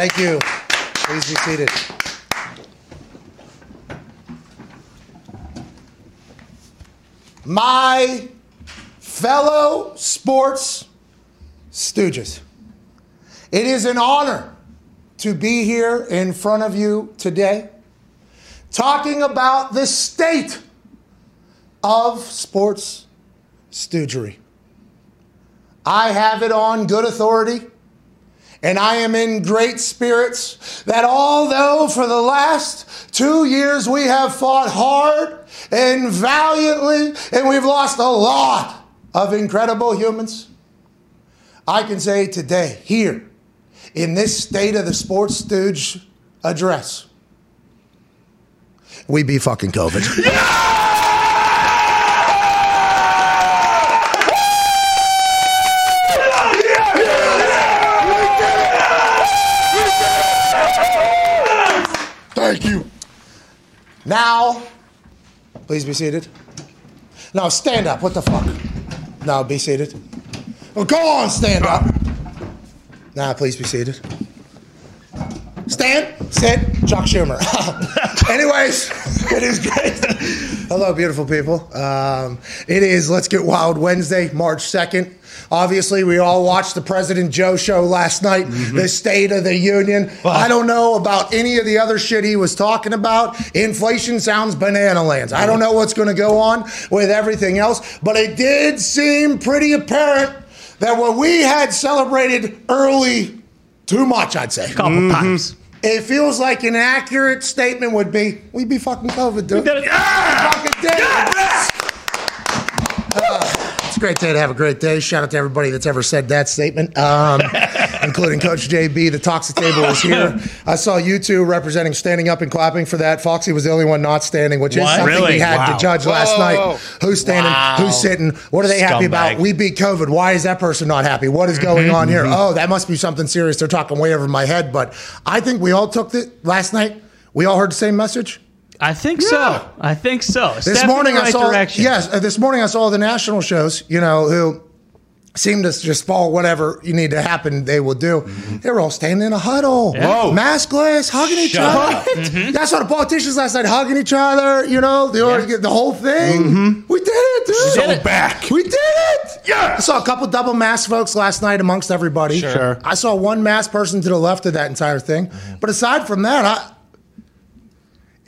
Thank you. Please be seated. My fellow sports stooges, it is an honor to be here in front of you today talking about the state of sports stoogery. I have it on good authority and I am in great spirits that although for the last two years we have fought hard and valiantly and we've lost a lot of incredible humans, I can say today, here, in this state of the sports stooge address, we be fucking COVID. Now, please be seated. Now stand up. What the fuck? Now be seated. Well, go on, stand up. Now please be seated. Stand, sit, Chuck Schumer. Anyways, it is great. Hello, beautiful people. Um, it is Let's Get Wild Wednesday, March 2nd. Obviously, we all watched the President Joe show last night, mm-hmm. the State of the Union. I don't know about any of the other shit he was talking about. Inflation sounds banana lands. I don't know what's going to go on with everything else, but it did seem pretty apparent that what we had celebrated early, too much, I'd say. A couple mm-hmm. times. It feels like an accurate statement would be, we'd be fucking COVID, dude. did it. Fucking did it. It's a great day to have a great day. Shout out to everybody that's ever said that statement, um, including Coach JB. The Toxic Table is here. I saw you two representing standing up and clapping for that. Foxy was the only one not standing, which is What? something Really? we had Wow. to judge last Whoa. night. Who's standing? Wow. Who's sitting? What are they happy about? We beat COVID. Why is that person not happy? What is Mm-hmm. going on here? Oh, that must be something serious. They're talking way over my head. But I think we all took it last night. We all heard the same message. I think so. I think so. This Step in morning the right I saw direction. yes. Uh, this morning I saw the national shows. You know who seem to just follow whatever you need to happen. They will do. They were all standing in a huddle, Whoa. maskless, hugging each Shut other. up. Mm-hmm. That's what the politicians last night hugging each other. You know the the whole thing. We did it, dude. Mm-hmm. did it. back. We did it! Yeah! I saw a couple double mask folks last night amongst everybody. Sure. I saw one mask person to the left of that entire thing. But aside from that, I.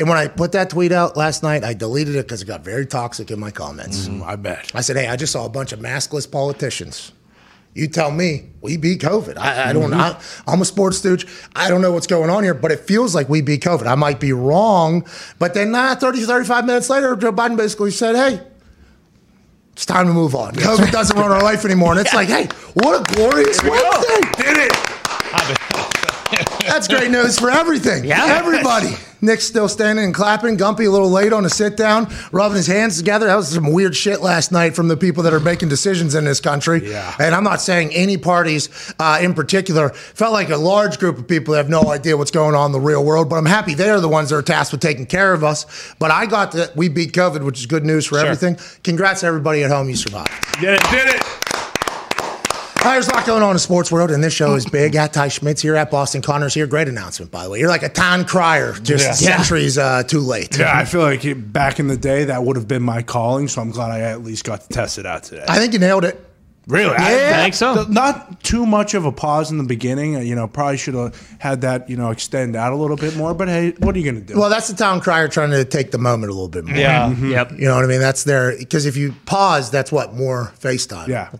And when I put that tweet out last night, I deleted it because it got very toxic in my comments. Mm, I bet. I said, hey, I just saw a bunch of maskless politicians. You tell me we beat COVID. I, I don't. Mm-hmm. I, I'm a sports stooge. I don't know what's going on here, but it feels like we beat COVID. I might be wrong, but then nah, 30, 35 minutes later, Joe Biden basically said, hey, it's time to move on. COVID doesn't run our life anymore. And it's like, hey, what a glorious Wednesday. Did it. That's great news for everything. Yeah. Everybody. Nick's still standing and clapping. Gumpy a little late on a sit down, rubbing his hands together. That was some weird shit last night from the people that are making decisions in this country. Yeah. And I'm not saying any parties uh, in particular. Felt like a large group of people that have no idea what's going on in the real world, but I'm happy they're the ones that are tasked with taking care of us. But I got that we beat COVID, which is good news for everything. Congrats everybody at home. You survived. Did it. Did it. All right, there's a lot going on in the sports world, and this show is big. At Ty Schmit here, at Boston Connors here. Great announcement, by the way. You're like a town crier, just Yeah. centuries uh, too late. Yeah, I feel like back in the day that would have been my calling, so I'm glad I at least got to test it out today. I think you nailed it. Really? Yeah. I think so. Not too much of a pause in the beginning. You know, probably should have had that, you know, extend out a little bit more. But hey, what are you going to do? Well, that's the town crier trying to take the moment a little bit more. Yeah. Mm-hmm. Yep. You know what I mean? That's there because if you pause, that's what more FaceTime. yeah.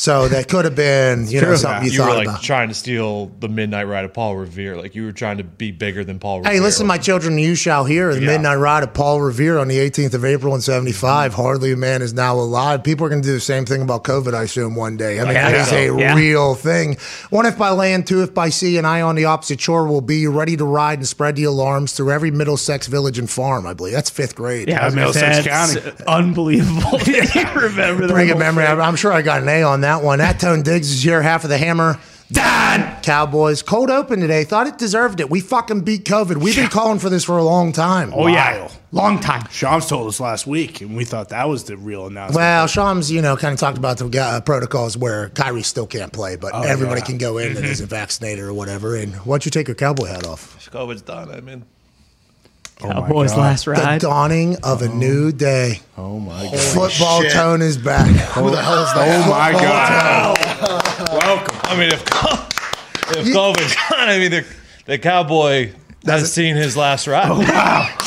So that could have been, you know, True. something you, you thought were like about. trying to steal the midnight ride of Paul Revere. Like you were trying to be bigger than Paul Revere. Hey, listen, my children, you shall hear the Yeah. midnight ride of Paul Revere on the 18th of April in 75. Hardly a man is now alive. People are going to do the same thing about COVID, I assume, one day. I mean, Yeah. that is a Yeah. real thing. One if by land, two if by sea, and I on the opposite shore will be ready to ride and spread the alarms through every Middlesex village and farm, I believe. That's fifth grade. Yeah, I was gonna Middlesex County. Unbelievable. that you remember that Bring a memory. thing. I'm sure I got an A on that one. That Tone Diggs is your half of the hammer. Dad! Cowboys. Cold open today. Thought it deserved it. We fucking beat COVID. We've been calling for this for a long time. Oh yeah, long time. Shams told us last week, and we thought that was the real announcement. Well, Shams, you know, kind of talked about the uh, protocols where Kyrie still can't play, but everybody yeah. can go in that isn't vaccinated or whatever. And why don't you take your cowboy hat off? COVID's done. I mean, my Cowboys God. last The ride. dawning of a new day. oh my god! Football shit. tone is back. Who the hell is that? Oh my Football god! Welcome. I mean, if if COVID's gone, I mean, the, the cowboy has seen his last ride. Wow.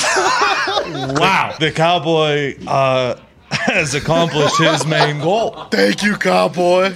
Wow. The cowboy uh, has accomplished his main goal. Thank you, cowboy.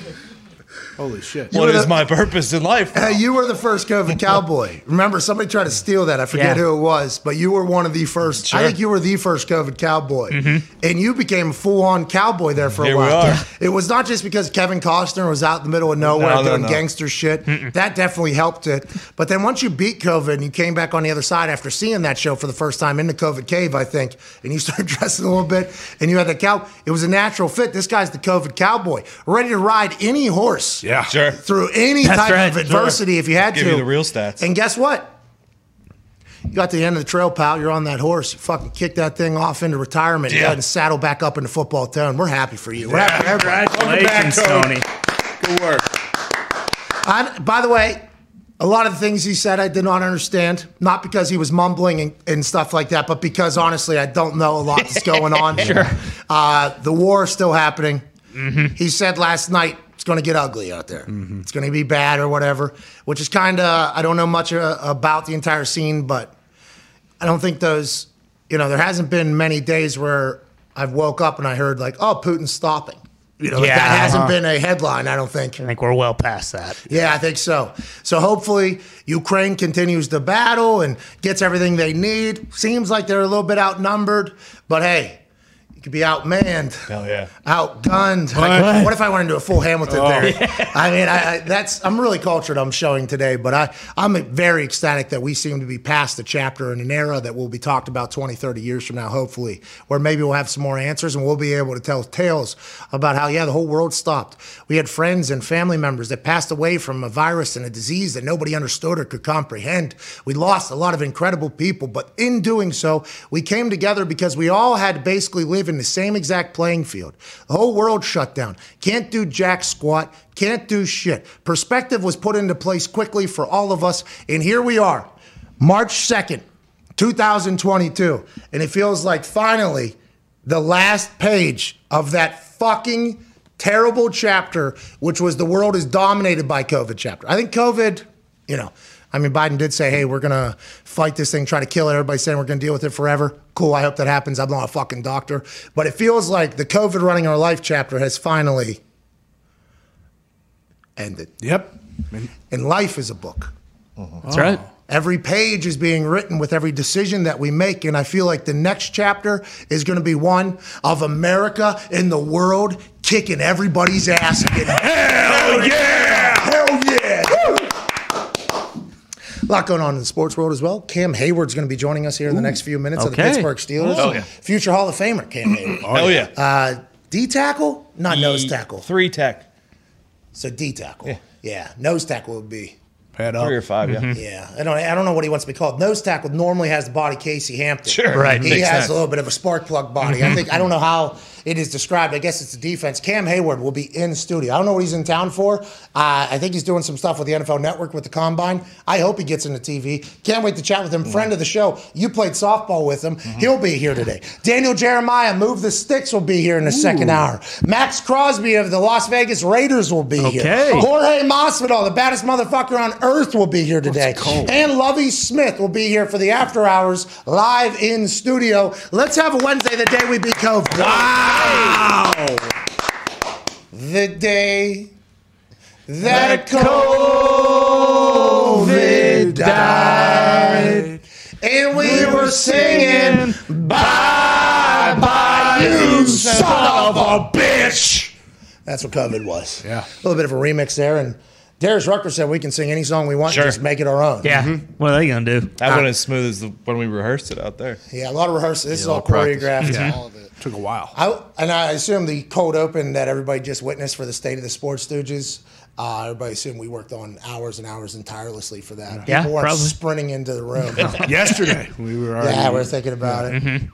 Holy shit! What is the- my purpose in life? Hey, you were the first COVID cowboy. Remember, somebody tried to steal that. I forget Yeah. who it was, but you were one of the first. I think you were the first COVID cowboy, mm-hmm. and you became a full-on cowboy there for a Here we while. are. It was not just because Kevin Costner was out in the middle of nowhere No, no, doing no. gangster shit. That definitely helped it. But then once you beat COVID and you came back on the other side after seeing that show for the first time in the COVID cave, I think, and you started dressing a little bit, and you had the cow. It was a natural fit. This guy's the COVID cowboy, ready to ride any horse Yeah. Sure. through any That's type right, of sure. adversity if you had Give to. you the real stats. And guess what? You got to the end of the trail, pal. You're on that horse. You fucking kick that thing off into retirement. Yeah. and saddle back up into football town. We're happy for you. We're happy for everybody. Congratulations, Tony. Good work. I, by the way, a lot of the things he said I did not understand. Not because he was mumbling and, and stuff like that, but because honestly, I don't know a lot that's going on. sure. Uh, the war is still happening. He said last night it's going to get ugly out there. It's going to be bad or whatever, which is kind of, I don't know much uh, about the entire scene, but I don't think those, you know, there hasn't been many days where I've woke up and I heard like, oh, Putin's stopping. You know, like, Yeah, that hasn't uh-huh. been a headline, I don't think. I think we're well past that. Yeah, I think so. So hopefully Ukraine continues the battle and gets everything they need. Seems like they're a little bit outnumbered, but hey, could be outmanned, Hell yeah. outgunned. Like, what if I went into a full Hamilton oh. there? I mean, I, I, that's I'm really cultured. I'm showing today, but I I'm very ecstatic that we seem to be past the chapter in an era that will be talked about 20, 30 years from now, hopefully, where maybe we'll have some more answers and we'll be able to tell tales about how yeah the whole world stopped. We had friends and family members that passed away from a virus and a disease that nobody understood or could comprehend. We lost a lot of incredible people, but in doing so, we came together because we all had to basically live in the same exact playing field. The whole world shut down. Can't do jack squat. Can't do shit. Perspective was put into place quickly for all of us, and here we are, March 2nd, 2022. And it feels like finally the last page of that fucking terrible chapter, which was the world is dominated by COVID chapter. I think COVID, you know, I mean, Biden did say, hey, we're going to fight this thing, try to kill it. Everybody's saying we're going to deal with it forever. Cool. I hope that happens. I'm not a fucking doctor. But it feels like the COVID running our life chapter has finally ended. Yep. And And life is a book. That's right. Every page is being written with every decision that we make. And I feel like the next chapter is going to be one of America in the world kicking everybody's ass. And hell yeah! Hell yeah! A lot going on in the sports world as well. Cam Heyward's going to be joining us here in the next few minutes of the Pittsburgh Steelers. Oh, yeah. Future Hall of Famer, Cam Heyward. Oh yeah. Uh, D tackle? Not nose tackle. Three tech. So D tackle. Yeah. Nose tackle would be. head up. Three or five, yeah. Yeah, I don't. I don't know what he wants to be called. Nose tackle normally has the body Casey Hampton. Sure. Right, He makes has sense. a little bit of a spark plug body. I think. I don't know how it is described. I guess it's the defense. Cam Heyward will be in studio. I don't know what he's in town for. Uh, I think he's doing some stuff with the NFL Network with the combine. I hope he gets into TV. Can't wait to chat with him. Friend of the show. You played softball with him. He'll be here today. Daniel Jeremiah, move the sticks, will be here in the second hour. Maxx Crosby of the Las Vegas Raiders will be here. Jorge Masvidal, the baddest motherfucker on earth, will be here today. And Lovie Smith will be here for the after hours live in studio. Let's have a Wednesday, the day we beat COVID. Wow! The day that COVID died, and we were singing "Bye Bye, You Son of a Bitch." That's what COVID was. Yeah. a little bit of a remix there, and Darius Rucker said we can sing any song we want, Sure. just make it our own. Yeah. What are they gonna do? That wasn't as smooth as the, when we rehearsed it out there. yeah, a lot of rehearsal. This is all lot of practice. choreographed. All of it. Took a while. I, and I assume the cold open that everybody just witnessed for the state of the sports stooges. Uh, everybody assumed we worked on hours and hours and tirelessly for that. Yeah, People weren't probably. sprinting into the room. Yesterday we were. Already, yeah, we're thinking about it. Mm-hmm.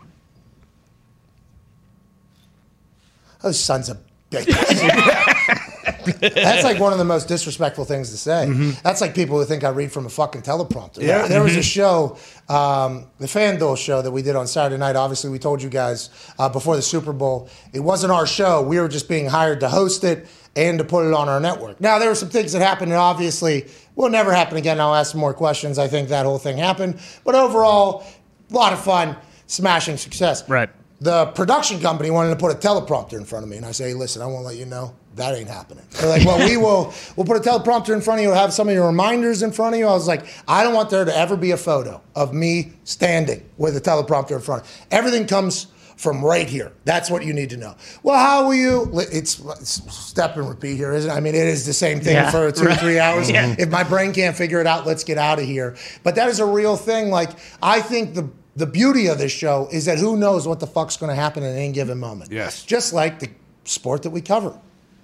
Those sons of bitches. That's like one of the most disrespectful things to say. Mm-hmm. That's like people who think I read from a fucking teleprompter. There, there was a show, um, the FanDuel show that we did on Saturday night. Obviously, we told you guys uh, before the Super Bowl. It wasn't our show. We were just being hired to host it and to put it on our network. Now, there were some things that happened, and obviously will never happen again. I'll ask some more questions. I think that whole thing happened. But overall, a lot of fun, smashing success. Right. The production company wanted to put a teleprompter in front of me, and I say, "Listen, I want to let you know that ain't happening." They're like, "Well, we will. We'll put a teleprompter in front of you. Have some of your reminders in front of you." I was like, "I don't want there to ever be a photo of me standing with a teleprompter in front. Everything comes." From right here. That's what you need to know. Well, how will you? It's, it's step and repeat here, isn't it? I mean, it is the same thing Yeah, for two or right. three hours. Yeah. If my brain can't figure it out, let's get out of here. But that is a real thing. Like, I think the the beauty of this show is that who knows what the fuck's going to happen at any given moment. Yes. Just like the sport that we cover.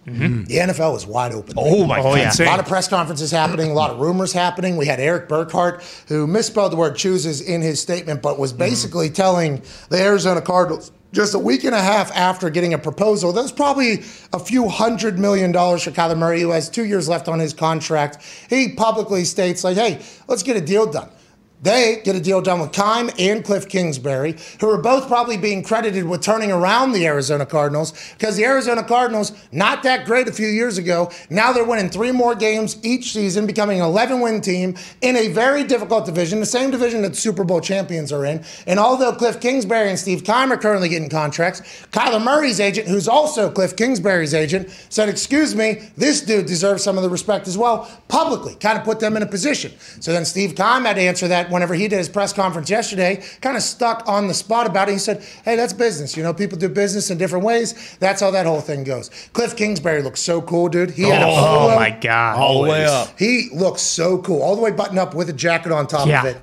Mm-hmm. The NFL is wide open. Oh my Oh, god. yeah. A lot of press conferences happening, a lot of rumors happening. We had Erik Burkhardt, who misspelled the word chooses in his statement, but was basically mm-hmm. telling the Arizona Cardinals just a week and a half after getting a proposal that was probably a few hundred million dollars for Kyler Murray, who has two years left on his contract. He publicly states, like, hey, let's get a deal done. They get a deal done with Keim and Cliff Kingsbury, who are both probably being credited with turning around the Arizona Cardinals because the Arizona Cardinals, not that great a few years ago, now they're winning three more games each season, becoming an 11 win team in a very difficult division, the same division that Super Bowl champions are in. And although Cliff Kingsbury and Steve Keim are currently getting contracts, Kyler Murray's agent, who's also Cliff Kingsbury's agent, said, Excuse me, this dude deserves some of the respect as well, publicly, kind of put them in a position. So then Steve Keim had to answer that whenever he did his press conference yesterday, kind of stuck on the spot about it. He said, Hey, that's business. You know, people do business in different ways. That's how that whole thing goes. Cliff Kingsbury looks so cool, dude. He had a Oh, oh my god. All the way up. He looks so cool, all the way buttoned up with a jacket on top Yeah. of it.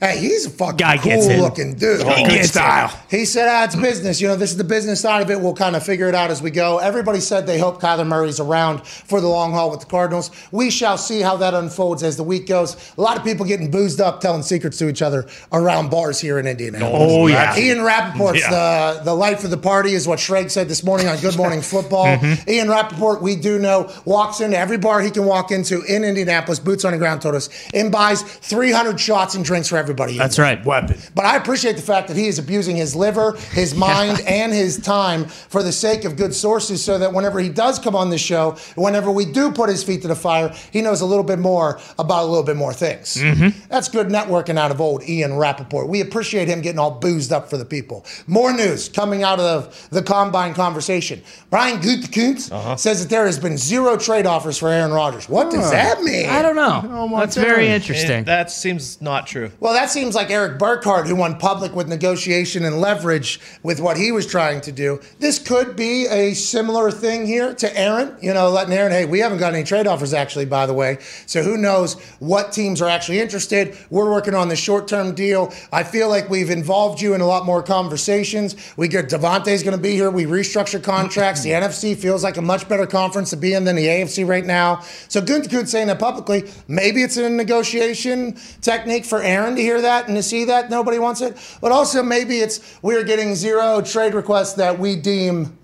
Hey, he's a fucking Guy gets cool it. looking dude. He Good gets style. He said, ah, it's business. You know, this is the business side of it. We'll kind of figure it out as we go. Everybody said they hope Kyler Murray's around for the long haul with the Cardinals. We shall see how that unfolds as the week goes. A lot of people getting boozed up, telling secrets to each other around bars here in Indianapolis. Oh, yeah. Ian Rapoport's Yeah. the, the life of the party is what Shrek said this morning on Good Morning Football. Mm-hmm. Ian Rapoport, we do know, walks into every bar he can walk into in Indianapolis, boots on the ground, told us, and buys 300 shots and drinks for everybody. That's there. right. Weapon. But I appreciate the fact that he is abusing his liver, his mind, and his time for the sake of good sources so that whenever he does come on the show, whenever we do put his feet to the fire, he knows a little bit more about a little bit more things. Mm-hmm. That's good networking out of old Ian Rapoport. We appreciate him getting all boozed up for the people. More news coming out of the combine conversation. Brian Gutekunst uh-huh. says that there has been zero trade offers for Aaron Rodgers. What does that mean? I don't know. Oh my That's very God. interesting. That seems not true. Well, that seems like Erik Burkhardt, who went public with negotiation and leverage with what he was trying to do. This could be a similar thing here to Aaron. You know, letting Aaron, hey, we haven't got any trade offers actually, by the way. So who knows what teams are actually interested? We're working on the short term deal. I feel like we've involved you in a lot more conversations. We get Davante's going to be here. We restructure contracts. the NFC feels like a much better conference to be in than the AFC right now. So Gunther saying that publicly. Maybe it's a negotiation technique for Aaron to hear that and to see that nobody wants it. But also maybe it's we're getting zero trade requests that we deem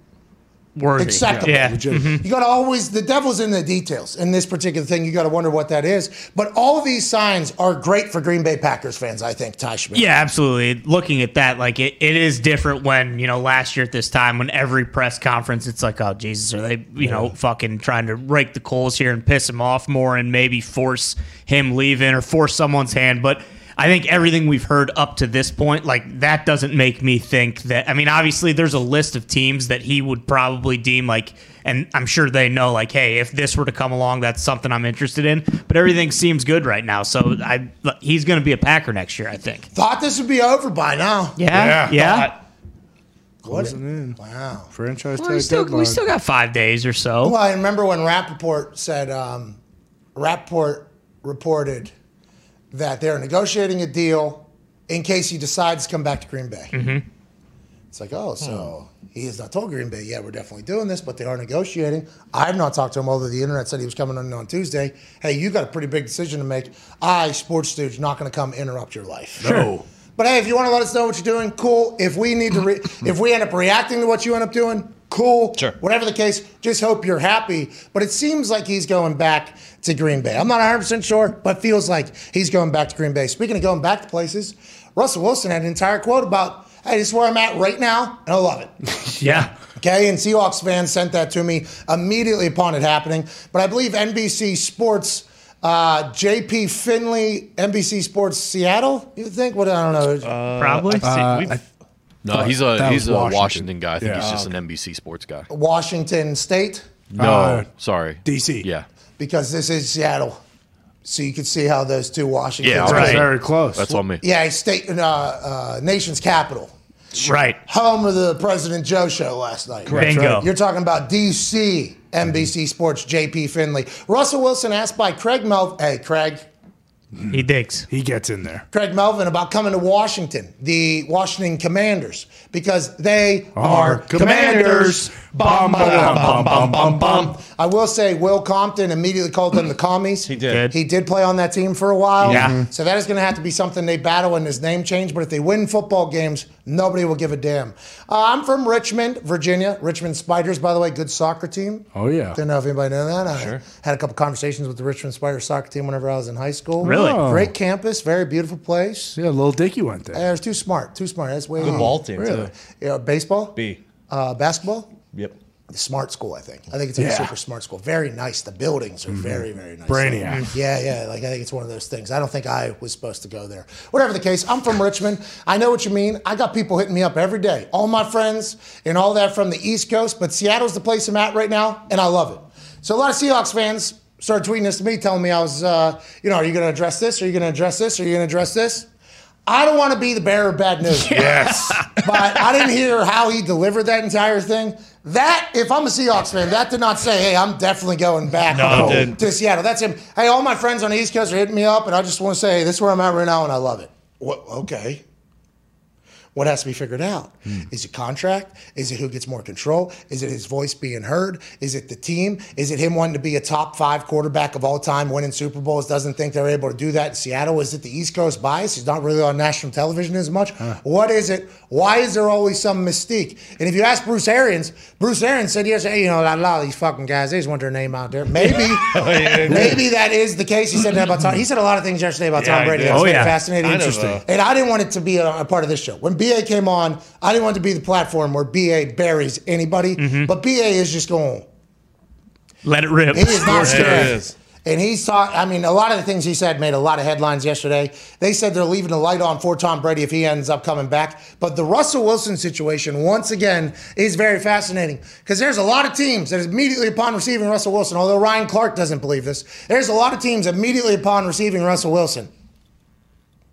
Worthy. acceptable. Yeah. Mm-hmm. You got to always the devil's in the details in this particular thing. You got to wonder what that is. But all of these signs are great for Green Bay Packers fans. I think Ty Schmit. Yeah, absolutely. Looking at that, like it, it is different when, you know, last year at this time when every press conference it's like, oh Jesus, are they, you know, fucking trying to rake the coals here and piss him off more and maybe force him leaving or force someone's hand. But I think everything we've heard up to this point, like that doesn't make me think that I mean, obviously there's a list of teams that he would probably deem like and I'm sure they know like, hey, if this were to come along, that's something I'm interested in. But everything seems good right now. So I he's gonna be a Packer next year, I think. Thought this would be over by now. Yeah, Yeah. yeah. Thought- What? in. Wow. Franchise Well, we tag still deadline. we still got five days or so. Well, I remember when Rapoport said, um, Rapoport reported that they're negotiating a deal in case he decides to come back to Green Bay. Mm-hmm. It's like, oh, so he has not told Green Bay, yeah, we're definitely doing this, but they are negotiating. I've not talked to him, although the internet said he was coming on on Tuesday. Hey, you got a pretty big decision to make. I, sports stooge, not going to come interrupt your life. No. But hey, if you want to let us know what you're doing, cool. If we need to, re- if we end up reacting to what you end up doing, cool. Sure. Whatever the case, just hope you're happy. But it seems like he's going back to Green Bay. I'm not 100 percent sure, but feels like he's going back to Green Bay. Speaking of going back to places, Russell Wilson had an entire quote about, "Hey, this is where I'm at right now, and I love it." Yeah. Okay, and Seahawks fans sent that to me immediately upon it happening. But I believe NBC Sports, uh, JP Finlay, NBC Sports Seattle. You think? What I don't know. Probably. I see, we've- No, he's a he's was a Washington. Washington, guy. I think Yeah. he's just an NBC sports guy. Washington State, No, Uh, sorry, DC. Yeah, because this is Seattle, so you can see how those two Washingtons. Yeah, are. right. Very close. that's on me. Yeah, state, uh, uh, nation's capital, Right. home of the President Joe show last night. Bingo. You're talking about DC, NBC Sports, JP Finlay. Russell Wilson asked by Craig Melvin. Hey, Craig. He digs. He gets in there. Craig Melvin about coming to Washington, the Washington Commanders, because they are commanders. Bum, bum, bum, bum, bum, bum. I will say, Will Compton immediately called them the commies. He did. He did play on that team for a while. Yeah. Mhm. So that is going to have to be something they battle in his name change. But if they win football games, nobody will give a damn. Uh, I'm from Richmond, Virginia. Richmond Spiders, by the way, good soccer team. Oh, yeah. Didn't know if anybody knew that. I had a couple conversations with the Richmond Spiders soccer team whenever I was in high school. Really? Oh. Great campus, very beautiful place. Yeah, little Dicky went there. Yeah, was too smart. Too smart. That's way Good ball team, Really? too. Yeah, baseball. B. Uh, basketball. Yep. The smart school, I think. I think it's like a Yeah. super smart school. Very nice. The buildings are very, very nice. Brainiac. Yeah, yeah. Like I think it's one of those things. I don't think I was supposed to go there. Whatever the case, I'm from Richmond. I know what you mean. I got people hitting me up every day. All my friends and all that from the East Coast, but Seattle's the place I'm at right now, and I love it. So a lot of Seahawks fans started tweeting this to me, telling me I was, uh, you know, are you going to address this? Are you going to address this? Are you going to address this? I don't want to be the bearer of bad news. Yes. but I didn't hear how he delivered that entire thing. That, if I'm a Seahawks fan, that did not say, hey, I'm definitely going back No, it to didn't. to Seattle. That's him. Hey, all my friends on the East Coast are hitting me up, and I just want to say, hey, this is where I'm at right now, and I love it. What, okay. What has to be figured out? Is it contract? Is it who gets more control? Is it his voice being heard? Is it the team? Is it him wanting to be a top five quarterback of all time, winning Super Bowls? Doesn't think they're able to do that in Seattle? Is it the East Coast bias? He's not really on national television as much. What is it? Why is there always some mystique? And if you ask Bruce Arians, Bruce Arians said yesterday, you know, a lot of these fucking guys, they just want their name out there. Maybe, maybe that is the case. He said that about Tom. He said a lot of things yesterday about Yeah, Tom Brady. did. That's Oh, yeah. fascinating, interesting. And I didn't want it to be a, a part of this show. When BA came on, I didn't want to be the platform where BA buries anybody. Mm-hmm. But BA is just going, Let it rip. he is not scared. is. And he's taught, I mean, a lot of the things he said made a lot of headlines yesterday. They said they're leaving the light on for Tom Brady if he ends up coming back. But the Russell Wilson situation, once again, is very fascinating because there's a lot of teams that immediately upon receiving Russell Wilson, although Ryan Clark doesn't believe this, there's a lot of teams immediately upon receiving Russell Wilson.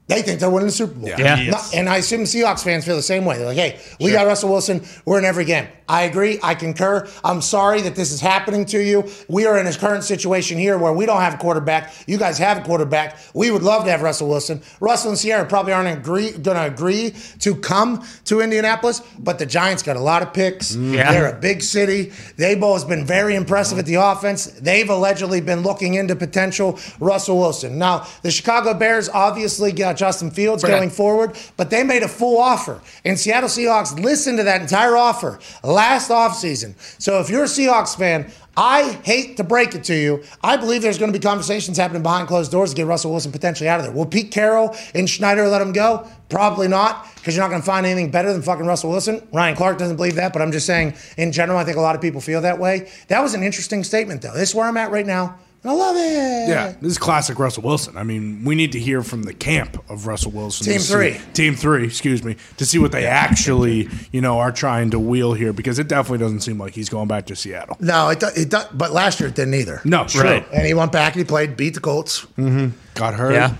They think they're winning the Super Bowl. Yeah. Not- and I assume Seahawks fans feel the same way. They're like, hey, we got Russell Wilson. We're in every game. I agree. I concur. I'm sorry that this is happening to you. We are in a current situation here where we don't have a quarterback. You guys have a quarterback. We would love to have Russell Wilson. Russell and Ciara probably aren't agree, going to agree to come to Indianapolis, but the Giants got a lot of picks. Mm. Yeah. They're a big city. They've has been very impressive at the offense. They've allegedly been looking into potential Russell Wilson. Now, the Chicago Bears obviously got Justin Fields going forward, but they made a full offer. And Seattle Seahawks listened to that entire offer last offseason. So if you're a Seahawks fan, I hate to break it to you. I believe there's going to be conversations happening behind closed doors to get Russell Wilson potentially out of there. Will Pete Carroll and Schneider let him go? Probably not, because you're not going to find anything better than fucking Russell Wilson. Ryan Clark doesn't believe that, but I'm just saying, in general, I think a lot of people feel that way. That was an interesting statement, though. This is where I'm at right now, I love it. Yeah, this is classic Russell Wilson. I mean, we need to hear from the camp of Russell Wilson. Team to see- three. team three, excuse me, to see what they actually, you know, are trying to wheel here because it definitely doesn't seem like he's going back to Seattle. No, it, do- it do- but last year it didn't either. No, true. Right. And he went back and he played, beat the Colts, mm-hmm. Got hurt. Yeah.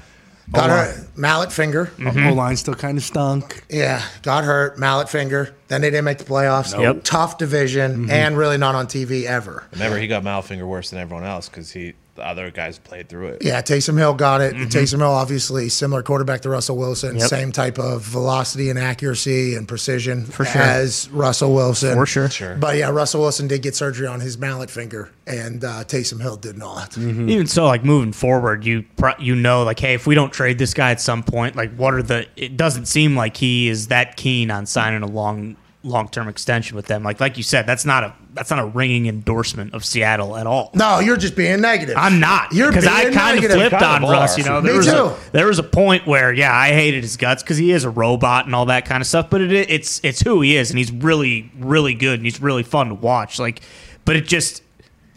Got oh, O-line. hurt, mallet finger. Mm-hmm. O line still kind of stunk. Yeah, got hurt, mallet finger. Then they didn't make the playoffs. Yep. Tough division, mm-hmm. and really not on TV ever. Remember, he got mallet finger worse than everyone else because he the other guys played through it. Yeah, Taysom Hill got it. Taysom Hill, obviously, similar quarterback to Russell Wilson, Mm-hmm. Yep. same type of velocity and accuracy and precision For sure. as Russell Wilson. For sure. Sure. But yeah, Russell Wilson did get surgery on his mallet finger, and uh, Taysom Hill did not. Mm-hmm. Even so, like moving forward, you you know, like, hey, if we don't trade this guy at some point, like, what are the? It doesn't seem like he is that keen on signing a long long term extension with them. Like like you said, that's not a that's not a ringing endorsement of Seattle at all. No, you're just being negative. I'm not You're because I being kind of negative. flipped Kind on of Russ. You know, Me there was too. A, there was a point where yeah, I hated his guts because he is a robot and all that kind of stuff. But it, it's it's who he is, and he's really really good and he's really fun to watch. Like, but it just,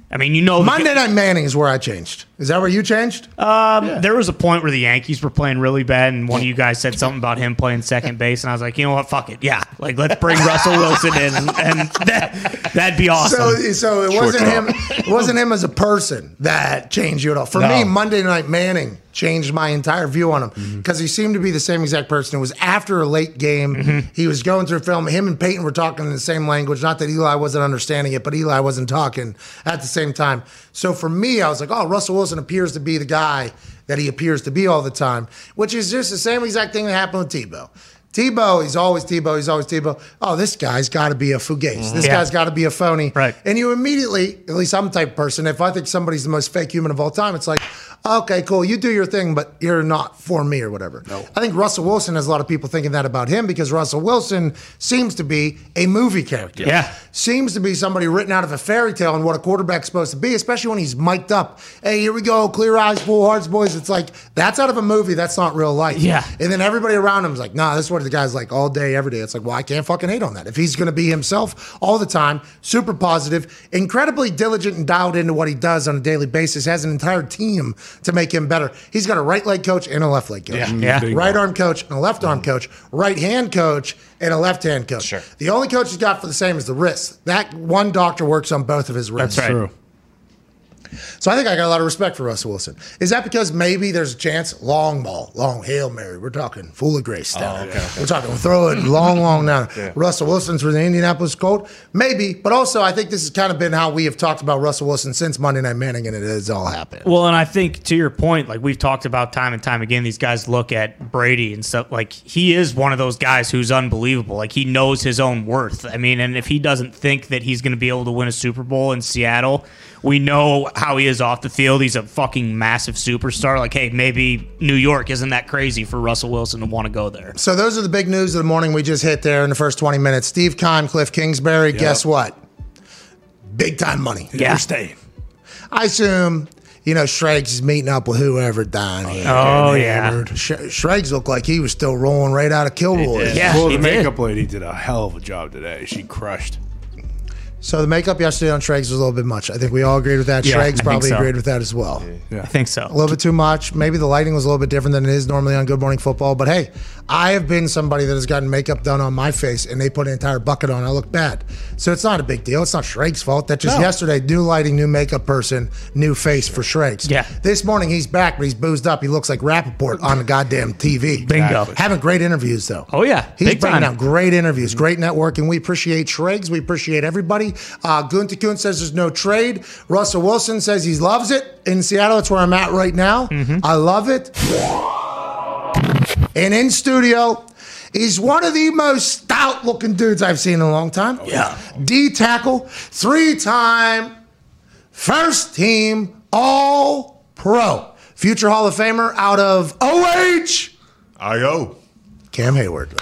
I mean, you know, Monday Night Manning is where I changed. Is that where you changed? Um, There was a point where the Yankees were playing really bad, and one of you guys said something about him playing second base, and I was like, you know what, fuck it, yeah, like let's bring Russell Wilson in, and, and that that'd be awesome. So, so it wasn't him. It wasn't him as a person that changed you at all. For No. me, Monday Night Manning changed my entire view on him Mm-hmm. because he seemed to be the same exact person. It was after a late game. Mm-hmm. He was going through film. Him and Peyton were talking in the same language. Not that Eli wasn't understanding it, but Eli wasn't talking at the same time. So for me, I was like, oh, Russell Wilson appears to be the guy that he appears to be all the time, which is just the same exact thing that happened with Tebow. Tebow, he's always Tebow, he's always Tebow. Oh, this guy's got to be a fugazi. This Yeah. guy's got to be a phony. Right. And you immediately, at least I'm the type of person, if I think somebody's the most fake human of all time, it's like, okay, cool, you do your thing, but you're not for me or whatever. No. I think Russell Wilson has a lot of people thinking that about him because Russell Wilson seems to be a movie character. Yeah. Seems to be somebody written out of a fairy tale and what a quarterback's supposed to be, especially when he's mic'd up. Hey, here we go, clear eyes, full hearts, boys. It's like, that's out of a movie. That's not real life. Yeah. And then everybody around him is like, nah, this is what the guy's like all day, every day. It's like, well, I can't fucking hate on that. If he's going to be himself all the time, super positive, incredibly diligent and dialed into what he does on a daily basis, has an entire team to make him better. He's got a right leg coach and a left leg coach. Yeah. Mm-hmm. Yeah. Right arm coach and a left arm coach, right hand coach and a left hand coach. Sure. The only coach he's got for the same is the wrist. That one doctor works on both of his wrists. That's right. True. So I think I got a lot of respect for Russell Wilson. Is that because maybe there's a chance long ball, long hail mary? We're talking full of grace down. Oh, We're talking we'll throw it long, long down. Russell Wilson's for the Indianapolis Colts, maybe, but also I think this has kind of been how we have talked about Russell Wilson since Monday Night Manning, and it has all happened. Well, and I think to your point, like we've talked about time and time again, these guys look at Brady and stuff. Like he is one of those guys who's unbelievable. Like he knows his own worth. I mean, and if he doesn't think that he's going to be able to win a Super Bowl in Seattle, we know how he is off the field. He's a fucking massive superstar. Like, hey, maybe New York isn't that crazy for Russell Wilson to want to go there. So those are the big news of the morning we just hit there in the first 20 minutes. Steve Keim, Cliff Kingsbury, guess what? Big time money. Yeah. You're staying. I assume, you know, Shregs is meeting up with whoever down here. Oh, yeah. Hammered. Oh, Sh- Shregs looked like he was still rolling right out of Kilroy. Yeah, well, he the did. makeup lady did a hell of a job today. She crushed. So the makeup yesterday on Shregs was a little bit much. I think we all agreed with that. Yeah, I Shregs think probably so. agreed with that as well. I think so. A little bit too much. Maybe the lighting was a little bit different than it is normally on Good Morning Football. But hey, I have been somebody that has gotten makeup done on my face and they put an entire bucket on. I look bad. So it's not a big deal. It's not Shregs' fault. That just No. yesterday, new lighting, new makeup person, new face for Shregs. Yeah. This morning he's back, but he's boozed up. He looks like Rapoport on the goddamn TV. Bingo. Having great interviews though. Oh, yeah. He's Big bringing time. out great interviews, great networking. We appreciate Shregs. We appreciate everybody. Uh, Gutekunst says there's no trade. Russell Wilson says he loves it in Seattle. That's where I'm at right now. Mm-hmm. I love it. And in studio, he's one of the most stout looking dudes I've seen in a long time. Oh, yeah. D tackle, three time first team All Pro, future Hall of Famer out of OH, I.O. Cam Heyward.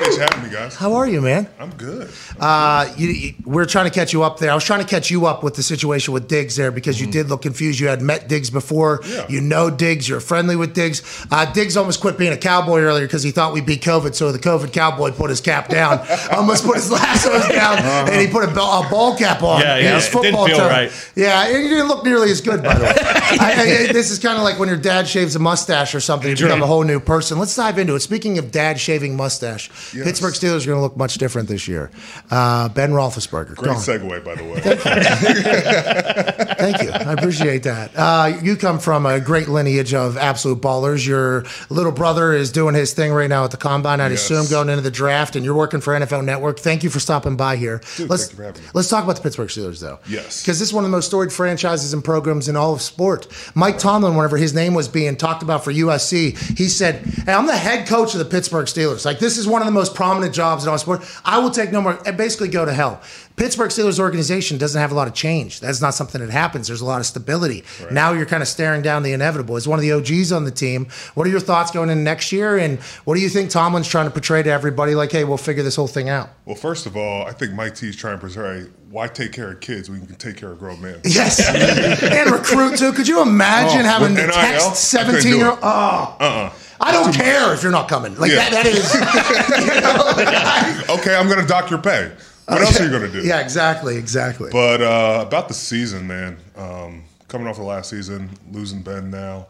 Thanks for having me, guys. How are you, man? I'm good. Uh, you, you, we're trying to catch you up there. I was trying to catch you up with the situation with Diggs there because you did look confused. You had met Diggs before. Yeah. You know Diggs. You're friendly with Diggs. Uh, Diggs almost quit being a cowboy earlier because he thought we'd beat COVID. So the COVID cowboy put his cap down, almost put his lassos down, and he put a, ball- a ball cap on. Yeah, yeah, his it didn't feel term. right. Yeah, and you didn't look nearly as good, by the way. I, I, this is kind of like when your dad shaves a mustache or something, you become a whole new person. Let's dive into it. Speaking of dad shaving mustache. Yes. Pittsburgh Steelers are going to look much different this year. Uh, ben Roethlisberger. Great gone. segue, by the way. Thank you. Thank you. I appreciate that. Uh, you come from a great lineage of absolute ballers. Your little brother is doing his thing right now at the combine. I'd Yes. assume going into the draft, and you're working for NFL Network. Thank you for stopping by here. Dude, let's thank you for having me. let's talk about the Pittsburgh Steelers, though. Yes. because this is one of the most storied franchises and programs in all of sport. Mike Tomlin, whenever his name was being talked about for USC, he said, "Hey, I'm the head coach of the Pittsburgh Steelers. Like this is one of the most prominent jobs in all sport. I will take no more. and Basically, go to hell." Pittsburgh Steelers organization doesn't have a lot of change. That's not something that happens. There's a lot of stability. Now you're kind of staring down the inevitable. As one of the OGs on the team, what are your thoughts going in next year? And what do you think Tomlin's trying to portray to everybody? Like, hey, we'll figure this whole thing out. Well, first of all, I think Mike T is trying to portray why take care of kids when you can take care of grown men. Yes, and recruit too. Could you imagine Oh, having to text seventeen year old? Oh, Uh-uh. I don't care if you're not coming. Like Yeah. that, that is. you know, like, Okay, I'm going to dock your pay. What else are you going to do? yeah, exactly, exactly. But uh, about the season, man, um, coming off the last season, losing Ben now,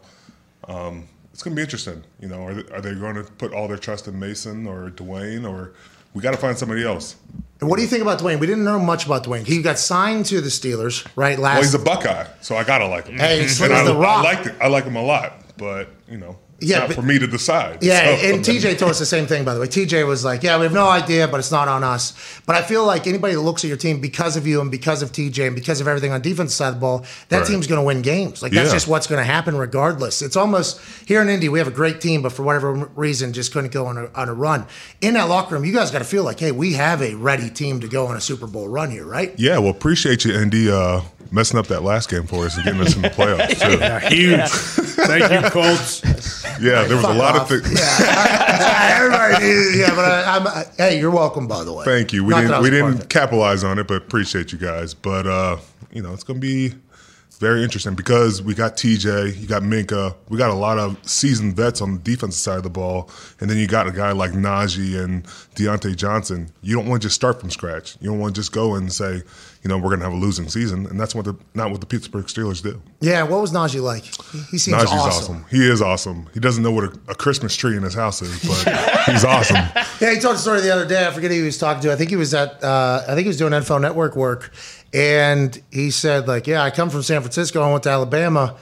um, it's going to be interesting. You know, are they, are they going to put all their trust in Mason or Dwayne, or we got to find somebody else? And what do you think about Dwayne? We didn't know much about Dwayne. He got signed to the Steelers, right? Last. Well, he's a Buckeye, so I got to like him. Hey, he's slick I, the rock. I like it. I like him a lot, but you know, Yeah, not but- for me to decide. Yeah, So- and TJ told us the same thing, by the way. TJ was like, Yeah, we have no idea, but it's not on us. But I feel like anybody that looks at your team because of you and because of TJ and because of everything on defense side of the ball, that Right. team's going to win games. Like, that's Yeah. just what's going to happen regardless. It's almost here in Indy, we have a great team, but for whatever reason, just couldn't go on a, on a run. In that locker room, you guys got to feel like, Hey, we have a ready team to go on a Super Bowl run here, right? Yeah, well, appreciate you, Indy. uh, messing up that last game for us and getting us in the playoffs. Too. Yeah, huge. Thank you, Colts. Yeah, there was a lot off. of things. Yeah, everybody, yeah, but I, I'm, I, hey, you're welcome, by the way. Thank you. We Not didn't we didn't capitalize on it, but appreciate you guys. But uh, you know, it's gonna be very interesting because we got TJ, you got Minkah, we got a lot of seasoned vets on the defensive side of the ball, and then you got a guy like Najee and Diontae Johnson. You don't want to just start from scratch. You don't want to just go and say, you know, we're gonna have a losing season, and that's what the not what the Pittsburgh Steelers do. Yeah, what was Najee like? He, he seems Najee's awesome. awesome. He is awesome. He doesn't know what a, a Christmas tree in his house is, but he's awesome. Yeah, he told a story the other day. I forget who he was talking to. I think he was at. Uh, I think he was doing NFL Network work, and he said like, "Yeah, I come from San Francisco. I went to Alabama.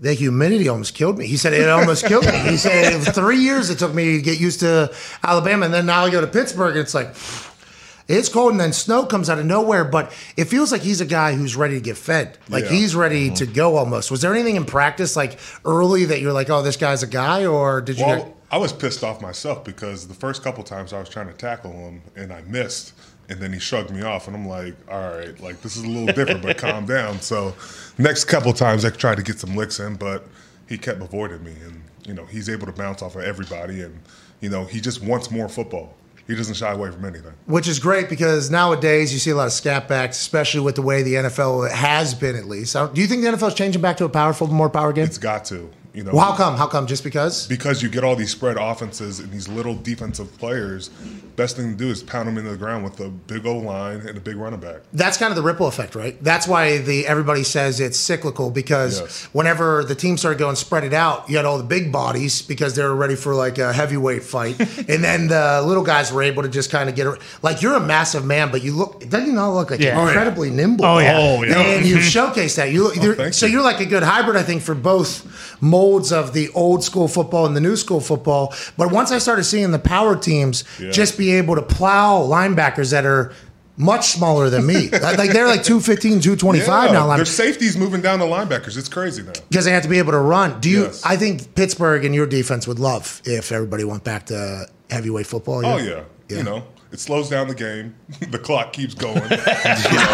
The humidity almost killed me." He said it almost killed me. He said it was three years it took me to get used to Alabama, and then now I go to Pittsburgh, and it's like. It's cold and then snow comes out of nowhere, but it feels like he's a guy who's ready to get fed. Like Yeah. he's ready mm-hmm. to go almost. Was there anything in practice like early that you're like, oh, this guy's a guy, or did you? get- Well, I was pissed off myself because the first couple times I was trying to tackle him and I missed, and then he shrugged me off, and I'm like, all right, like this is a little different, but calm down. So, next couple times I tried to get some licks in, but he kept avoiding me, and you know he's able to bounce off of everybody, and you know he just wants more football. He doesn't shy away from anything. Which is great because nowadays you see a lot of scat backs, especially with the way the NFL has been at least. Do you think the NFL is changing back to a powerful, more power game? It's got to, you know. Well, how come? How come? Just because? because you get all these spread offenses and these little defensive players, best thing to do is pound them into the ground with a big O line and a big running back. That's kind of the ripple effect, right? That's why the everybody says it's cyclical because Yes. whenever the team started going spread it out, you had all the big bodies because they were ready for like a heavyweight fight, and then the little guys were able to just kind of get it. Like you're a massive man, but you look doesn't you not look like Yeah. you're Oh, yeah. incredibly nimble? Oh, yeah. Oh, yeah. And you showcase that. You look, you're- so you. you're like a good hybrid, I think, for both molds of the old school football and the new school football. But once I started seeing the power teams Yeah. just be able to plow linebackers that are much smaller than me, like they're like 215, 225 now, There's safeties moving down the linebackers. It's crazy now. because they have to be able to run. Do you? Yes. I think Pittsburgh and your defense would love if everybody went back to heavyweight football. Oh yeah. Yeah. You know, it slows down the game. the clock keeps going. You know,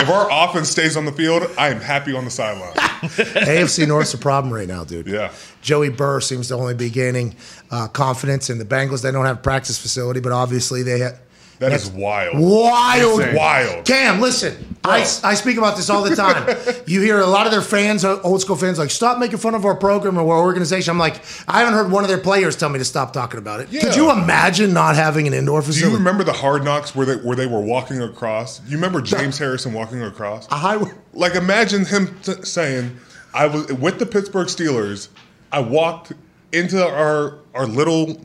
if our offense stays on the field, I am happy on the sideline. AFC North's a problem right now, dude. Yeah. Joey Burrow seems to only be gaining uh, confidence in the Bengals. They don't have a practice facility, but obviously they have. That is wild. Wild. Insane. Wild. Cam, listen, I, I speak about this all the time. you hear a lot of their fans, uh, old school fans, like, stop making fun of our program or our organization. I'm like, I haven't heard one of their players tell me to stop talking about it. Could you imagine not having an indoor Do facility? you remember the hard knocks where they where they were walking across? You remember James Harrison walking across? highway? Like imagine him t- saying, "I was with the Pittsburgh Steelers. I walked into our our little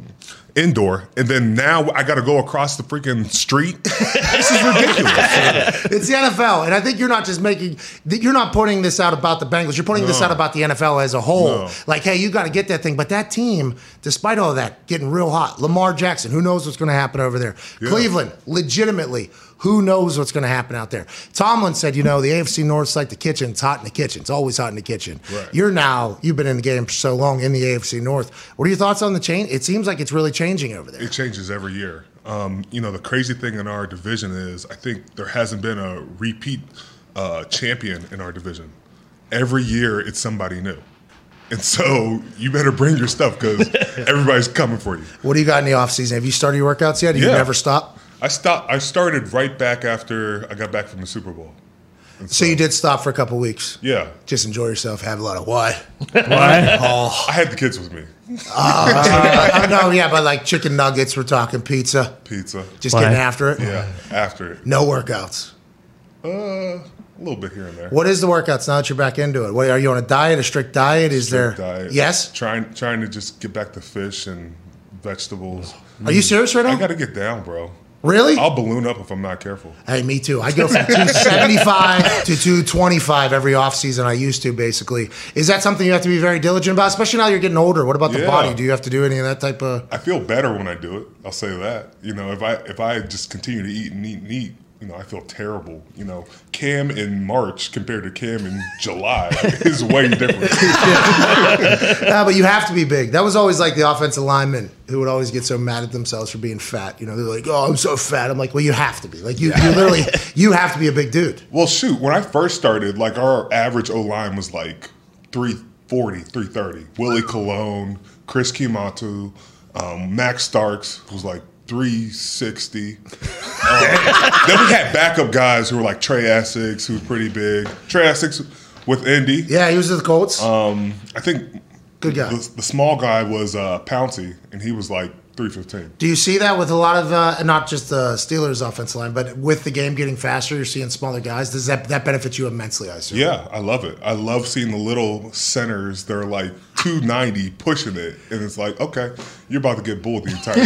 indoor, and then now I got to go across the freaking street. this is ridiculous. It's the NFL, and I think you're not just making, you're not putting this out about the Bengals. You're putting this out about the NFL as a whole. No. Like, hey, you got to get that thing. But that team, despite all that, getting real hot. Lamar Jackson, who knows what's going to happen over there? Cleveland, legitimately, who knows what's going to happen out there? Tomlin said, you know, the AFC North's like the kitchen. It's hot in the kitchen. It's always hot in the kitchen. Right. You're now, you've been in the game for so long in the AFC North. What are your thoughts on the change? It seems like it's really changing over there. It changes every year. Um, you know, the crazy thing in our division is I think there hasn't been a repeat uh, champion in our division. Every year it's somebody new. And so you better bring your stuff because everybody's coming for you. What do you got in the offseason? Have you started your workouts yet? Do you Yeah. never stop? I stopped. I started right back after I got back from the Super Bowl. And So you did stop for a couple weeks. Yeah, Just enjoy yourself. Have a lot of what? What? I had the kids with me. uh, no, yeah, but like chicken nuggets. We're talking pizza. Pizza. Just Why? getting after it. yeah, after it. No workouts. Uh, a little bit here and there. What is the workouts now that you're back into it? What, are you on a diet, a strict diet? Is Strict there? diet. Yes. Trying trying to just get back to fish and vegetables. Are you serious right now? I got to get down, bro. Really? I'll balloon up if I'm not careful. Hey, me too. I go from 275 to 225 every offseason. I used to, basically. Is that something you have to be very diligent about, especially now you're getting older? What about the Yeah. body? Do you have to do any of that type of. I feel better when I do it. I'll say that. You know, if I if I just continue to eat and eat and eat, you know, I feel terrible. You know, Cam in March compared to Cam in July is way different. Yeah, but you have to be big. That was always like the offensive linemen who would always get so mad at themselves for being fat. You know, they're like, "Oh, I'm so fat." I'm like, "Well, you have to be. Like, you, you literally, you have to be a big dude." Well, shoot, when I first started, like our average O line was like 340, 330. Willie Colon, Chris Kemoeatu, um, Max Starks, who's like 360. Um, then we had backup guys who were like Trai Essex, who was pretty big. Trai Essex with Indy. Yeah, he was with the Colts. Um, I think Good guy. the, the small guy was uh, Pouncey, and he was like 315. Do you see that with a lot of uh, not just the Steelers' offensive line, but with the game getting faster, you're seeing smaller guys. Does that that benefit you immensely? I assume. Yeah, I love it. I love seeing the little centers. They're like 290 pushing it, and it's like, okay, you're about to get bulled the entire time.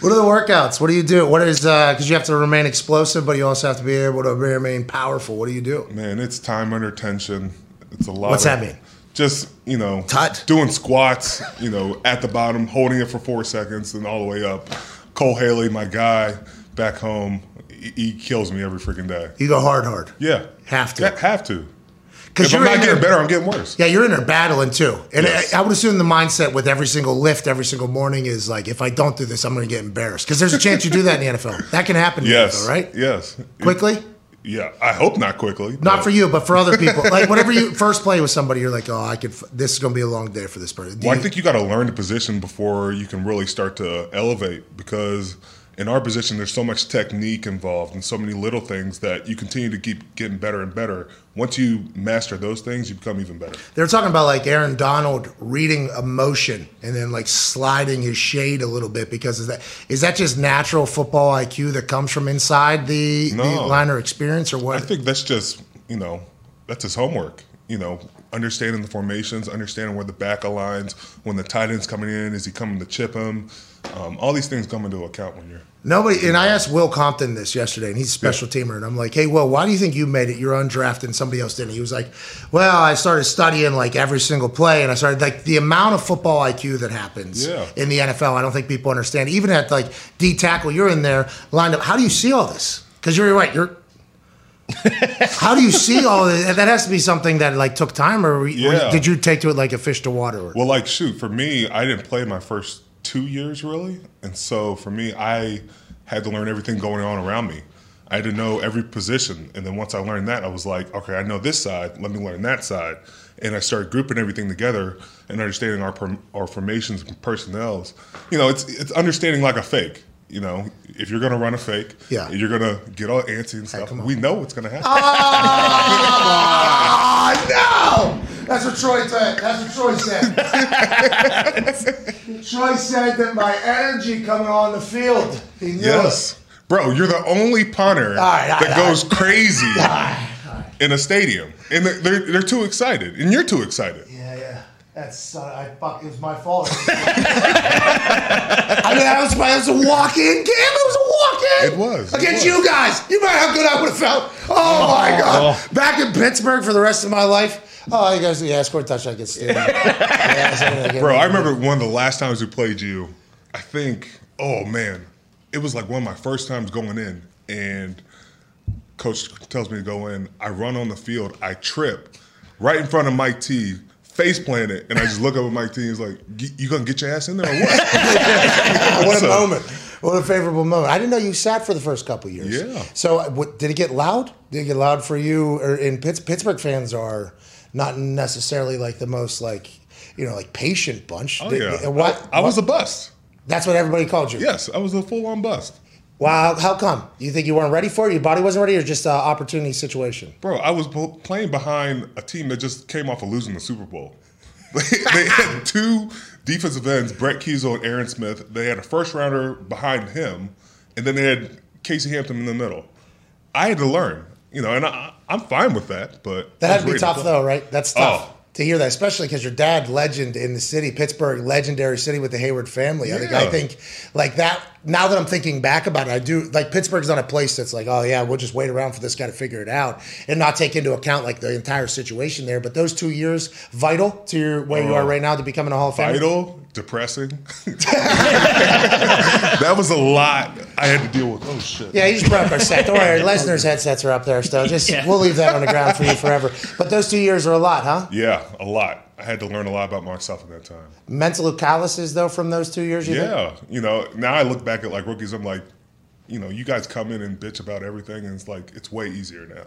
What are the workouts? What do you do? What is uh, because you have to remain explosive, but you also have to be able to remain powerful. What do you do? Man, it's time under tension. It's a lot. What's of- that mean? Just you know, Tut. doing squats. You know, at the bottom, holding it for four seconds, and all the way up. Cole Haley, my guy, back home, he, he kills me every freaking day. You go hard, hard. Yeah, Have to. Ha- have to. Because If I'm you're not getting better, I'm getting worse. Yeah, you're in there battling too. And Yes. I, I would assume the mindset with every single lift, every single morning is like, if I don't do this, I'm going to get embarrassed. Because there's a chance you do that in the NFL. That can happen Yes. NFL, right? Yes. Quickly? Yeah. I hope not quickly. Not but- for you, but for other people. Like whenever you first play with somebody, you're like, oh, I could. f- This is going to be a long day for this person. Do Well, I think you got to learn the position before you can really start to elevate because in our position, there's so much technique involved and so many little things that you continue to keep getting better and better. Once you master those things, you become even better. They're talking about like Aaron Donald reading emotion and then like sliding his shade a little bit because is that is that just natural football IQ that comes from inside the, the liner experience or what? I think that's just, you know, that's his homework. You know, understanding the formations, understanding where the back aligns, when the tight end's coming in, is he coming to chip him? Um, all these things come into account when you're. Nobody, and I asked Will Compton this yesterday, and he's a special teamer, and I'm like, "Hey, Will, why do you think you made it? You're undrafted, and somebody else didn't." He was like, "Well, I started studying like every single play, and I started like the amount of football IQ that happens Yeah. in the NFL. I don't think people understand. Even at like D tackle, you're in there lined up. How do you see all this? Because you're right, you're." How do you see all this? That has to be something that like took time, or Yeah. did you take to it like a fish to water? Or, Well, like, shoot, for me, I didn't play my first two years really. And so for me, I had to learn everything going on around me. I had to know every position. And then once I learned that, I was like, okay, I know this side. Let me learn that side. And I started grouping everything together and understanding our, our formations and personnels. You know, it's, it's understanding like a fake. You know, if you're going to run a fake, Yeah. you're going to get all antsy and stuff. on. we know what's going to happen. Ah, no! That's what Troy said. That's what Troy said. Troy said that my energy coming on the field. He knew Yes. Bro, you're the only punter right, all that right, goes crazy in a stadium. And they're, they're, they're too excited. And you're too excited. Yeah, yeah. That's uh, I fuck. It was my fault. I mean, that was, that was a walk-in game. It was a walk-in. It was, it against was. you guys. You know how good I would have felt. Oh, my god! Back in Pittsburgh for the rest of my life. Oh, you guys, yeah, scored a touchdown against Steelers. yeah, so I'm gonna Bro, I remember one of the last times we played you. I think, oh man, it was like one of my first times going in, and coach tells me to go in. I run on the field, I trip right in front of Mike T, face planted, and I just look up at Mike T. and He's like, "Y- "You gonna get your ass in there or what?" What a moment. What a favorable moment. I didn't know you sat for the first couple years. Yeah. So what, did it get loud? Did it get loud for you? Or in Pitts, Pittsburgh fans are not necessarily like the most like, you know, like patient bunch. Oh yeah, What? I, I was a bust. That's what everybody called you. Yes, I was a full on bust. Wow. How come? You think you weren't ready for it? Your body wasn't ready, or just an opportunity situation? Bro, I was playing behind a team that just came off of losing the Super Bowl. They, they had two defensive ends, Brett Keisel and Aaron Smith. They had a first rounder behind him, and then they had Casey Hampton in the middle. I had to learn, you know, and I, I'm fine with that. But That I had to be tough, though, right? That's tough Oh. To hear that, especially because your dad, legend in the city, Pittsburgh, legendary city with the Heyward family. I think, I think, like that. Now that I'm thinking back about it, I do like Pittsburgh's not a place that's like, oh yeah, we'll just wait around for this guy to figure it out and not take into account like the entire situation there. But those two years vital to your where you are uh, right now to becoming a Hall of Famer. Vital, depressing. that was a lot I had to deal with. Oh shit. Yeah, you just brought up our set. Don't worry, Lesnar's headsets are up there still. Just Yeah. we'll leave that on the ground for you forever. But those two years are a lot, huh? Yeah, a lot. I had to learn a lot about myself in that time. Mental calluses though from those two years. You think? Yeah, you know, now I look back at like rookies, I'm like, you know, you guys come in and bitch about everything, and it's like it's way easier now.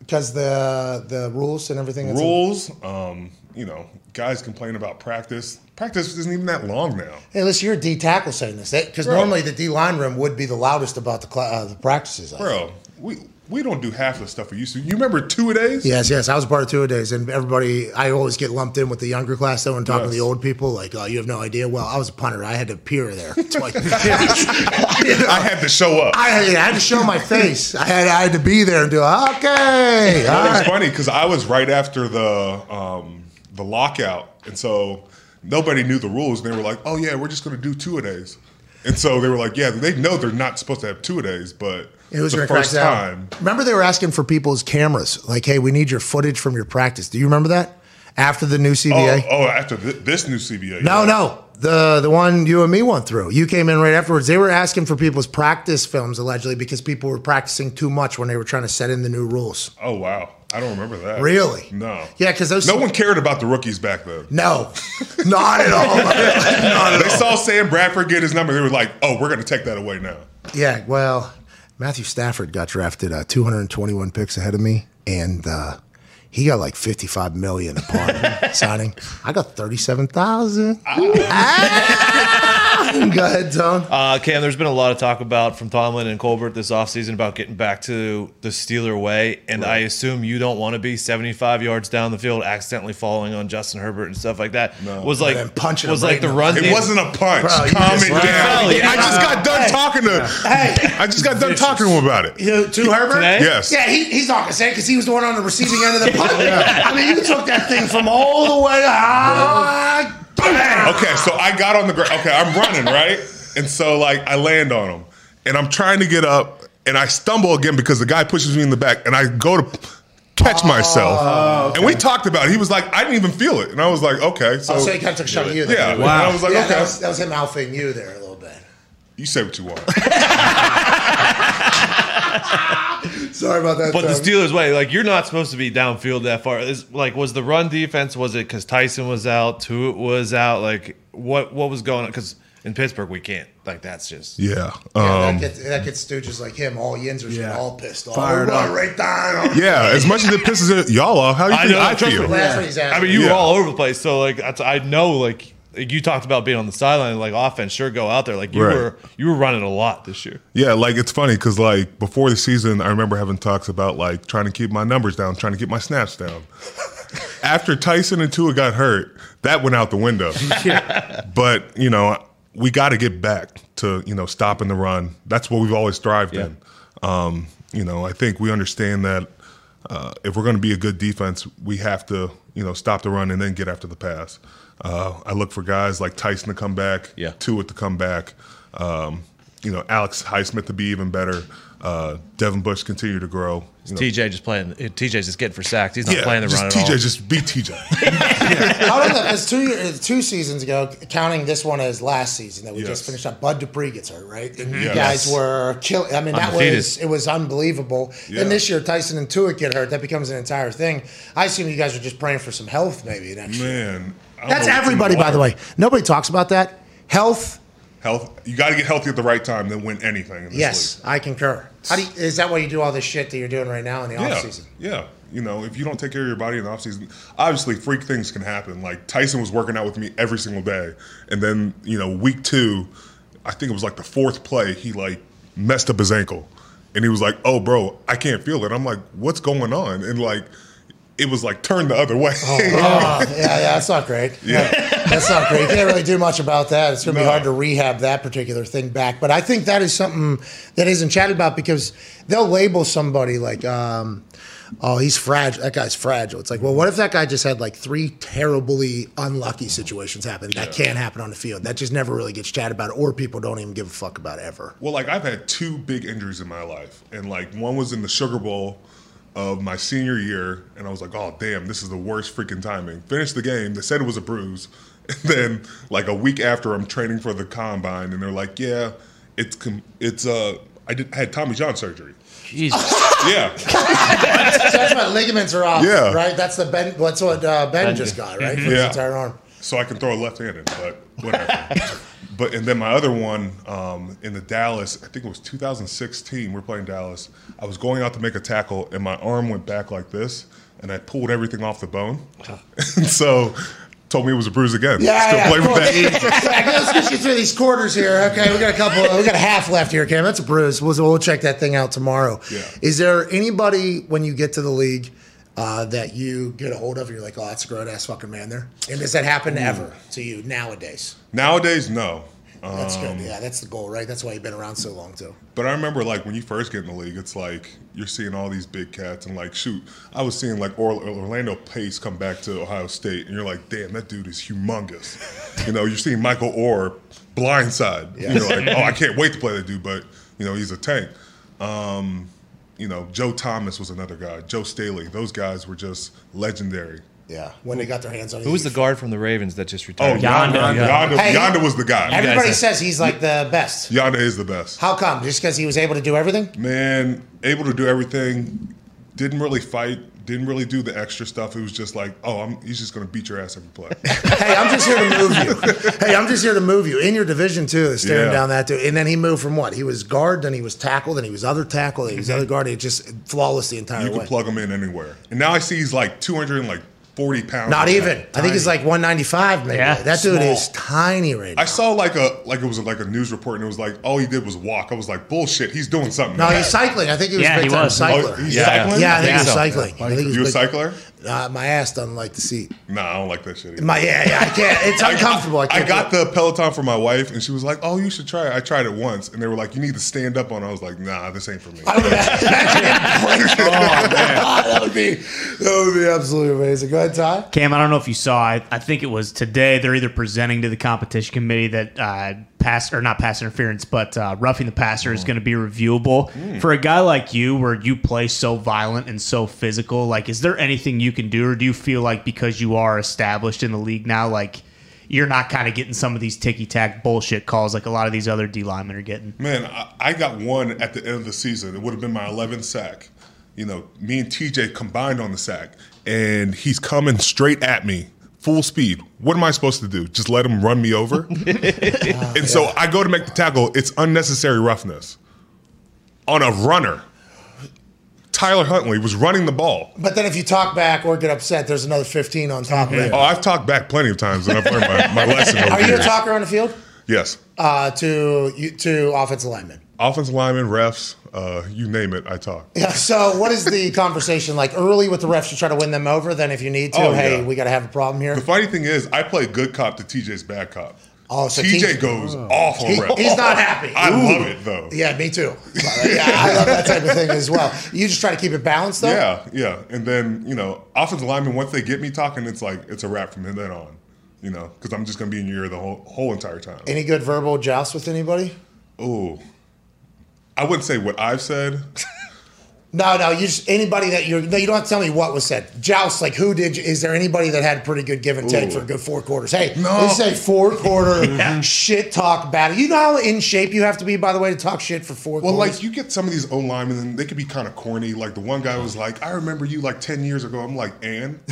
because the the rules and everything. in- Rules, um, you know, guys complain about practice. Practice isn't even that long now. Hey, listen, you're a D tackle saying this because Bro. normally the D line room would be the loudest about the cla uh, the practices. I think. Bro, we we don't do half the stuff we used to. You remember two a days? Yes, yes. I was part of two a days, and everybody. I always get lumped in with the younger class though, and talking to the old people. Like, oh, you have no idea. Well, I was a punter. I had to appear there twice. I had to show up. I had, I had to show my face. I had, I had to be there and do. Okay, all It was right. funny because I was right after the um, the lockout, and so nobody knew the rules. And they were like, "Oh yeah, we're just going to do two a days." And so they were like, "Yeah, they know they're not supposed to have two a days, but It was the first down. time." Remember, they were asking for people's cameras. Like, hey, we need your footage from your practice. Do you remember that? After the new Oh, CBA. oh, after th- this new CBA. No, yeah. no. The the one you and me went through. You came in right afterwards. They were asking for people's practice films allegedly because people were practicing too much when they were trying to set in the new rules. Oh wow, I don't remember that. Really? No. Yeah, because those No one cared about the rookies back then. No, not at all. not at They all. saw Sam Bradford get his number. They were like, "Oh, we're going to take that away now." Yeah, well, Matthew Stafford got drafted uh, 221 picks ahead of me, and uh, he got like 55 million upon signing. I got 37,000. Go ahead, Tone. Uh, Cam, there's been a lot of talk about from Tomlin and Colbert this offseason about getting back to the Steeler way. And I assume you don't want to be 75 yards down the field, accidentally falling on Justin Herbert and stuff like that. No. Was like, And punching was like right the in run. It game- wasn't a punch. Bro, Calm it Well, down. yeah. I just got done Hey. talking to. Hey. I just got done talking to him about it. You, to Herbert? Today? Yes. Yeah, he, he's not gonna say because he was the one on the receiving end of the punt. I mean, you took that thing from all the way. Ah, bam! Okay, so I got on the ground. Okay, I'm running right, and so like I land on him, and I'm trying to get up, and I stumble again because the guy pushes me in the back, and I go to catch myself. Oh, and we talked about it. He was like, I didn't even feel it, and I was like, okay, so, Oh, so he kind of took a shot at you. There. yeah. Wow. And I was like, Yeah, okay, that was, that was him alphaing you there a little bit. you say what you want. Sorry about that. But the Tom. Steelers' way, like you're not supposed to be downfield that far. Is like was the run defense? Was it because Tyson was out, Tuitt was out? Like what what was going on? Because in Pittsburgh we can't. Like that's just Yeah. Yeah, Um, that, gets, that gets stooges like him, all Yinzers Yeah. all pissed off. Fired We're up. right down. yeah. As much as it pisses y'all off, how do you I think know, I trust feel? me. That's I mean, you Yeah. were all over the place. So like that's, I know like you talked about being on the sideline, like offense. Sure, go out there. Like you Right. were you were running a lot this year. Yeah, like it's funny because like before the season, I remember having talks about like trying to keep my numbers down, trying to keep my snaps down. After Tyson and Tua got hurt, that went out the window. But you know, we got to get back to you know stopping the run. That's what we've always thrived in. Um, you know, I think we understand that uh, if we're going to be a good defense, we have to you know stop the run and then get after the pass. Uh, I look for guys like Tyson to come back, Yeah. Tua to come back. Um, you know, Alex Highsmith to be even better. Uh, Devin Bush continue to grow. You know, TJ just playing. TJ's just getting for sacks. He's not yeah, playing the just run at TJ, all. just beat TJ. How did that? It's two years, two seasons ago, counting this one as last season that we Yes. just finished up. Bud Dupree gets hurt, right? And you guys were killing. I mean, that Undefeated. was it was unbelievable. Yeah. And this year, Tyson and Tua get hurt. That becomes an entire thing. I assume you guys are just praying for some health, maybe next year. Man, I don't That's everybody, by the way. Nobody talks about that. Health. Health. You got to get healthy at the right time, then win anything. In this Yes, league. I concur. How do you, is that why you do all this shit that you're doing right now in the Yeah, off season? yeah. You know, if you don't take care of your body in the offseason, obviously freak things can happen. Like Tyson was working out with me every single day, and then you know, week two, I think it was like the fourth play, he like messed up his ankle, and he was like, "Oh, bro, I can't feel it." I'm like, "What's going on?" And like, it was like turned the other way. Oh, yeah, yeah, that's not great. Yeah. that's not great. You can't really do much about that. It's going to be hard to rehab that particular thing back. But I think that is something that isn't chatted about because they'll label somebody like, um, oh, he's fragile. That guy's fragile. It's like, well, what if that guy just had like three terribly unlucky situations happen that can't happen on the field? That just never really gets chatted about, or people don't even give a fuck about ever. Well, like I've had two big injuries in my life, and like one was in the Sugar Bowl of my senior year, and I was like, "Oh, damn, this is the worst freaking timing." Finished the game. They said it was a bruise, and then like a week after, I'm training for the combine, and they're like, "Yeah, it's com- it's uh, I did I had Tommy John surgery." Jesus. Yeah, So that's what ligaments are off, Yeah. right? That's the Ben. That's what uh, Ben, Ben- just got, right? For his Yeah. entire arm. So I can throw a left-handed, but whatever. but and then my other one um, in the Dallas, I think it was 2016. We're playing Dallas. I was going out to make a tackle, and my arm went back like this, and I pulled everything off the bone. and so told me it was a bruise again. Yeah, Still yeah. play with cool. that. Okay, let's get you through these quarters here. Okay, we got a couple. We got a half left here, Cam. That's a bruise. We'll, we'll check that thing out tomorrow. Yeah. Is there anybody when you get to the league uh, that you get a hold of? You're like, oh, that's a grown ass fucking man there. And does that happen ever to you nowadays? Nowadays, no. That's Um, good. Yeah, that's the goal, right? That's why you've been around so long too. But I remember, like, when you first get in the league, it's like you're seeing all these big cats, and like, shoot, I was seeing like Or- Orlando Pace come back to Ohio State, and you're like, damn, that dude is humongous. you know, you're seeing Michael Oher blindside. You know, like, oh, I can't wait to play that dude, but you know, he's a tank. Um, you know, Joe Thomas was another guy. Joe Staley. Those guys were just legendary. Yeah, when they got their hands on you. Who was the guard from the Ravens that just Oh, retired? Yanda, Yanda. Yanda, Hey, Yanda was the guy. Everybody guys- says he's like the best. Yanda is the best. How come? Just because he was able to do everything? Man, able to do everything. Didn't really fight. Didn't really do the extra stuff. It was just like, oh, I'm, he's just going to beat your ass every play. hey, I'm just here to move you. Hey, I'm just here to move you in your division too. Staring Yeah. down that too, and then he moved from what? He was guard, then he was tackle, then he was other tackle, then he was other guard. He just flawless the entire Mm-hmm. you way. can plug him in anywhere. And now I see he's like 200 and like 240 pounds. Not even. I think he's like 195 maybe. Yeah, that dude small. is tiny right now. I saw like a like it was like a news report and it was like all he did was walk. I was like bullshit. He's doing something. no, he's cycling. I think he was Yeah, big he time was. cycler. Oh, he's yeah. cycling? Yeah, I think Yeah. he was So. cycling. I think he was you a big- cycler? Uh, my ass doesn't like the seat. Nah, I don't like that shit. Either. My yeah, yeah, I can't. It's uncomfortable. I, I, can't got the Peloton for my wife, and she was like, "Oh, you should try it." I tried it once, and they were like, "You need to stand up on." it. I was like, "Nah, this ain't for me." that would be that would be absolutely amazing. Go ahead, Ty. Cam, I don't know if you saw. I, I think it was today. They're either presenting to the competition committee that uh, pass or not pass interference, but uh, roughing the passer is going to be reviewable for a guy like you, where you play so violent and so physical. Like, is there anything you can do, or do you feel like because you are established in the league now, like you're not kind of getting some of these ticky tack bullshit calls like a lot of these other D linemen are getting? Man, I, I got one at the end of the season. It would have been my 11th sack. You know, me and TJ combined on the sack, and he's coming straight at me, full speed. What am I supposed to do? Just let him run me over? and so I go to make the tackle. It's unnecessary roughness on a runner. Tyler Huntley was running the ball. But then if you talk back or get upset, there's another 15 on top of it. Oh, I've talked back plenty of times, and I've learned my, my lesson over Are you a talker on the field? Yes. Uh, to you, to offensive linemen. Offensive linemen, refs, uh, you name it, I talk. Yeah. So, what is the conversation like early with the refs to try to win them over? Then, if you need to, Oh, hey, yeah. we got to have a problem here. The funny thing is, I play good cop to TJ's bad cop. Oh, so TJ TJ goes off on He- refs. he's not happy. I Ooh. love it though. Yeah, me too. yeah, I love that type of thing as well. You just try to keep it balanced, though. Yeah, yeah. And then, you know, offensive linemen, once they get me talking, it's like, it's a wrap from then on. You know, because I'm just gonna be in your ear the whole whole entire time. Any good verbal joust with anybody? Oh, I wouldn't say what I've said. No, no. You just anybody that you're. No, you don't have to tell me what was said. Joust, like who did? You, is there anybody that had a pretty good give and take Ooh. for a good four quarters? Hey, No. this is a four quarter shit talk battle. You know how in shape you have to be, by the way, to talk shit for four. Well, quarters? like you get some of these O linemen, and they could be kind of corny. Like the one guy was like, "I remember you like ten years ago." I'm like, "And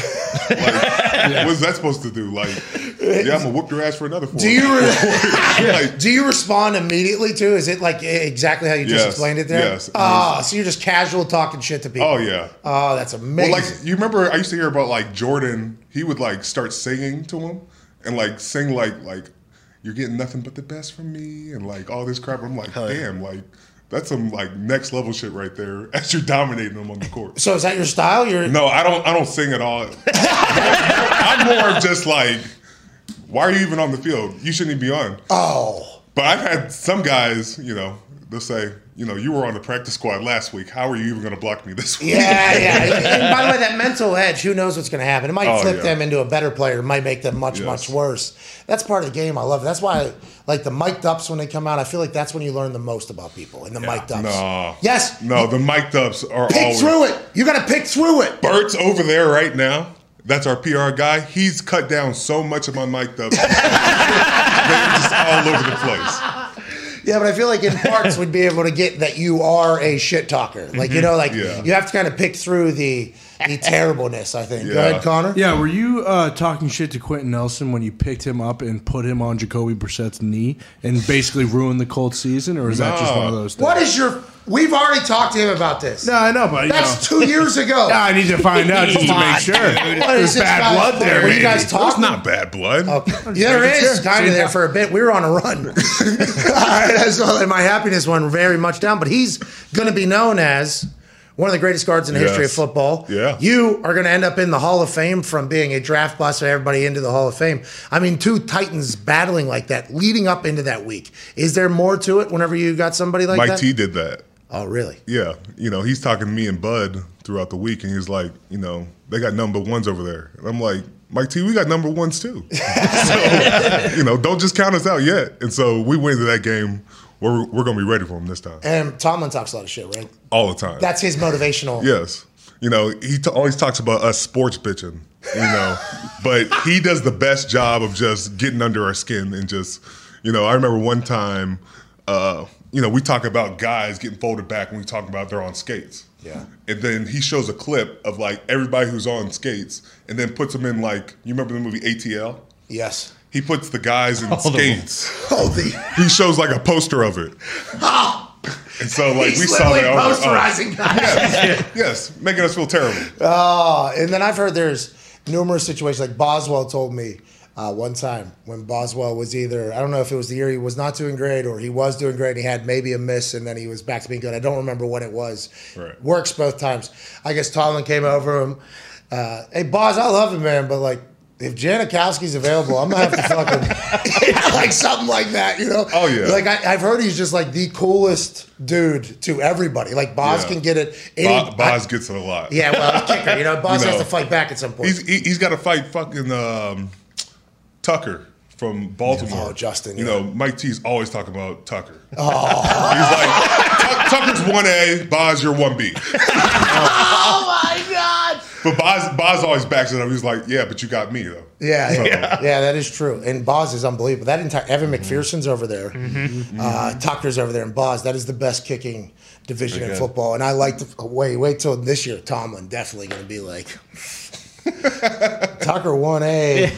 like, what's that supposed to do?" Like, yeah, I'm gonna whoop your ass for another four. Do you re- like, do you respond immediately to? Is it like exactly how you just Yes, explained it there? yes. Ah, so you're just casual talking shit to people. oh yeah. Oh, that's amazing. Well, amazing. like you remember, I used to hear about like Jordan. He would like start singing to him, and like sing like like you're getting nothing but the best from me, and like all this crap. I'm like, damn, like that's some like next level shit right there. As you're dominating them on the court. so is that your style? You're No, I don't. I don't sing at all. I'm more just like, why are you even on the field? You shouldn't even be on. oh. But I've had some guys, you know, they'll say, you know, you were on the practice squad last week. How are you even going to block me this week? Yeah, yeah. And by the way, that mental edge, who knows what's going to happen? It might Oh, flip yeah. them into a better player. It might make them much, Yes. much worse. That's part of the game. I love it. That's why, I, like the mic'd ups when they come out, I feel like that's when you learn the most about people in the mic'd ups. No. Yes. No, the mic'd ups are Pick always. through it. You got to pick through it. Bert's over there right now. That's our PR guy. He's cut down so much of my mic'd ups. They're just all over the place. Yeah, but I feel like in parts we'd be able to get that you are a shit talker. Like you know, like Yeah. you have to kind of pick through the the terribleness. I think. Go Yeah. ahead, Connor. Yeah, were you uh, talking shit to Quenton Nelson when you picked him up and put him on Jacoby Brissett's knee and basically ruined the Colts season, or is that just No. one of those things? What is your? We've already talked to him about this. No, I know, but you That's know. two years ago. Yeah, I need to find out just to make sure. There's bad guy- blood there. Were you guys That's talking? not bad blood. Okay. Yeah, there Making is sure. kind of See, there for a bit. We were on a run. All right, so and my happiness went very much down. But he's going to be known as one of the greatest guards in the history of football. Yeah. you are going to end up in the Hall of Fame from being a draft bust of everybody into the Hall of Fame. I mean, two Titans battling like that, leading up into that week. Is there more to it? Whenever you got somebody like Mike that? T did that. Oh, really? Yeah, you know, he's talking to me and Bud throughout the week, and he's like, you know, they got number ones over there. And I'm like, Mike T, we got number ones too. so, you know, don't just count us out yet. And so we went into that game. We're, we're going to be ready for him this time. And Tomlin talks a lot of shit, right? All the time. That's his motivational. yes. You know, he t- always talks about us sports bitching, you know, but he does the best job of just getting under our skin and just, you know, I remember one time, uh, you know, we talk about guys getting folded back when we talk about they're on skates. Yeah. And then he shows a clip of like everybody who's on skates and then puts them in like, you remember the movie ATL? Yes. He puts the guys in skates. Holy. He shows like a poster of it. And so like He's we saw literally that. I was like, oh. posterizing guys. Yes, yes, making us feel terrible. Oh, and then I've heard there's numerous situations. Like Boswell told me uh, one time when Boswell was either I don't know if it was the year he was not doing great or he was doing great and he had maybe a miss and then he was back to being good. I don't remember when it was. Right. Works both times. I guess Tomlin came over him. Uh, hey, Boz, I love him, man, but like. If Janikowski's available, I'm gonna have to fucking like something like that, you know? Oh, yeah. Like I, I've heard he's just like the coolest dude to everybody. Like Boz Yeah. can get it. any- Bo- Boz gets it a lot. yeah, well, kicker. You know, Boz You has to fight back at some point. He's he, he's got to fight fucking um, Tucker from Baltimore. Oh, Justin, You yeah. know, Mike T's always talking about Tucker. Oh. he's like Tucker's one A, Boz you're one B. oh my god! But Boz Boz always backs it up. He's like, yeah, but you got me though. Yeah, So- yeah, yeah, that is true. And Boz is unbelievable. That entire Evan mm-hmm. McPherson's over there, mm-hmm. uh, mm-hmm. Tucker's over there, and Boz. That is the best kicking division in football. And I like to oh, wait, wait till this year. Tomlin definitely going to be like Tucker one A.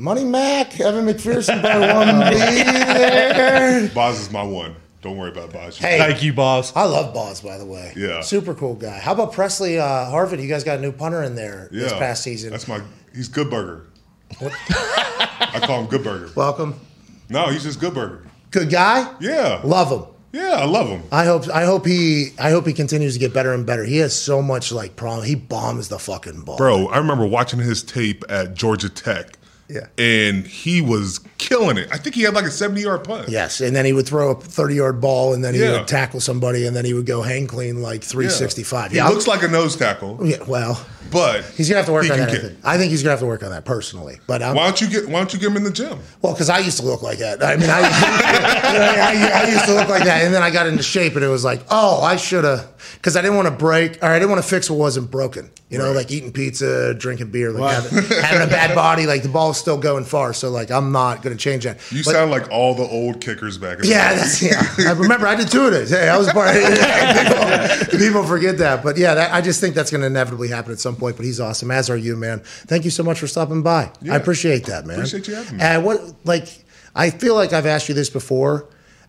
Money Mac, Evan McPherson by one B there. Boz is my one. Don't worry about Boz. Hey. Thank you, Boz. I love Boz, by the way. Yeah. Super cool guy. How about Pressley uh, Harvin? You guys got a new punter in there yeah. this past season. That's my. He's Good Burger. I call him Good Burger. Welcome. No, he's just Good Burger. Good guy. Yeah. Love him. Yeah, I love him. I hope I hope he I hope he continues to get better and better. He has so much like prom. He bombs the fucking ball. Bro, I remember watching his tape at Georgia Tech. Yeah. And he was killing it. I think he had like a 70 yard punt. Yes, and then he would throw a 30 yard ball, and then he Yeah. would tackle somebody, and then he would go hang clean like 365. He Yeah, looks like a nose tackle, yeah, well, but he's gonna have to work on that. I get- think. I think he's gonna have to work on that personally. But I'm, Why don't you get? Why don't you get him in the gym? well, because I used to look like that. I mean, I, I, I used to look like that, and then I got into shape, and it was like, oh, I should have, because I didn't want to break, or I didn't want to fix what wasn't broken. You know, Right. like eating pizza, drinking beer, like having, having a bad body. Like the ball's still going far, so like I'm not gonna change that. You But- sound like all the old kickers back. In Yeah, the day. Yeah, that's yeah. I remember I did two of those. Hey, I was part. people, people forget that, but yeah, that, I just think that's going to inevitably happen at some point. But he's awesome, as are you, man. Thank you so much for stopping by. Yeah. I appreciate that, man. Appreciate you having me. And what, like, I feel like I've asked you this before,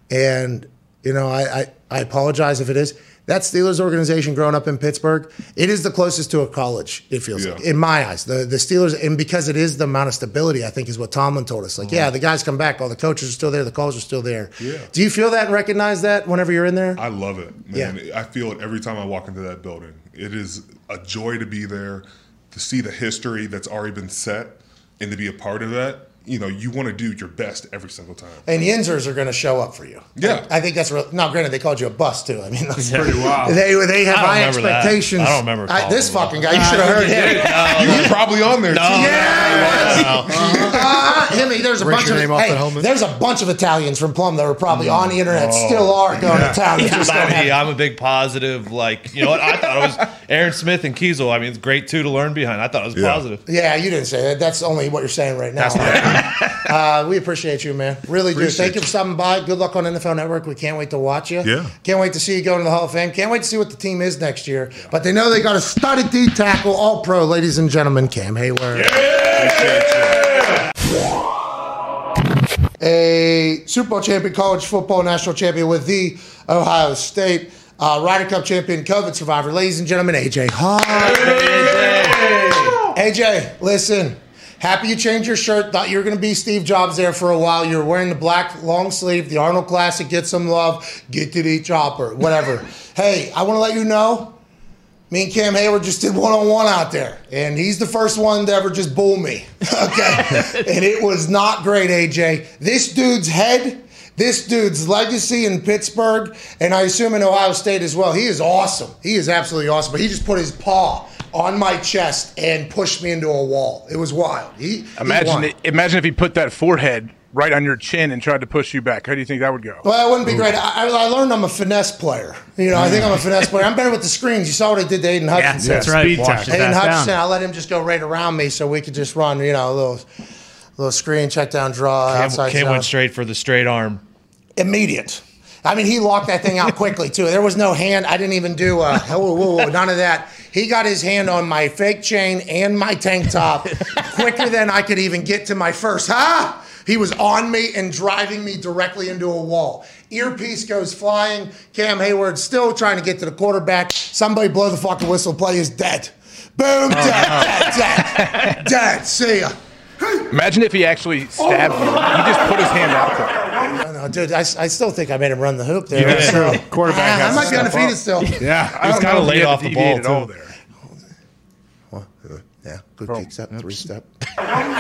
and you know, I, I, I apologize if it is. That Steelers organization growing up in Pittsburgh, it is the closest to a college, it feels Yeah. like, in my eyes. The the Steelers, and because it is the amount of stability, I think is what Tomlin told us. Like, uh-huh. yeah, the guys come back, all the coaches are still there, the calls are still there. Yeah. Do you feel that and recognize that whenever you're in there? I love it, man. Yeah. I feel it every time I walk into that building. It is a joy to be there, to see the history that's already been set, and to be a part of that. You know, you want to do your best every single time. and the Yinzers are going to show up for you. Yeah. I, I think that's real. Now, granted, they called you a bust too. I mean, that's Pretty wild. They they have I high remember that. expectations. I don't remember I- this calling fucking guy. You should have heard him. You were probably on there too. Uh, him, there's a Erase bunch of name hey, there's a bunch of Italians from Plum that were probably on the internet, still are going to town. They just don't I have- mean, I'm a big positive. Like, you know what? I thought it was Aaron Smith and Keisel. I mean, it's great too to learn behind. I thought it was positive. Yeah, you didn't say that. That's only what you're saying right now. uh, we appreciate you, man. Really do. Thank you for stopping by. Good luck on NFL Network. We can't wait to watch you. Yeah. Can't wait to see you go into the Hall of Fame. Can't wait to see what the team is next year. But they know they got a studded D tackle, all pro, ladies and gentlemen, Cam Heyward. Yeah! A Super Bowl champion, college football national champion with the Ohio State. Uh, Ryder Cup champion, COVID survivor, ladies and gentlemen, AJ Hawk. AJ, listen. Happy you changed your shirt. Thought you were going to be Steve Jobs there for a while. You're wearing the black long sleeve. The Arnold Classic. Get some love. Get to the chopper. Whatever. hey, I want to let you know. Me and Cam Heyward just did one on one out there, and he's the first one to ever just bull me. Okay, and it was not great, AJ. This dude's head, this dude's legacy in Pittsburgh, and I assume in Ohio State as well. He is awesome. He is absolutely awesome. But he just put his paw on my chest and pushed me into a wall. It was wild. He he Imagine, won. it, imagine if he put that forehead right on your chin and tried to push you back. How do you think that would go? Well, it wouldn't be great. I, I I learned I'm a finesse player. You know, I think I'm a finesse player. I'm better with the screens. You saw what I did to Aidan Yeah, Hutchinson. that's right. speed Watch tackle. Aidan Hutchinson, down. I let him just go right around me so we could just run, you know, a little, little screen, check down, draw, Cam, outside Cam went straight for the straight arm. Immediate. I mean, he locked that thing out quickly, too. There was no hand. I didn't even do uh, whoa, whoa, whoa, none of that. He got his hand on my fake chain and my tank top quicker than I could even get to my first. Ha! He was on me and driving me directly into a wall. Earpiece goes flying. Cam Heyward still trying to get to the quarterback. Somebody blow the fucking whistle. Play is dead. Boom, oh, dead, dead, dead, dead. See ya. Imagine if he actually stabbed oh. you. He just put his hand out there. No, dude, I, I still think I made him run the hoop there. did. So, Quarterback I, I has might to be step undefeated up. still. Yeah, I don't kinda know laid off the ball, at all too. there. Uh, yeah, good kick step, three step. I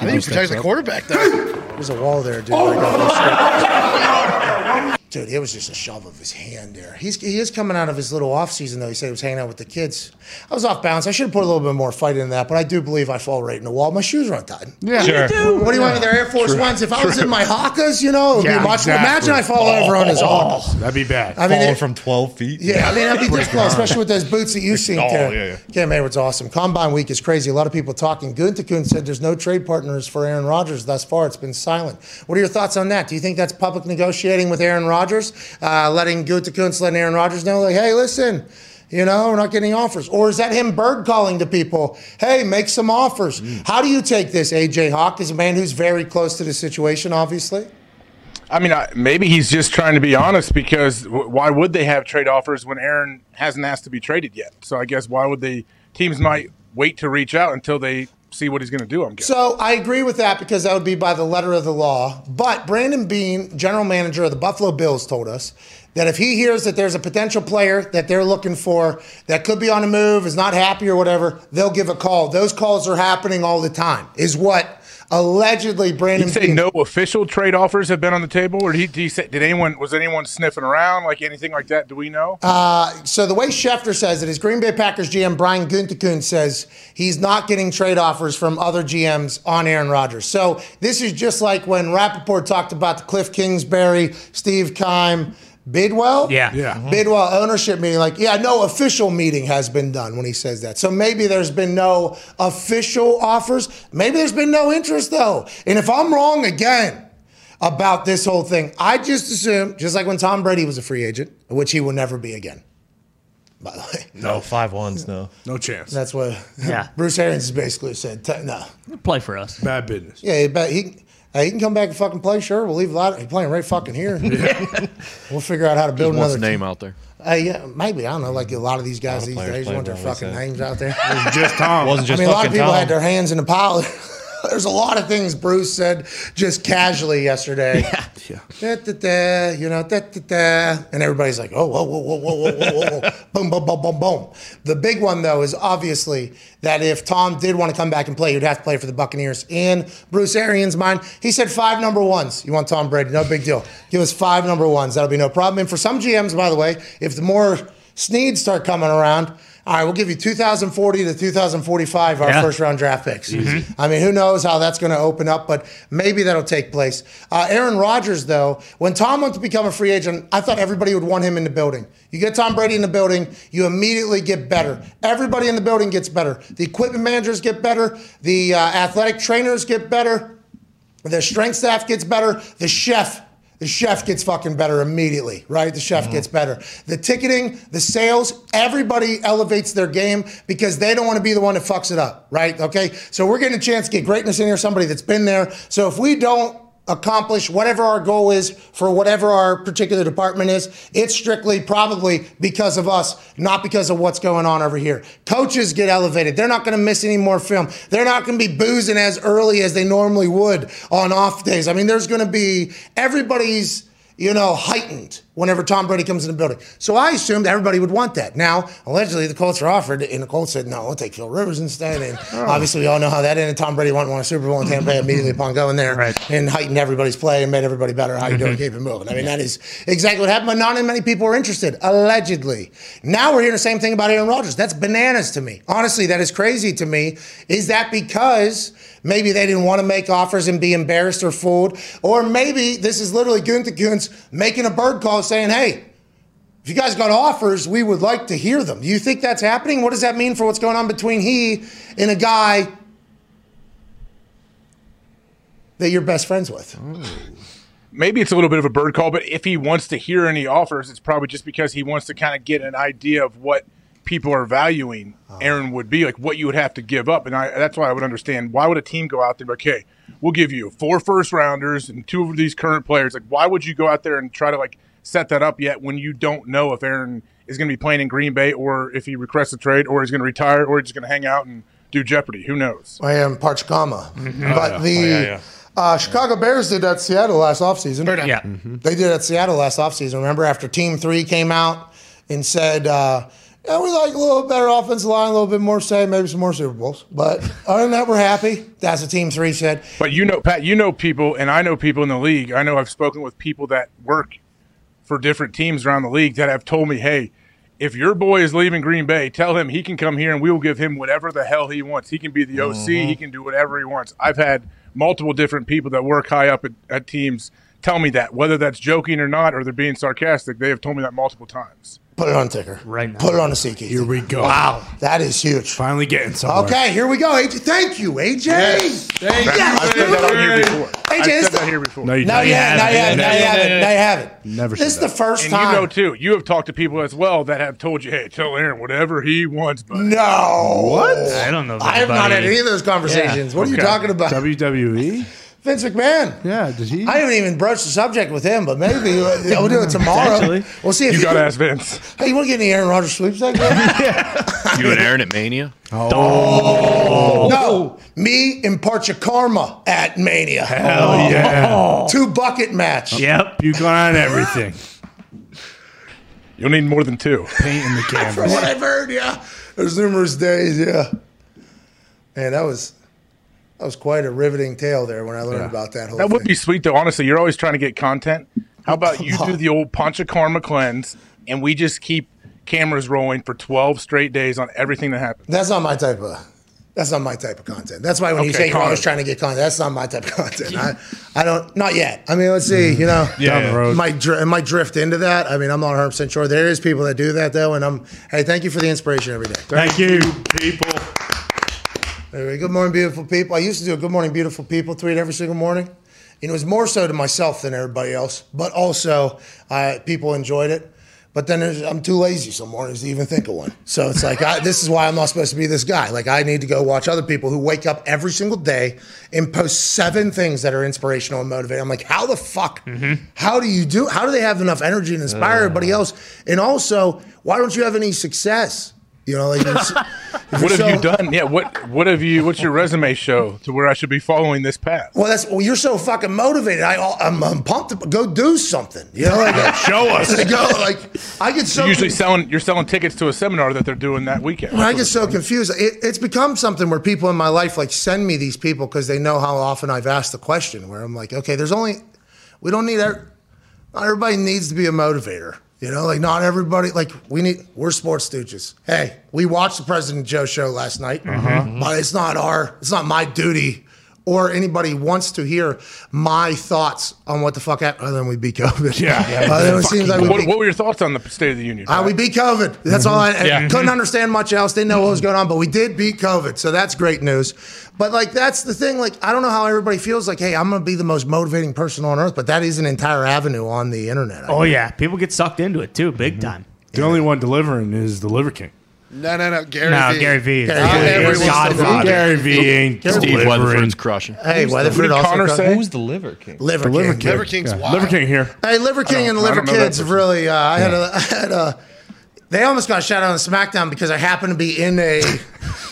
think you protect the quarterback though. There's a wall there, dude. I got this Dude, it was just a shove of his hand there. He's he is coming out of his little off season though. He said he was hanging out with the kids. I was off balance. I should have put a little bit more fight in that, but I do believe I fall right in the wall. My shoes are untied. yeah. Sure. What do you want with their Air Force Ones? If I was in my Hawkas, you know, it would Yeah, be much. exactly. Imagine I fall over on his oh, Hawkas. That'd be bad. I mean, Falling it- from 12 feet. Yeah, I mean that'd be difficult, especially with those boots that you've seen. Oh, Cam. yeah, yeah. Cam Heyward's awesome. Combine week is crazy. A lot of people talking. Gunther said there's no trade partners for Aaron Rodgers thus far. It's been silent. What are your thoughts on that? Do you think that's public negotiating with Aaron Rodgers, uh, letting Gunther letting Aaron Rodgers know, like, hey, listen. You know, we're not getting offers. Or is that him bird calling to people? Hey, make some offers. Mm. How do you take this, AJ Hawk, as a man who's very close to the situation, obviously? I mean, maybe he's just trying to be honest because w- why would they have trade offers when Aaron hasn't asked to be traded yet? So I guess why would they? Teams might wait to reach out until they see what he's going to do. I'm guessing. So I agree with that because that would be by the letter of the law. But Brandon Beane, general manager of the Buffalo Bills, told us that if he hears that there's a potential player that they're looking for that could be on a move, is not happy or whatever, they'll give a call. Those calls are happening all the time, is what allegedly Brandon. Did he say Beane- no official trade offers have been on the table, or did he, did he say did anyone was anyone sniffing around like anything like that? Do we know? Uh, so the way Schefter says it is Green Bay Packers GM Brian Gutekunst says he's not getting trade offers from other GMs on Aaron Rodgers. So this is just like when Rapoport talked about the Cliff Kingsbury, Steve Keim, Bidwell. Yeah. Yeah. Mm-hmm. Bidwell ownership meeting, like, yeah, no official meeting has been done when he says that. So maybe there's been no official offers. Maybe there's been no interest, though. And if I'm wrong again about this whole thing, I just assume, just like when Tom Brady was a free agent, which he will never be again, by the way. No, five ones, no. No chance. That's what Yeah. Bruce Arians has basically said. No. Play for us. Bad business. Yeah, but he. Hey, he can come back and fucking play. Sure, we'll leave a lot. He's playing right fucking here. we'll figure out how to build another a name team. out there. Hey, yeah, maybe I don't know. Like a lot of these guys these players days play want their well, fucking names out there. Just Tom. Wasn't I just mean, a lot of fucking people Tom. had their hands in the pile. there's a lot of things Bruce said just casually yesterday. Yeah. yeah. Da, da, da, you know, da, da, da. and everybody's like, oh, whoa, whoa, whoa, whoa, whoa, whoa, whoa. boom, boom, boom, boom, boom. The big one, though, is obviously that if Tom did want to come back and play, he'd have to play for the Buccaneers. In Bruce Arians' mind, he said five number ones. You want Tom Brady? No big deal. Give us five number ones. That'll be no problem. And for some GMs, by the way, if the more sneeds start coming around – all right, we'll give you 2040 to 2045 our Yeah. first round draft picks. I mean, who knows how that's going to open up, but maybe that'll take place. Uh, Aaron Rodgers, though, when Tom went to become a free agent, I thought everybody would want him in the building. You get Tom Brady in the building, you immediately get better. Everybody in the building gets better. The equipment managers get better. The uh, athletic trainers get better. The strength staff gets better. The chef, the chef gets fucking better immediately, right? The chef mm-hmm. gets better. The ticketing, the sales, everybody elevates their game because they don't want to be the one that fucks it up, right? Okay. So we're getting a chance to get greatness in here, somebody that's been there. So if we don't accomplish whatever our goal is for whatever our particular department is, it's strictly probably because of us, not because of what's going on over here. Coaches get elevated. They're not going to miss any more film. They're not going to be boozing as early as they normally would on off days. I mean, there's going to be everybody's you know, heightened whenever Tom Brady comes in the building. So I assumed everybody would want that. Now, allegedly, the Colts are offered, and the Colts said, no, we'll take Phil Rivers instead. And oh. obviously, we all know how that ended. Tom Brady to win a Super Bowl in Tampa Bay immediately upon going there Right. and heightened everybody's play and made everybody better. How you doing? Mm-hmm. Keep it moving. I mean, that is exactly what happened, but not many people were interested, allegedly. Now we're hearing the same thing about Aaron Rodgers. That's bananas to me. Honestly, that is crazy to me. Is that because maybe they didn't want to make offers and be embarrassed or fooled? Or maybe this is literally Gutekunst making a bird call saying, hey, if you guys got offers, we would like to hear them. Do you think that's happening? What does that mean for what's going on between he and a guy that you're best friends with? Hmm. maybe it's a little bit of a bird call, but if he wants to hear any offers, it's probably just because he wants to kind of get an idea of what people are valuing Aaron would be, like what you would have to give up. And I, that's why I would understand why would a team go out there and be like, okay, we'll give you four first rounders and two of these current players. Like, why would you go out there and try to like set that up yet when you don't know if Aaron is going to be playing in Green Bay or if he requests a trade or he's going to retire or he's just going to hang out and do Jeopardy? Who knows? I am Panchakarma. But the yeah, yeah. Uh, Chicago Bears did that Seattle last offseason. Yeah. They did at Seattle last offseason. Remember after Team Three came out and said, uh, yeah, we like a little better offensive line, a little bit more say, maybe some more Super Bowls. But other than that, we're happy. That's what Team Three said. But you know, Pat, you know people, and I know people in the league. I know I've spoken with people that work for different teams around the league that have told me, hey, if your boy is leaving Green Bay, tell him he can come here and we will give him whatever the hell he wants. He can be the OC, mm-hmm. he can do whatever he wants. I've had multiple different people that work high up at, at teams tell me that, whether that's joking or not, or they're being sarcastic. They have told me that multiple times. Put it on ticker. Right now. Put it on the SeatGeek. Here we go. Wow. That is huge. Finally getting somewhere. Okay, here we go. AJ, thank you, AJ. Thank Yes, I've said that on here before. Hey, I've Jason. said that here before. No, you Now don't. you have, now you have, now you have it, now you have it. Never This is the that. first And time. you know too. You have talked to people as well that have told you, "Hey, tell Aaron whatever he wants." But No. What? I don't know. I have not had any of those conversations. What are you talking about? WWE? Vince McMahon. Yeah, did he? I haven't even broached the subject with him, but maybe uh, we'll do it tomorrow. Potentially. We'll see if you got to ask Vince. Hey, you want to get any Aaron Rodgers sweepstakes? You and Aaron at Mania? Oh No, me and Panchakarma at Mania. Hell yeah. Oh. Two bucket match. Yep. Puke on everything. You'll need more than two. Paint in the canvas. From what I've heard, yeah. There's numerous days, yeah. Man, that was That was quite a riveting tale there when I learned about that whole That would thing. be sweet though. Honestly, you're always trying to get content. How about you do the old Panchakarma cleanse, and we just keep cameras rolling for 12 straight days on everything that happens. That's not my type of. That's not my type of content. That's why when you say you're always trying to get content, that's not my type of content. I, I don't. Not yet. I mean, let's see. You know, Down the road. Might, dri- it might drift into that. I mean, I'm not 100 percent sure. There is people that do that though, and I'm. Hey, thank you for the inspiration every day. Thank you. People. Anyway, good morning, beautiful people. I used to do a good morning, beautiful people tweet every single morning. And it was more so to myself than everybody else, but also uh, people enjoyed it. But then I'm too lazy some mornings to even think of one. So it's like, I, this is why I'm not supposed to be this guy. Like, I need to go watch other people who wake up every single day and post seven things that are inspirational and motivating. I'm like, how the fuck? How do you do? How do they have enough energy to inspire everybody else? And also, why don't you have any success? You know, like, What have you done? Yeah, what what have you? What's your resume show to where I should be following this path? Well, that's well. You're so fucking motivated. I, I'm, I'm pumped. To, go do something. You know, like Show us. go. Like I get so You're usually con- selling you're selling tickets to a seminar that they're doing that weekend. I get so confused. It, it's become something where people in my life like send me these people because they know how often I've asked the question. Where I'm like, okay, there's only we don't need. every- Not everybody needs to be a motivator. You know, like not everybody. Like we need. We're sports stooges. Hey, we watched the President Joe show last night, mm-hmm. but it's not our. It's not my duty. Or anybody wants to hear my thoughts on what the fuck happened. Other than we beat COVID. Yeah. Uh, it seems like we What, beat what were your thoughts on the State of the Union? uh, we beat COVID. That's all I, I Yeah. couldn't understand much else. Didn't know what was going on, but we did beat COVID. So that's great news. But like that's the thing. Like I don't know how everybody feels. Like hey, I'm going to be the most motivating person on earth, but that is an entire avenue on the internet. Oh yeah, people get sucked into it too, big time. The only one delivering is the Liver King. No, no, no. Gary No, V. Gary V. is Gary the V. Everyone's Godfather. Gary V ain't Steve delivering. Weatherford's crushing. Hey, What Weatherford did also. Connor co- say? Who's the liver king? Liver, The Liver King. King. Liver King's Yeah. wild. Liver King here. Hey, Liver King and I Liver don't know that Kids person. really. Uh, I had a. I had a they almost got shot out on SmackDown because I happened to be in a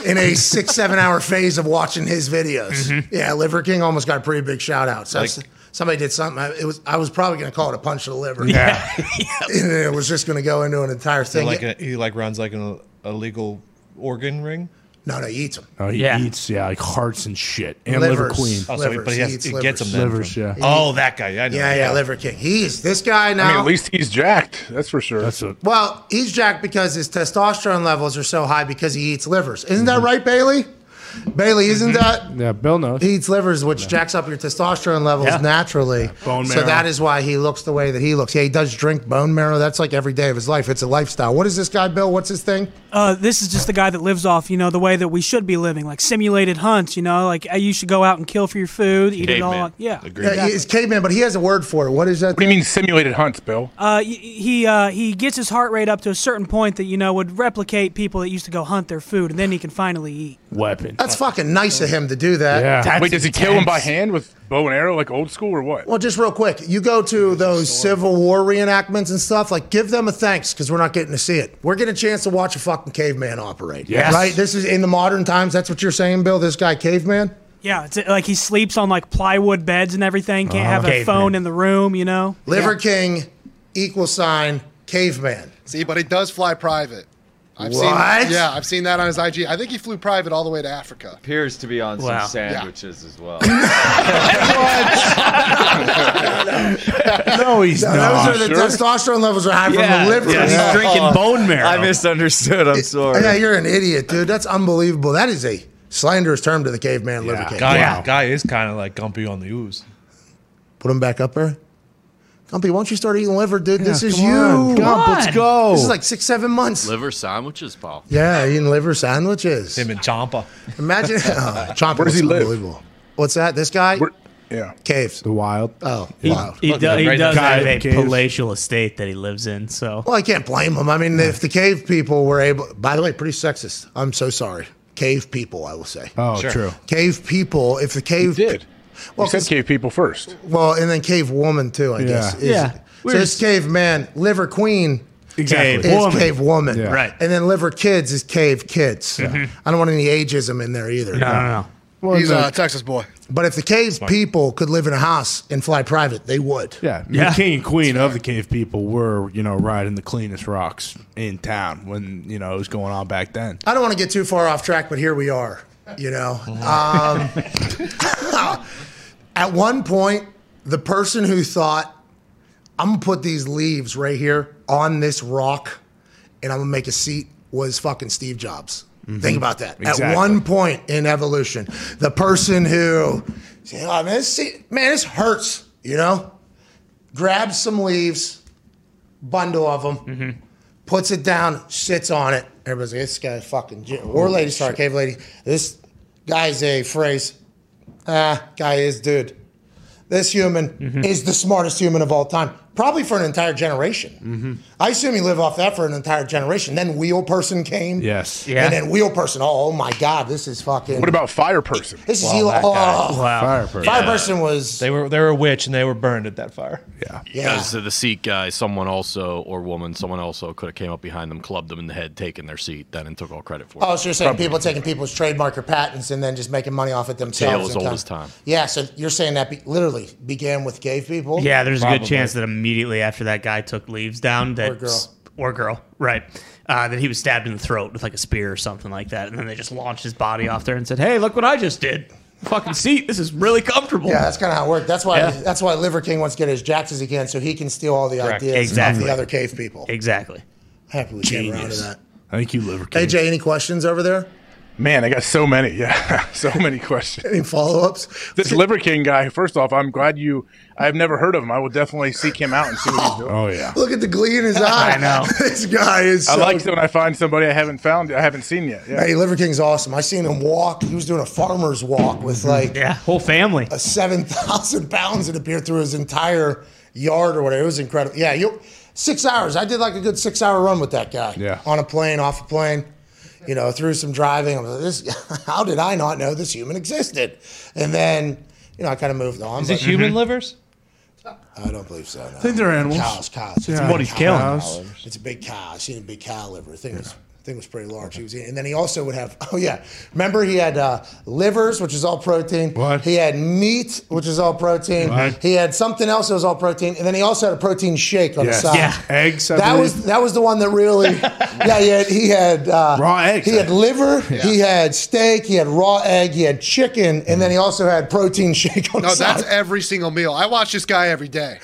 in a six seven hour phase of watching his videos. Yeah, Liver King almost got a pretty big shout out. So Like- somebody did something. I, it was I was probably going to call it a punch to the liver. Yeah. and it was just going to go into an entire thing. Like a, he like runs like an illegal organ ring. no, no, he eats them. Oh, he Yeah. eats yeah like hearts and shit and liver Livers. queen. Oh, so he, Livers. but he, He has, eats he gets livers. them then Livers, from- yeah. Oh, that guy. Yeah, I know. Yeah, yeah, Liver King. He's this guy now. I mean, at least he's jacked. That's for sure. That's a well, he's jacked because his testosterone levels are so high because he eats livers. Isn't Mm-hmm. that right, Bailey? Bailey, isn't that? yeah. Bill knows. He eats livers, which jacks up your testosterone levels Yeah. naturally. Bone So marrow. that is why he looks the way that he looks. Yeah, he does drink bone marrow. That's like every day of his life. It's a lifestyle. What is this guy, Bill? What's his thing? Uh, this is just the guy that lives off, you know, the way that we should be living, like simulated hunts. You know, like uh, you should go out and kill for your food, eat it all. Caveman. Yeah, Agreed. Yeah, he's caveman, but he has a word for it. What is that? what do you mean simulated hunts, Bill? Uh, y- he uh, he gets his heart rate up to a certain point that you know would replicate people that used to go hunt their food, and then he can finally eat. Weapon. That's fucking nice of him to do that. Yeah. That's Wait, does he kill him by hand with bow and arrow like old school or what? Well, just real quick, you go to those Civil War reenactments and stuff. Like, give them a thanks because we're not getting to see it. We're getting a chance to watch a fucking caveman operate. Yes. Right. This is in the modern times. That's what you're saying, Bill. This guy, caveman. Yeah, it's like he sleeps on like plywood beds and everything. Can't oh, have a Caveman. phone in the room. You know. Liver King, equal sign, caveman. See, but he does fly private. I've What? Seen, yeah, I've seen that on his IG. I think he flew private all the way to Africa. appears to be on Wow. some sandwiches as well. no, he's not. Those are the sure. testosterone levels are high from the liver. yeah, he's Yeah. drinking bone marrow. I misunderstood. I'm sorry. Yeah, you're an idiot, dude. That's unbelievable. That is a slanderous term to the caveman liver king. Guy, Yeah. guy is kind of like Gumpy on the ooze. Put him back up there. Gumpy, why don't you start eating liver, dude? this is come you. on, Gump, let's go. This is like six, seven months. Liver sandwiches, Paul. Yeah, eating liver sandwiches. Him and Champa. Imagine. Oh, Chomper Where does he looks live? unbelievable. What's that? This guy? Where- yeah. Caves. the wild. Oh, He, wow. he, do- he does now. have a Caves. palatial estate that he lives in. So Well, I can't blame him. I mean, if the cave people were able, by the way, pretty sexist. I'm so sorry. Cave people, I will say. Oh, Sure. true. Cave people, if the He cave. did. Well, you said 'cause- cave people first. Well, and then cave woman, too, I guess. Yeah. Is, Yeah. So this cave man, liver queen Exactly. is Woman. cave woman. Yeah. Right. And then liver kids is cave kids. I don't want any ageism in there either. no, no, no. Well, He's no, a Texas boy. But if the cave people could live in a house and fly private, they would. yeah, Yeah. the king and queen of the cave people were, you know, riding the cleanest rocks in town when you know it was going on back then. I don't want to get too far off track, but here we are. You know, um, at one point, the person who thought I'm gonna put these leaves right here on this rock, and I'm gonna make a seat was fucking Steve Jobs. Mm-hmm. Think about that. At one point in evolution, the person who, oh, man, this, seat- man, this hurts. You know, grabs some leaves, bundle of them, mm-hmm. puts it down, sits on it. Everybody's like, this guy fucking, or oh, lady, sorry, cave lady. This guy's a phrase. Ah, guy is dude. This human is the smartest human of all time, probably for an entire generation. Mm-hmm. I assume he lived off that for an entire generation. Then wheel person came. Yes. Yeah. And then wheel person. Oh, oh my God, this is fucking. What about fire person? this is Well, Eli- oh, Wow. Fire person. Fire person was. They were they were a witch and they were burned at that fire. Yeah. yeah. Because the seat guy, someone also or woman, someone also could have came up behind them, clubbed them in the head, taken their seat, then and took all credit for it. Oh, so you're saying people taking people's trademark or patents and then just making money off it themselves? tale as old kind- as time. Yeah, so you're saying that be- literally began with gay people? Yeah, there's a good chance that immediately after that guy took leaves down, that Or girl. or girl, right, uh, that he was stabbed in the throat with like a spear or something like that, and then they just launched his body off there and said, "Hey, look what I just did! Fucking seat. This is really comfortable." Yeah, that's kind of how it worked. That's why Yeah. that's why Liver King wants to get as jacked as he can so he can steal all the Correct. ideas of Exactly. the other cave people. exactly. Happy we came around to Genius. that. Thank you, Liver King. AJ, any questions over there? Man, I got so many. Yeah, so many questions. Any follow ups? This Liver King guy. First off, I'm glad you. I've never heard of him. I will definitely seek him out and see what he's doing. Oh yeah. Look at the glee in his eye. I know. this guy is. So, I like it when I find somebody I haven't found, I haven't seen yet. Yeah. Hey, Liver King's awesome. I seen him walk. He was doing a farmer's walk with mm-hmm. like Yeah, whole family. a seven thousand pounds that appeared through his entire yard or whatever. It was incredible. Yeah, you six hours. I did like a good six hour run with that guy. Yeah. on a plane, off a plane. You know, through some driving. I was like, this. How did I not know this human existed? And then, you know, I kind of moved on. Is it but human mm-hmm. livers? I don't believe so. No. I think they're animals. Cows, cows. It's Yeah. a What big he's cow. killing. Cows. It's a big cow. I seen a big cow liver. I think it was. I think it was pretty large. He was eating, and then he also would have. Oh yeah, remember he had uh, livers, which is all protein. What? He had meat, which is all protein. What? He had something else that was all protein, and then he also had a protein shake on Yes. the side. Yeah. Eggs. I That believe. was that was the one that really, yeah. He had, he had uh, Raw eggs. He had liver. He had steak. He had raw egg. He had chicken, and then he also had protein shake on No, the side. No, that's every single meal. I watch this guy every day.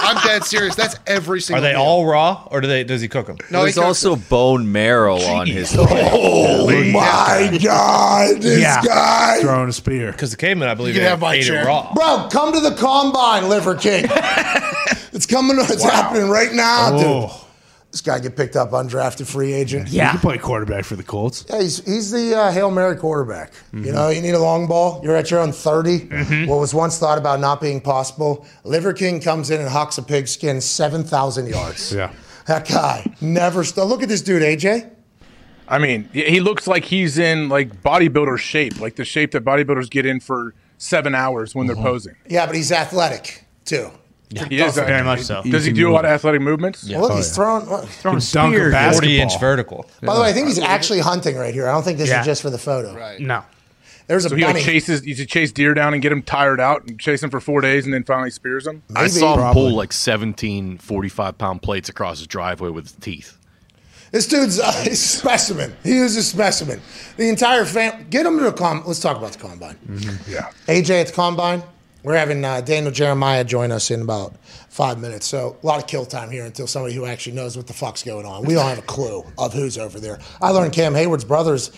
I'm dead serious. That's every single. Are they meal. all raw or do they does he cook them? No, he There's cooks also bone marrow on his. Oh my God! This Yeah. guy. throwing a spear. Because the caveman, I believe, You can ate, have my ate it raw. Bro, come to the combine, Liver King. it's coming. It's happening right now, dude. Oh, This guy get picked up undrafted free agent. you Yeah, can play quarterback for the Colts. Yeah, he's, he's the uh, Hail Mary quarterback. You know, you need a long ball. You're at your own 30. What was once thought about not being possible. Liver King comes in and hucks a pigskin 7,000 yards. Yeah. That guy never st- Look at this dude, AJ. I mean, he he looks like he's in like bodybuilder shape, like the shape that bodybuilders get in for seven hours when they're uh-huh. posing. Yeah, but he's athletic, too. He is oh, very much so. Does he do a lot of athletic movements? Well, oh, look, he's throwing. look. throwing a Dunk a spear. 40 inch vertical. By the way, I think he's actually hunting right here. I don't think this Yeah. is just for the photo. Right. No, There's a So he bunny. like chases, you chase deer down and get him tired out and chase him for four days and then finally spears him. I saw him Probably. pull like 17 45 pound plates across his driveway with his teeth. This dude's uh, a specimen. He is a specimen. The entire fam. Get him to the com. Let's talk about the combine. Yeah. AJ at the combine. We're having uh, Daniel Jeremiah join us in about five minutes. So a lot of kill time here until somebody who actually knows what the fuck's going on. We don't have a clue of who's over there. I learned Cam Heyward's brothers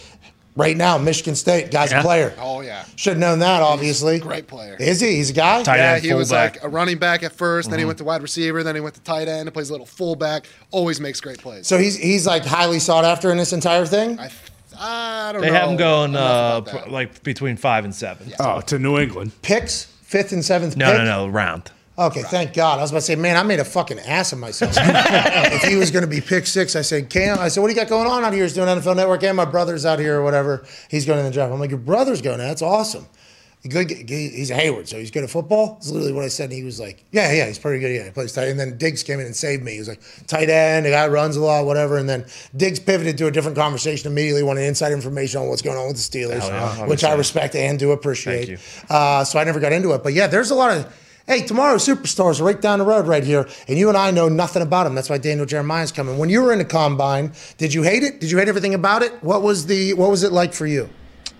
right now, Michigan State. Guy's a player. Oh yeah. Should have known that, obviously. Great player. Is he? He's a guy? Tight Yeah, end, he was fullback. like a running back at 1st then he went to wide receiver, then he went to tight end, and plays a little fullback. Always makes great plays. So he's he's like highly sought after in this entire thing. I, I don't know. They know. have him going uh, about like between five and seven. Oh, to New England. Picks fifth and seventh. No, pick? no, no, round. Okay, thank God. I was about to say, man, I made a fucking ass of myself. if he was going to be pick six, I said, Cam, I said, what do you got going on out here? He's doing NFL Network, and my brother's out here or whatever. He's going in the draft. I'm like, your brother's going. That's awesome. Good. He's a Heyward, so he's good at football. That's literally what I said. And he was like, yeah, yeah, he's pretty good. Yeah, he plays tight. And then Diggs came in and saved me. He was like, tight end, the guy runs a lot, whatever. And then Diggs pivoted to a different conversation immediately, wanted inside information on what's going on with the Steelers, Hell yeah, which I respect and do appreciate. Uh, so I never got into it. But yeah, there's a lot of. Hey, tomorrow superstars are right down the road right here, and you and I know nothing about them. That's why Daniel Jeremiah's coming. When you were in the combine, did you hate it? Did you hate everything about it? What was the what was it like for you?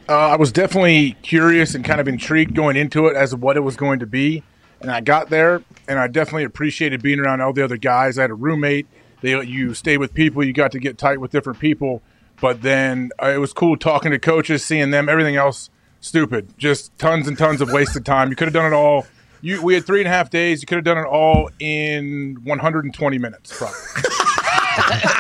Uh, I was definitely curious and kind of intrigued going into it as to what it was going to be. And I got there, and I definitely appreciated being around all the other guys. I had a roommate. They, you stay with people, you got to get tight with different people. But then uh, it was cool talking to coaches, seeing them. Everything else, stupid. Just tons and tons of wasted time. You could have done it all. You, we had three and a half days. You could have done it all in 120 minutes, probably.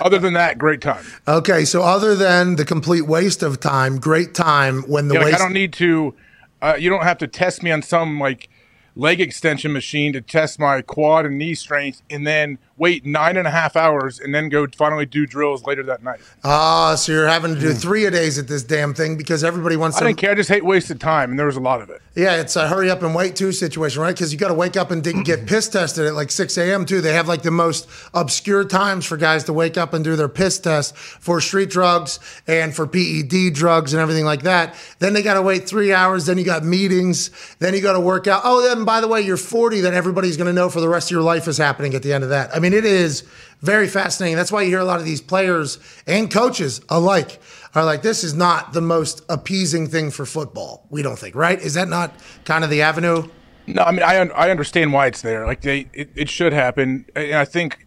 Other than that, great time. Okay, so other than the complete waste of time, great time when the Yeah, like, waste. I don't need to. Uh, you don't have to test me on some like leg extension machine to test my quad and knee strength, and then wait nine and a half hours, and then go finally do drills later that night. Ah, so you're having to do three a days at this damn thing because everybody wants I to. didn't care. I just hate wasted time, and there was a lot of it. Yeah, it's a hurry up and wait too situation, right? Because you got to wake up and get piss tested at like 6 a.m. too. They have like the most obscure times for guys to wake up and do their piss test for street drugs and for PED drugs and everything like that. Then they got to wait three hours. Then you got meetings. Then you got to work out. Oh, then by the way, you're 40. Then everybody's going to know for the rest of your life is happening at the end of that. I mean, it is very fascinating. That's why you hear a lot of these players and coaches alike are like, this is not the most appeasing thing for football. We don't think, right? Is that not kind of the avenue? No, I mean I un- I understand why it's there. Like they, it, it should happen, and I think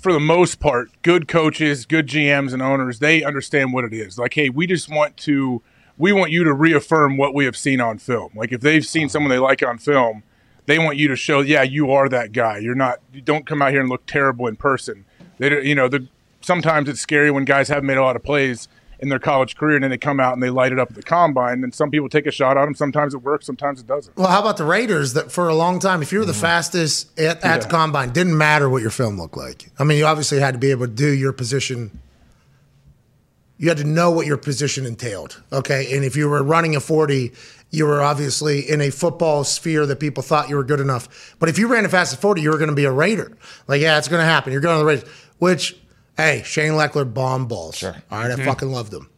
for the most part, good coaches, good GMs and owners, they understand what it is. Like, hey, we just want to, we want you to reaffirm what we have seen on film. Like, if they've seen someone they like on film, they want you to show, yeah, you are that guy. You're not. You don't come out here and look terrible in person. They, don't- you know, the sometimes it's scary when guys haven't made a lot of plays in their college career and then they come out and they light it up at the combine. And some people take a shot at them. Sometimes it works. Sometimes it doesn't. Well, how about the Raiders that for a long time, if you were the mm-hmm. fastest at, at the combine, didn't matter what your film looked like. I mean, you obviously had to be able to do your position. You had to know what your position entailed. Okay. And if you were running a 40, you were obviously in a football sphere that people thought you were good enough. But if you ran the fastest 40, you were going to be a Raider. Like, yeah, it's going to happen. You're going to the Raiders, which, hey, Shane Lechler bomb balls. Sure. All right. I mm-hmm. fucking loved him.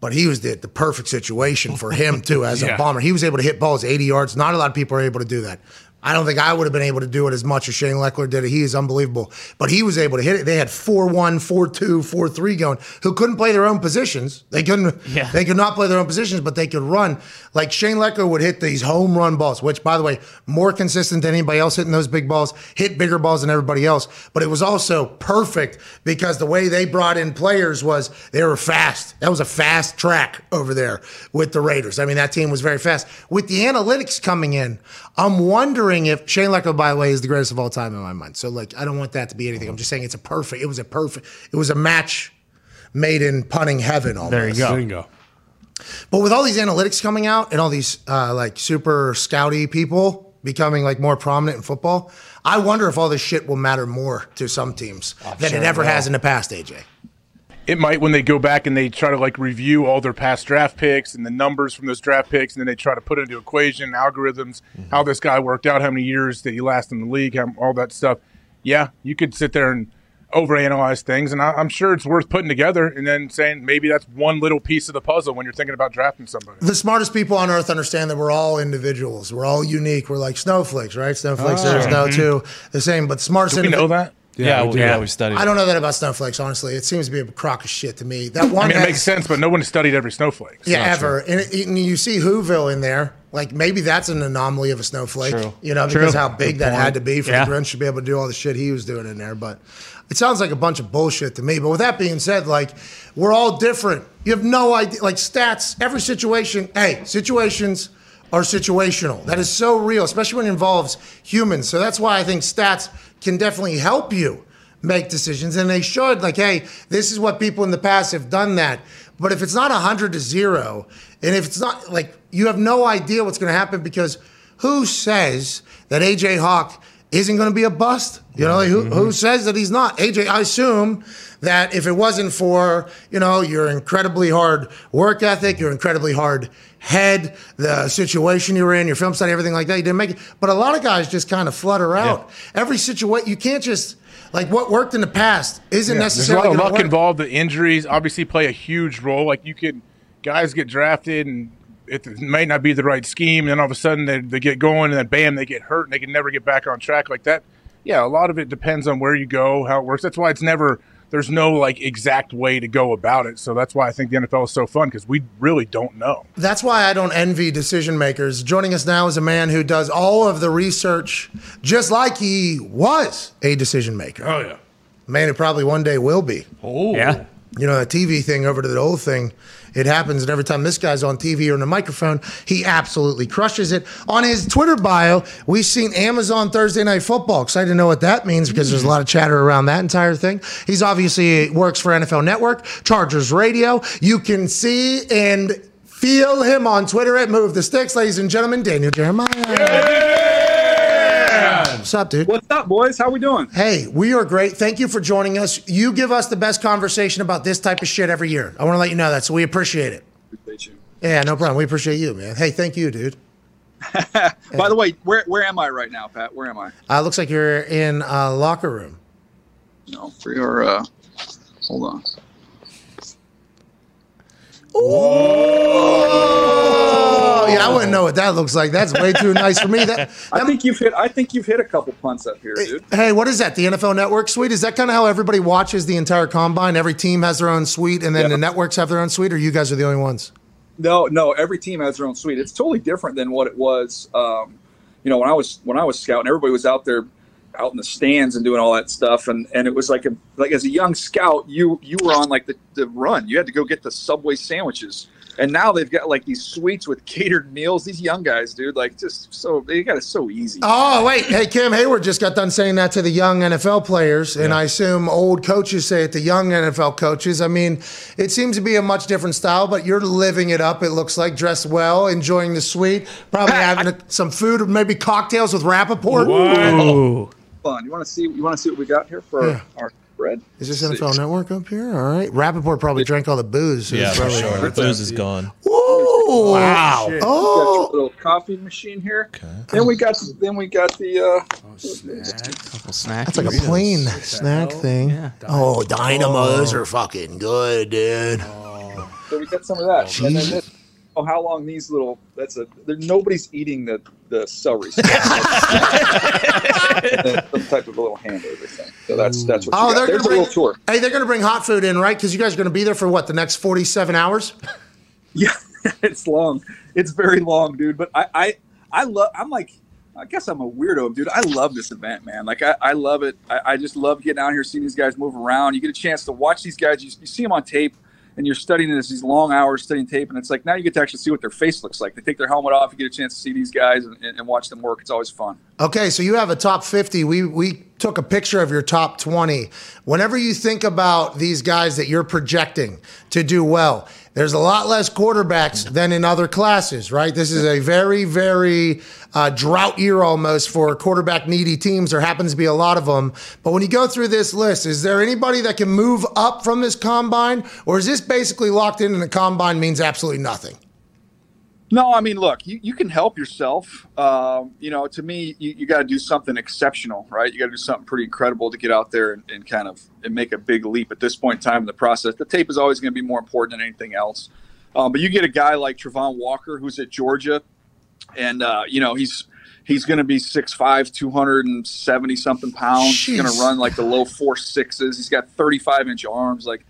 But he was the, the perfect situation for him, too, as a bomber. He was able to hit balls 80 yards. Not a lot of people are able to do that. I don't think I would have been able to do it as much as Shane Lechler did it. He is unbelievable. But he was able to hit it. They had 4 1, 4 2, 4 3 going, who couldn't play their own positions. They couldn't, Yeah. they could not play their own positions, but they could run. Like Shane Lechler would hit these home run balls, which, by the way, more consistent than anybody else hitting those big balls, hit bigger balls than everybody else. But it was also perfect because the way they brought in players was they were fast. That was a fast track over there with the Raiders. I mean, that team was very fast. With the analytics coming in, I'm wondering if Shane Lechler, by the way, is the greatest of all time in my mind. So, like, I don't want that to be anything. I'm just saying it's a perfect. It was a perfect. It was a match made in punting heaven. Almost. There you go. There you go. But with all these analytics coming out and all these uh, like super scouty people becoming like more prominent in football, I wonder if all this shit will matter more to some teams than sure it it ever will. has in the past. AJ. It might when they go back and they try to like review all their past draft picks and the numbers from those draft picks, and then they try to put it into equation algorithms, how this guy worked out, how many years that he lasted in the league, how, all that stuff. Yeah, you could sit there and overanalyze things, and I, I'm sure it's worth putting together and then saying maybe that's one little piece of the puzzle when you're thinking about drafting somebody. The smartest people on earth understand that we're all individuals. We're all unique. We're like snowflakes, right? Snowflakes Oh. are no Mhm. two the same, but smartest. Do we know that? Yeah, we- yeah, we studied I don't know that about snowflakes. Honestly, it seems to be a crock of shit to me. That one I mean, it has- makes sense, but no one studied every snowflake. Yeah, ever. And, it, and you see Whoville in there. Like maybe that's an anomaly of a snowflake. True. You know, True. because how big Good that point. had to be for Yeah. the Grinch to be able to do all the shit he was doing in there. But it sounds like a bunch of bullshit to me. But with that being said, like we're all different. You have no idea. Like stats, every situation. Hey, situations are situational. That is so real, especially when it involves humans. So that's why I think stats can definitely help you make decisions, and they should. Like, hey, this is what people in the past have done that. But if it's not 100 to zero, and if it's not like you have no idea what's going to happen because who says that AJ Hawk isn't going to be a bust? You know, like, who, who mm-hmm. says that he's not? AJ, I assume that if it wasn't for, you know, your incredibly hard work ethic, your incredibly hard head, the situation you were in, your film study, everything like that, you didn't make it. But a lot of guys just kind of flutter out. Every situation, you can't just, like what worked in the past isn't Yeah, There's a necessarily lot of luck work. involved. The injuries obviously play a huge role. Like you could, guys get drafted and it may not be the right scheme, and then all of a sudden they, they get going, and then bam, they get hurt, and they can never get back on track like that. Yeah, a lot of it depends on where you go, how it works. That's why it's never there's no like exact way to go about it. So that's why I think the NFL is so fun because we really don't know. That's why I don't envy decision makers. Joining us now is a man who does all of the research just like he was a decision maker. Oh yeah. Man who probably one day will be. Oh, Yeah. You know, that TV thing over to the old thing. It happens, and every time this guy's on TV or in a microphone, he absolutely crushes it. On his Twitter bio, we've seen Amazon Thursday Night Football. Excited to know what that means because there's a lot of chatter around that entire thing. He's obviously works for NFL Network, Chargers Radio. You can see and feel him on Twitter at Move the Sticks, ladies and gentlemen. Daniel Jeremiah. What's up, dude? What's up, boys? How we doing? Hey, we are great. Thank you for joining us. You give us the best conversation about this type of shit every year. I want to let you know that, so we appreciate it. Appreciate you. Yeah, no problem. We appreciate you, man. Hey, thank you, dude. By the way, where where am I right now, Pat? Where am I? Uh, looks like you're in a locker room. No, for your uh, hold on. Oh, yeah, I wouldn't know what that looks like. That's way too nice for me. That, I think you've hit. I think you've hit a couple punts up here, dude. hey, what is that? The NFL Network suite? Is that kind of how everybody watches the entire combine? Every team has their own suite, and then Yeah. the networks have their own suite, or you guys are the only ones? No, no. Every team has their own suite. It's totally different than what it was. Um, you know, when I was when I was scouting, everybody was out there, out in the stands and doing all that stuff, and and it was like a like as a young scout, you you were on like the the run. You had to go get the Subway sandwiches. And now they've got like these suites with catered meals. These young guys, dude, like just so they got it so easy. Oh, wait. Hey, Cam Heyward just got done saying that to the young NFL players. And I assume old coaches say it to young NFL coaches. I mean, it seems to be a much different style, but you're living it up. It looks like dressed well, enjoying the suite, probably having a, some food, maybe cocktails with Rapoport. Ooh. Fun. You want to see? You want to see what we got here for Yeah. our bread? Is this Let's. NFL Network up here? All right. Rapoport probably drank all the booze. so Yeah, it's for probably- sure. The booze is gone. Ooh. Wow. Got Oh. your little coffee machine here. Okay. Then we got then we got the uh, Couple snacks. That's like a plain snack thing. Yeah. Oh, dynamos are fucking good, dude. so we got some of that. And then oh, how long these little? That's a. There, nobody's eating the the celery. Some type of a little handover thing. So that's that's what. Oh, you they're There's gonna a bring. little tour. Hey, they're gonna bring hot food in, right? Because you guys are gonna be there for what the next forty-seven hours. Yeah, it's long. It's very long, dude. But I, I, I love. I'm like, I guess I'm a weirdo, dude. I love this event, man. Like, I, I love it. I, I just love getting out here, seeing these guys move around. You get a chance to watch these guys. You, you see them on tape, and you're studying this these long hours studying tape, and it's like now you get to actually see what their face looks like. They take their helmet off. You get a chance to see these guys and, and, watch them work. It's always fun. Okay, so you have a top 50. We we took a picture of your top 20. Whenever you think about these guys that you're projecting to do well, there's a lot less quarterbacks than in other classes, right? This is a very, very uh, drought year almost for quarterback needy teams. There happens to be a lot of them. But when you go through this list, is there anybody that can move up from this combine, or is this basically locked in and the combine means absolutely nothing? No, I mean, look, you, you can help yourself. Um, you know, to me, you, you got to do something exceptional, right? You got to do something pretty incredible to get out there and, and kind of and make a big leap at this point in time in the process. The tape is always going to be more important than anything else. Um, but you get a guy like Travon Walker, who's at Georgia, and uh, you know he's he's going to be 6'5", 270 something pounds. He's going to run like the low four sixes. He's got thirty five inch arms, like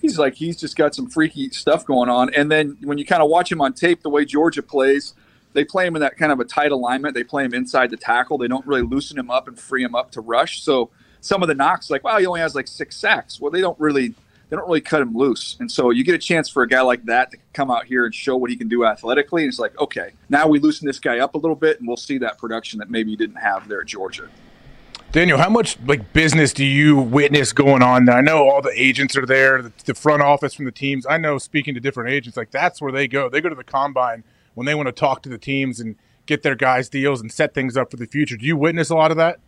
he's like he's just got some freaky stuff going on. And then when you kind of watch him on tape, the way Georgia plays, they play him in that kind of a tight alignment. They play him inside the tackle. They don't really loosen him up and free him up to rush. So some of the knocks, like wow, he only has like six sacks. Well, they don't really they don't really cut him loose. And so you get a chance for a guy like that to come out here and show what he can do athletically. And it's like, okay, now we loosen this guy up a little bit, and we'll see that production that maybe you didn't have there at Georgia. Daniel, how much like business do you witness going on? I know all the agents are there, the, the front office from the teams. I know speaking to different agents, like that's where they go. They go to the combine when they want to talk to the teams and get their guys deals and set things up for the future. Do you witness a lot of that?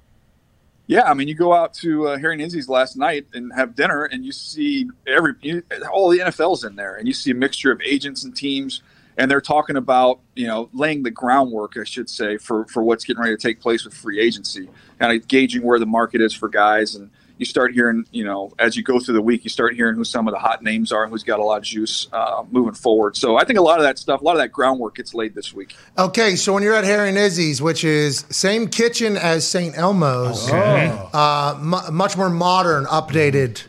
Yeah, I mean, you go out to uh, Harry and Izzy's last night and have dinner, and you see every you, all the NFL's in there, and you see a mixture of agents and teams, and they're talking about you know laying the groundwork, I should say, for for what's getting ready to take place with free agency, kind of gauging where the market is for guys, and you start hearing, you know, as you go through the week, you start hearing who some of the hot names are, and who's got a lot of juice uh, moving forward. So I think a lot of that stuff, a lot of that groundwork gets laid this week. Okay, so when you're at Harry and Izzy's, which is same kitchen as St. Elmo's, uh, mu much more modern, updated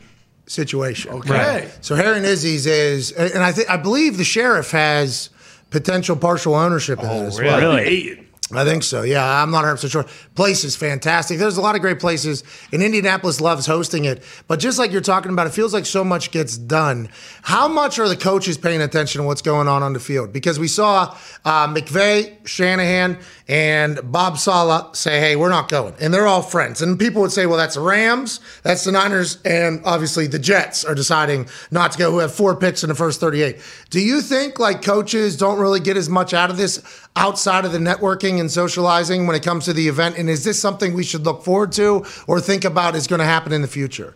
situation. Okay. Right. So Harry Nizzi's is, and I think I believe the sheriff has potential partial ownership in it as well. Really? I think so. Yeah, I'm not 100 percent sure. Place is fantastic. There's a lot of great places, and Indianapolis loves hosting it. But just like you're talking about, it feels like so much gets done. How much are the coaches paying attention to what's going on on the field? Because we saw uh, McVay, Shanahan, and Bob Saleh say, "Hey, we're not going," and they're all friends. And people would say, "Well, that's the Rams, that's the Niners, and obviously the Jets are deciding not to go, who have four picks in the first 38." Do you think like coaches don't really get as much out of this outside of the networking and socializing when it comes to the event? And is this something we should look forward to or think about is going to happen in the future?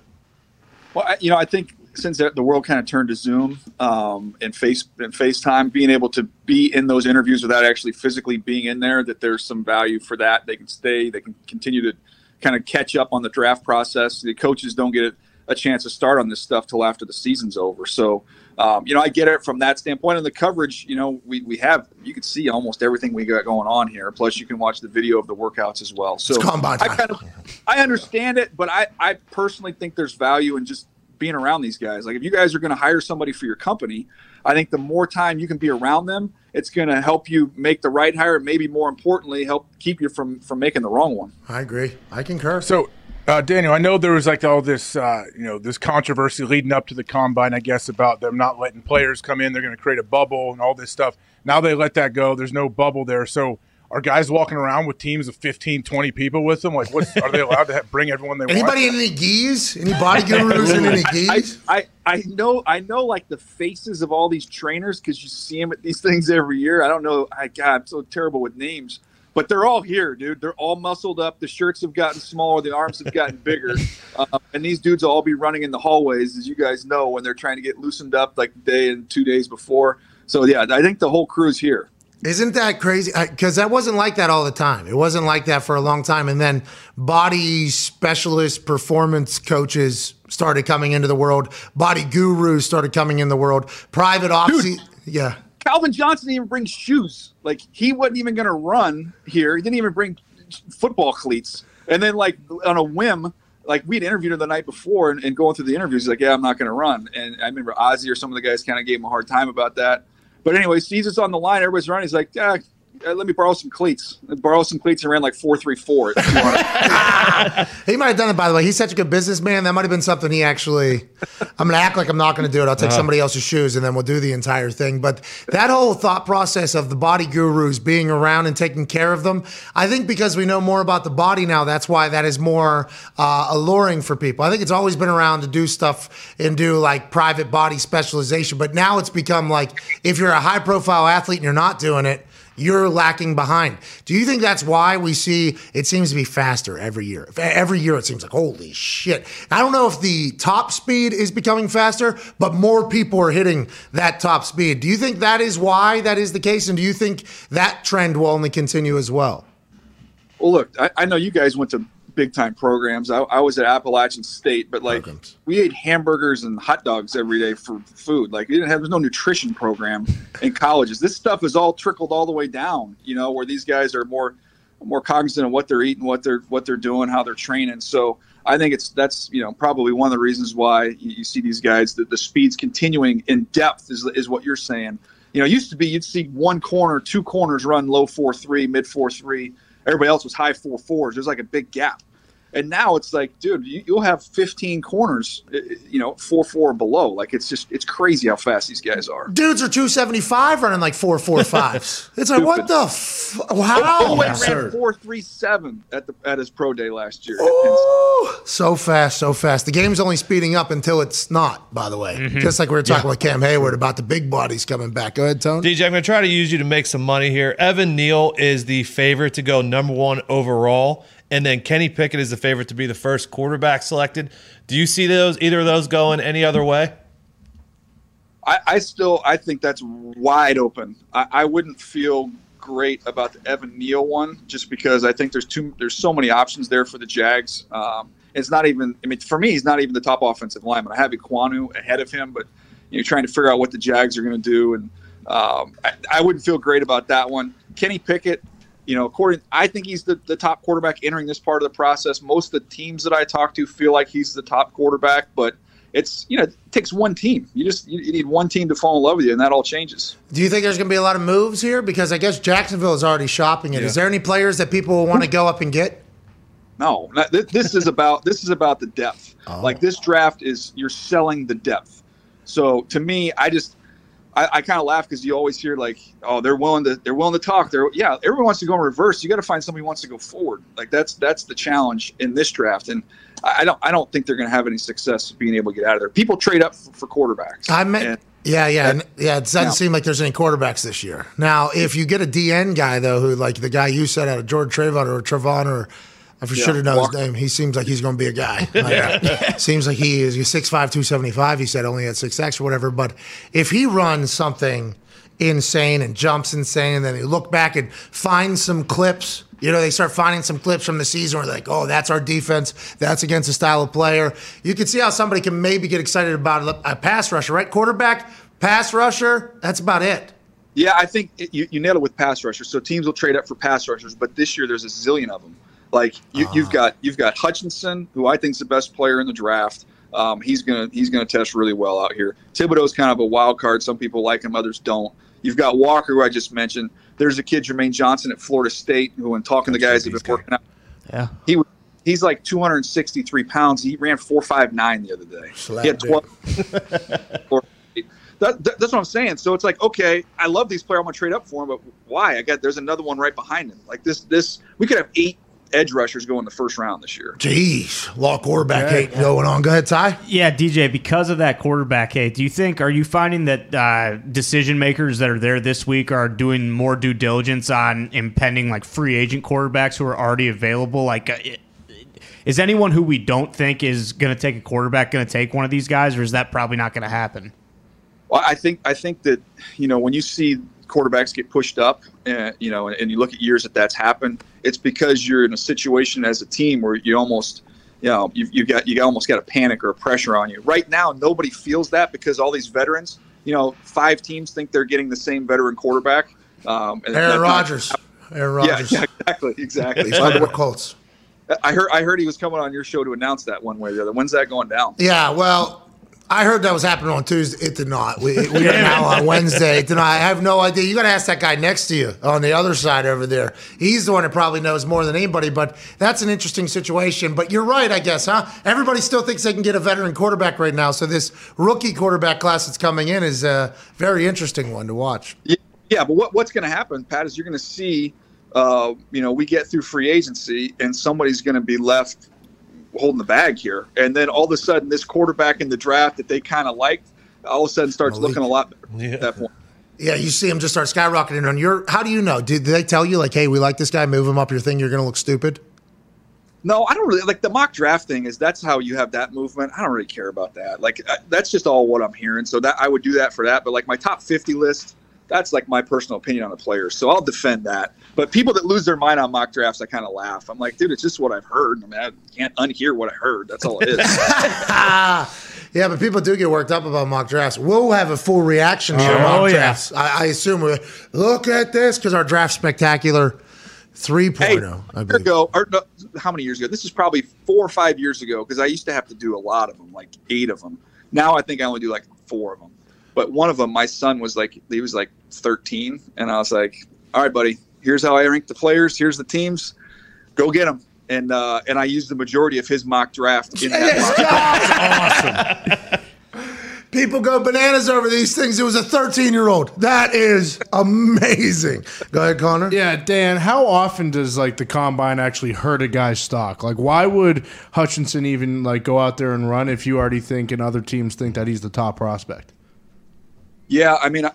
Well, you know, I think since the world kind of turned to Zoom um, and Face and FaceTime, being able to be in those interviews without actually physically being in there, that there's some value for that. They can stay, they can continue to kind of catch up on the draft process. The coaches don't get a chance to start on this stuff till after the season's over. So, um, you know, I get it from that standpoint. And the coverage, you know, we, we have, you can see almost everything we got going on here. Plus, you can watch the video of the workouts as well. So, I kind of, I understand it, but I, I personally think there's value in just being around these guys. Like, if you guys are going to hire somebody for your company, I think the more time you can be around them, it's going to help you make the right hire. Maybe more importantly, help keep you from from making the wrong one. I agree. I concur. So, uh, Daniel, I know there was like all this, uh, you know, this controversy leading up to the combine, I guess, about them not letting players come in. They're going to create a bubble and all this stuff. Now they let that go. There's no bubble there. So, are guys walking around with teams of 15, 20 people with them? Like, what are they allowed to have, bring everyone they Anybody want? in any geese? Any body gurus in any geese? I, I know I know like the faces of all these trainers because you see them at these things every year. I don't know. I God, I'm so terrible with names, but they're all here, dude. They're all muscled up. The shirts have gotten smaller. The arms have gotten bigger, uh, and these dudes will all be running in the hallways, as you guys know, when they're trying to get loosened up like the day and two days before. So yeah, I think the whole crew's here. Isn't that crazy? Because that wasn't like that all the time. It wasn't like that for a long time. And then body specialist performance coaches started coming into the world. Body gurus started coming in the world. Private off Yeah. Calvin Johnson didn't even bring shoes. Like he wasn't even going to run here. He didn't even bring football cleats. And then like on a whim, like we'd interviewed him the night before and, and going through the interviews, he's like, yeah, I'm not going to run. And I remember Ozzie or some of the guys kind of gave him a hard time about that. But anyway, us on the line. Everybody's running. He's like, yeah, uh, let me borrow some cleats. Borrow some cleats and ran like four three four. He might have done it, by the way. He's such a good businessman. That might have been something he actually. I'm going to act like I'm not going to do it. I'll take Uh-huh. somebody else's shoes and then we'll do the entire thing. But that whole thought process of the body gurus being around and taking care of them, I think because we know more about the body now, that's why that is more uh, alluring for people. I think it's always been around to do stuff and do like private body specialization. But now it's become like if you're a high profile athlete and you're not doing it, you're lacking behind. Do you think that's why we see it seems to be faster every year? Every year it seems like holy shit. I don't know if the top speed is becoming faster, but more people are hitting that top speed. Do you think that is why that is the case? And do you think that trend will only continue as well? Well, look, I, I know you guys went to big time programs. I, I was at Appalachian State, but like we ate hamburgers and hot dogs every day for food. Like we didn't have there's no nutrition program in colleges. This stuff is all trickled all the way down. You know, where these guys are more more cognizant of what they're eating, what they're what they're doing, how they're training. So I think it's that's you know probably one of the reasons why you, you see these guys that the speeds continuing in depth is is what you're saying. You know, it used to be you'd see one corner, two corners run low four three, mid four three. Everybody else was high four fours. There's like a big gap. And now it's like, dude, you, you'll have 15 corners, uh, you know, four four below. Like it's just it's crazy how fast these guys are. Dudes are 275 running like 445s. It's like, what the f- Wow. Holloway ran four three seven at the at his pro day last year. So fast, so fast. The game's only speeding up until it's not, by the way. Mhm. Just like we were talking Yeah. with Cam Heyward about the big bodies coming back. Go ahead, Tony. DJ, I'm going to try to use you to make some money here. Evan Neal is the favorite to go number one overall, and then Kenny Pickett is the favorite to be the first quarterback selected. Do you see those either of those going any other way? I, I still I think that's wide open. I, I wouldn't feel great about the Evan Neal one just because I think there's too there's so many options there for the Jags. Um, it's not even I mean for me he's not even the top offensive lineman. I have Ekwonu ahead of him, but you know trying to figure out what the Jags are going to do and um, I, I wouldn't feel great about that one. Kenny Pickett, you know, according I think he's the, the top quarterback entering this part of the process. Most of the teams that I talk to feel like he's the top quarterback, but it's you know it takes one team. You just you, you need one team to fall in love with you, and that all changes. Do you think there's going to be a lot of moves here? Because I guess Jacksonville is already shopping it. Is there any players that people will want to go up and get? No, not, th- this is about this is about the depth. Oh. Like this draft is you're selling the depth. So to me, I just I, I kind of laugh because you always hear like, oh, they're willing to they're willing to talk. They're yeah, everyone wants to go in reverse. You got to find somebody who wants to go forward. Like that's that's the challenge in this draft, and I, I don't I don't think they're going to have any success being able to get out of there. People trade up for, for quarterbacks. I mean, And- yeah, yeah, and- yeah. It doesn't Now- seem like there's any quarterbacks this year. Now, if you get a DN guy though, who like the guy you said out of George Trayvon or Trevon or I Yeah, should have known his name. He seems like he's going to be a guy. Like, Seems like he is. He's 6'5", 275. He said only at six X or whatever. But if he runs something insane and jumps insane, and then they look back and find some clips. You know, they start finding some clips from the season where they're like, oh, that's our defense. That's against a style of player. You can see how somebody can maybe get excited about a pass rusher, right? Quarterback, pass rusher, that's about it. Yeah, I think it, you, you nailed it with pass rushers. So teams will trade up for pass rushers, but this year there's a zillion of them. Like you, you've got you've got Hutchinson, who I think is the best player in the draft. Um, he's gonna he's gonna test really well out here. Thibodeaux's kind of a wild card. Some people like him, others don't. You've got Walker, who I just mentioned. There's a kid, Jermaine Johnson at Florida State, who, when talking to guys, have been working out. Yeah. He was- he's like 263 pounds. He ran 459 the other day. he had 12. That, that- that's what I'm saying. So it's like, okay, I love these players. I'm gonna trade up for him, but why? I got there's another one right behind him. Like this, this we could have eight edge rushers go in the first round this year. Jeez, law quarterback hate going on. Go ahead, Ty. Yeah, DJ, because of that quarterback hate, do you think, are you finding that uh, decision makers that are there this week are doing more due diligence on impending like free agent quarterbacks who are already available? Like, uh, is anyone who we don't think is going to take a quarterback going to take one of these guys, or is that probably not going to happen? Well, I think I think that you know when you see quarterbacks get pushed up, uh, you know, and you look at years that that's happened, it's because you're in a situation as a team where you almost, you know, you you got you almost got a panic or a pressure on you. Right now, nobody feels that because all these veterans, you know, five teams think they're getting the same veteran quarterback. Um, Aaron Rodgers. Aaron Rodgers. yeah, exactly, exactly. He's the Colts. I heard I heard he was coming on your show to announce that one way or the other. When's that going down? Yeah, well, I heard that was happening on Tuesday. It did not. We, we are now on Wednesday. It did not. I have no idea. You got to ask that guy next to you on the other side over there. He's the one that probably knows more than anybody. But that's an interesting situation. But you're right, I guess, huh? Everybody still thinks they can get a veteran quarterback right now. So this rookie quarterback class that's coming in is a very interesting one to watch. Yeah, yeah but what, what's going to happen, Pat, is you're going to see, uh, you know, we get through free agency and somebody's going to be left holding the bag here. And then all of a sudden, this quarterback in the draft that they kind of liked, all of a sudden starts looking a lot better at that point. Yeah, you see him just start skyrocketing on your. How do you know? Did they tell you like, hey, we like this guy, move him up your thing? You're going to look stupid. No, I don't really like the mock draft thing. Is that's how you have that movement? I don't really care about that. Like uh, that's just all what I'm hearing. So that I would do that for that. But like my top 50 list, that's like my personal opinion on the players. So I'll defend that. But people that lose their mind on mock drafts, I kind of laugh. I'm like, dude, it's just what I've heard. I mean, I can't unhear what I heard. That's all it is. Yeah, but people do get worked up about mock drafts. We'll have a full reaction to Oh, mock oh, yeah. drafts. I, I assume we look at this because our draft spectacular 3.0. Hey, oh, I year believe. ago, or no, how many years ago? This is probably four or five years ago because I used to have to do a lot of them, like eight of them. Now I think I only do like four of them. But one of them, my son was like, he was like 13, and I was like, all right, buddy, here's how I rank the players. Here's the teams. Go get them. And uh, and I used the majority of his mock draft in that. mock. People go bananas over these things. It was a 13 year old. That is amazing. Go ahead, Connor. Yeah, Dan, how often does like the combine actually hurt a guy's stock? Like why would Hutchinson even like go out there and run if you already think and other teams think that he's the top prospect? Yeah, I mean,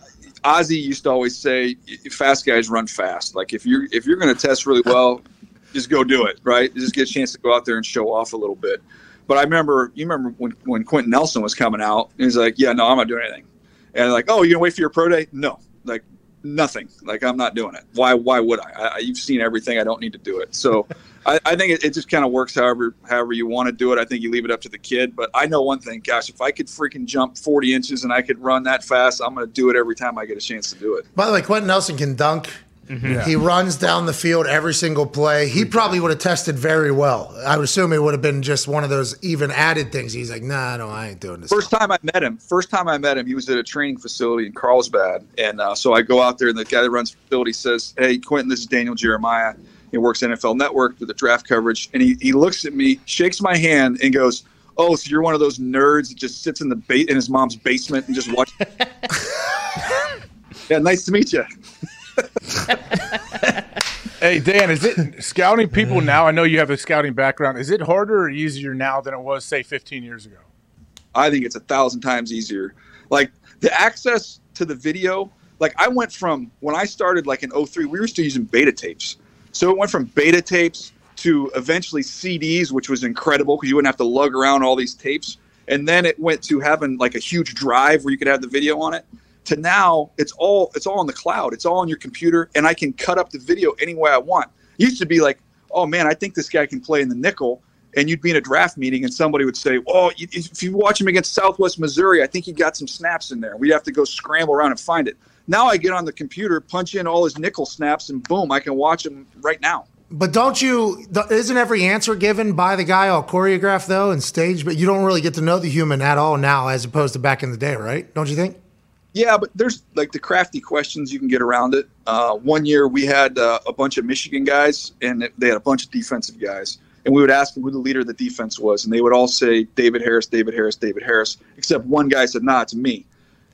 Ozzie used to always say, "Fast guys run fast." Like if you're if you're going to test really well, just go do it. Right, just get a chance to go out there and show off a little bit. But I remember, you remember when when Quenton Nelson was coming out, and he's like, "Yeah, no, I'm not doing anything." And like, "Oh, you gonna wait for your pro day?" No, like nothing. Like I'm not doing it. Why? Why would I? I you've seen everything. I don't need to do it. So. I, I think it, it just kind of works however however you want to do it. I think you leave it up to the kid. But I know one thing, gosh, if I could freaking jump 40 inches and I could run that fast, I'm going to do it every time I get a chance to do it. By the way, Quenton Nelson can dunk. Yeah. He runs down the field every single play. He probably would have tested very well. I would assume it would have been just one of those even added things. He's like, nah, no, I ain't doing this. First time I met him, first time I met him, he was at a training facility in Carlsbad, and uh, so I go out there, and the guy that runs the facility says, "Hey, Quenton, this is Daniel Jeremiah. He works NFL Network for the draft coverage." And he, he looks at me, shakes my hand, and goes, "Oh, so you're one of those nerds that just sits in the ba- in his mom's basement and just watch." yeah, nice to meet you. Hey Dan, is it scouting people now? I know you have a scouting background. Is it harder or easier now than it was, say, 15 years ago? I think it's a thousand times easier. Like the access to the video, like I went from when I started like in 03, we were still using beta tapes. So it went from beta tapes to eventually CDs, which was incredible because you wouldn't have to lug around all these tapes. And then it went to having like a huge drive where you could have the video on it. To now, it's all it's all in the cloud. It's all on your computer, and I can cut up the video any way I want. It used to be like, oh man, I think this guy can play in the nickel, and you'd be in a draft meeting and somebody would say, "Oh, if you watch him against Southwest Missouri, I think he got some snaps in there." We'd have to go scramble around and find it. Now I get on the computer, punch in all his nickel snaps, and boom, I can watch him right now. But don't you? Isn't every answer given by the guy all choreographed though and staged? But you don't really get to know the human at all now, as opposed to back in the day, right? Don't you think? Yeah, but there's like the crafty questions you can get around it. Uh, one year we had uh, a bunch of Michigan guys, and they had a bunch of defensive guys, and we would ask them who the leader of the defense was, and they would all say David Harris, David Harris, David Harris, except one guy said, "Nah, it's me."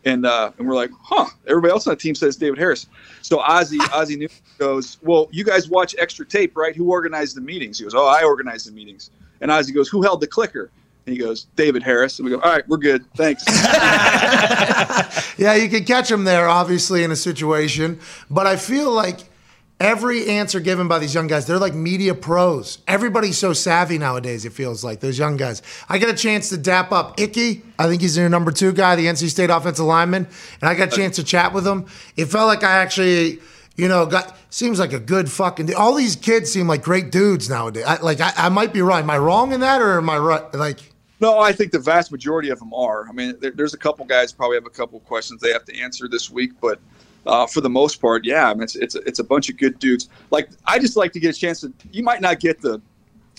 And uh, and we're like, huh? Everybody else on the team says David Harris. So Ozzie Ozzie Newsome goes, well, you guys watch extra tape, right? Who organized the meetings? He goes, oh, I organized the meetings. And Ozzie goes, who held the clicker? And he goes, David Harris. And we go, all right, we're good, thanks. Yeah, you can catch him there, obviously, in a situation. But I feel like every answer given by these young guys, they're like media pros. Everybody's so savvy nowadays, it feels like, those young guys. I got a chance to dap up Icky. I think he's their number two guy, the NC State offensive lineman. And I got a chance to chat with him. It felt like I actually. You know, got seems like a good fucking. All these kids seem like great dudes nowadays. I, like I, I might be right. Am I wrong in that, or am I right? Like, No, I think the vast majority of them are. I mean, there, there's a couple guys probably have a couple questions they have to answer this week, but uh, for the most part, yeah, I mean, it's it's a, it's a bunch of good dudes. Like I just like to get a chance to. You might not get the,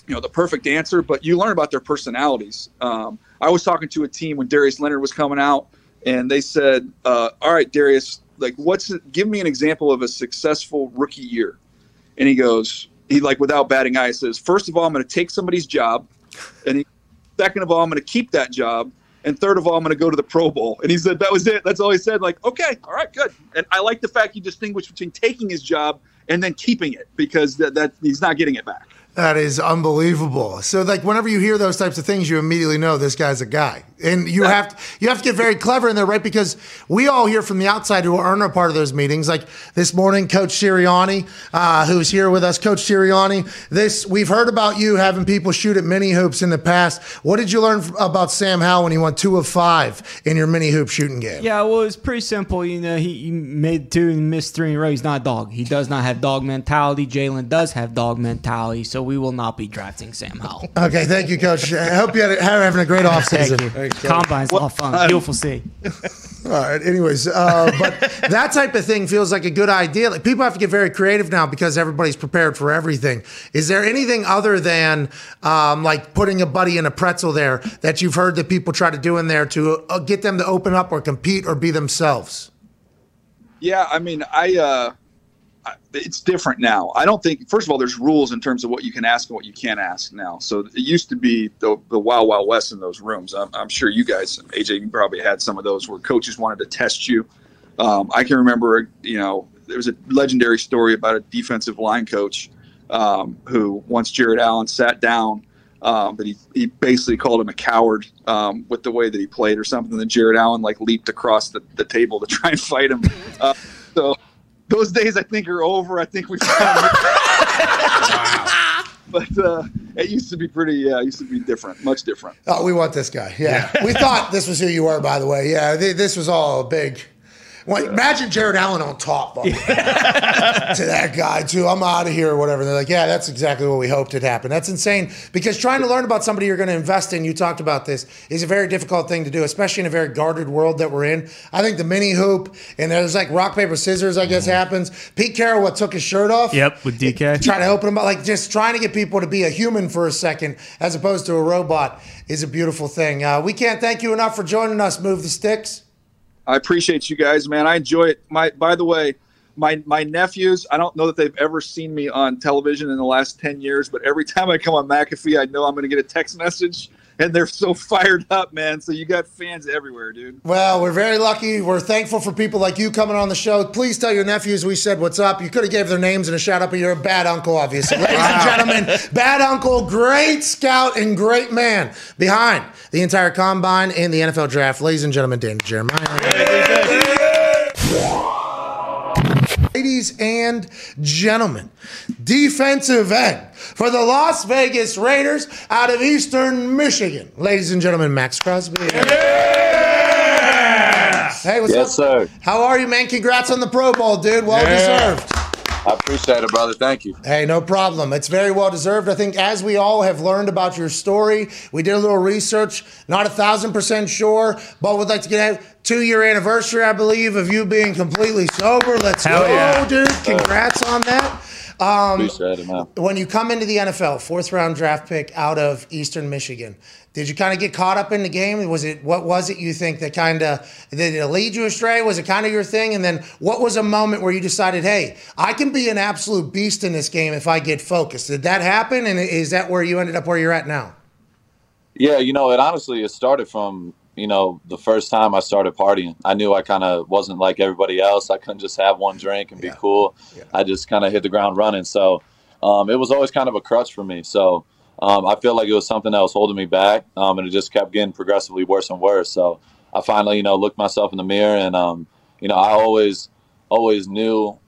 you know, the perfect answer, but you learn about their personalities. Um, I was talking to a team when Darius Leonard was coming out, and they said, uh, "All right, Darius, like, what's give me an example of a successful rookie year?" And he goes, he like without batting eye says, first of all, I'm going to take somebody's job, and he, second of all, I'm going to keep that job, and third of all, I'm going to go to the Pro Bowl. And he said that was it. That's all he said. Like, okay, all right, good. And I like the fact he distinguished between taking his job and then keeping it because that, that he's not getting it back. That is unbelievable. So, like, whenever you hear those types of things, you immediately know this guy's a guy, and you have to, you have to get very clever in there, right? Because we all hear from the outside who aren't a part of those meetings. Like this morning, Coach Sirianni, uh, who's here with us, Coach Sirianni. This we've heard about you having people shoot at mini hoops in the past. What did you learn about Sam Howell when he won two of five in your mini hoop shooting game? Yeah, well, it's pretty simple. You know, he, he made two and missed three in a row. He's not a dog. He does not have dog mentality. Jalen does have dog mentality, so we will not be drafting Sam Howell. Okay, thank you, Coach. I hope you had a, having a great offseason. Thank you. Combine's a lot of fun. Beautiful to see. All right. Anyways, uh, but that type of thing feels like a good idea. Like people have to get very creative now because everybody's prepared for everything. Is there anything other than um, like putting a buddy in a pretzel there that you've heard that people try to do in there to uh, get them to open up or compete or be themselves? Yeah, I mean, I, uh, I it's different now. I don't think. First of all, there's rules in terms of what you can ask and what you can't ask now. So it used to be the, the wild wild west in those rooms. I'm, I'm sure you guys, AJ, you probably had some of those where coaches wanted to test you. Um, I can remember, you know, there was a legendary story about a defensive line coach um, who once Jared Allen sat down. Um, but he, he basically called him a coward um, with the way that he played or something. And Then Jared Allen like leaped across the, the table to try and fight him. Uh, so those days I think are over. I think we But uh, it used to be pretty. Uh, used to be different, much different. Oh, we want this guy. Yeah. we thought this was who you were, by the way. Yeah, th- this was all a big. Well, imagine Jared Allen on top to that guy too. I'm out of here or whatever. They're like, yeah, that's exactly what we hoped had happened. That's insane because trying to learn about somebody you're going to invest in. You talked about this is a very difficult thing to do, especially in a very guarded world that we're in. I think the mini hoop and there's like rock paper scissors. I guess happens. Pete Carroll what took his shirt off. Yep, with DK. Trying to open him up, like just trying to get people to be a human for a second as opposed to a robot is a beautiful thing. Uh, we can't thank you enough for joining us. Move the sticks. I appreciate you guys, man. I enjoy it. My by the way, my my nephews, I don't know that they've ever seen me on television in the last 10 years, but every time I come on McAfee, I know I'm going to get a text message and they're so fired up, man. So you got fans everywhere, dude. Well, we're very lucky. We're thankful for people like you coming on the show. Please tell your nephews we said what's up. You could have gave their names and a shout out, but you're a bad uncle, obviously. Ladies and gentlemen, bad uncle, great scout and great man behind the entire combine and the NFL draft. Ladies and gentlemen, Dan Jeremiah. Ladies and gentlemen, defensive end for the Las Vegas Raiders out of Eastern Michigan. Ladies and gentlemen, Maxx Crosby. Yeah! Hey, what's Yes, up? sir. How are you, man? Congrats on the Pro Bowl, dude. Well Yeah. deserved. I appreciate it, brother. Thank you. Hey, no problem. It's very well deserved. I think as we all have learned about your story, we did a little research. Not a thousand percent sure, but would like to get a two year anniversary, I believe, of you being completely sober. Let's Hell go, yeah. dude. Congrats on that. Um, Appreciate it, man. when you come into the NFL, fourth round draft pick out of Eastern Michigan, did you kind of get caught up in the game? Was it what was it you think that kind of did it lead you astray? Was it kind of your thing? And then what was a moment where you decided, hey, I can be an absolute beast in this game if I get focused? Did that happen? And is that where you ended up where you're at now? Yeah, you know, it honestly it started from you know the first time I started partying. I knew I kind of wasn't like everybody else. I couldn't just have one drink and be cool. I just kind of hit the ground running. So um, it was always kind of a crutch for me. So um, I feel like it was something that was holding me back, um, and it just kept getting progressively worse and worse. So I finally, you know, looked myself in the mirror, and um, you know, I always, always knew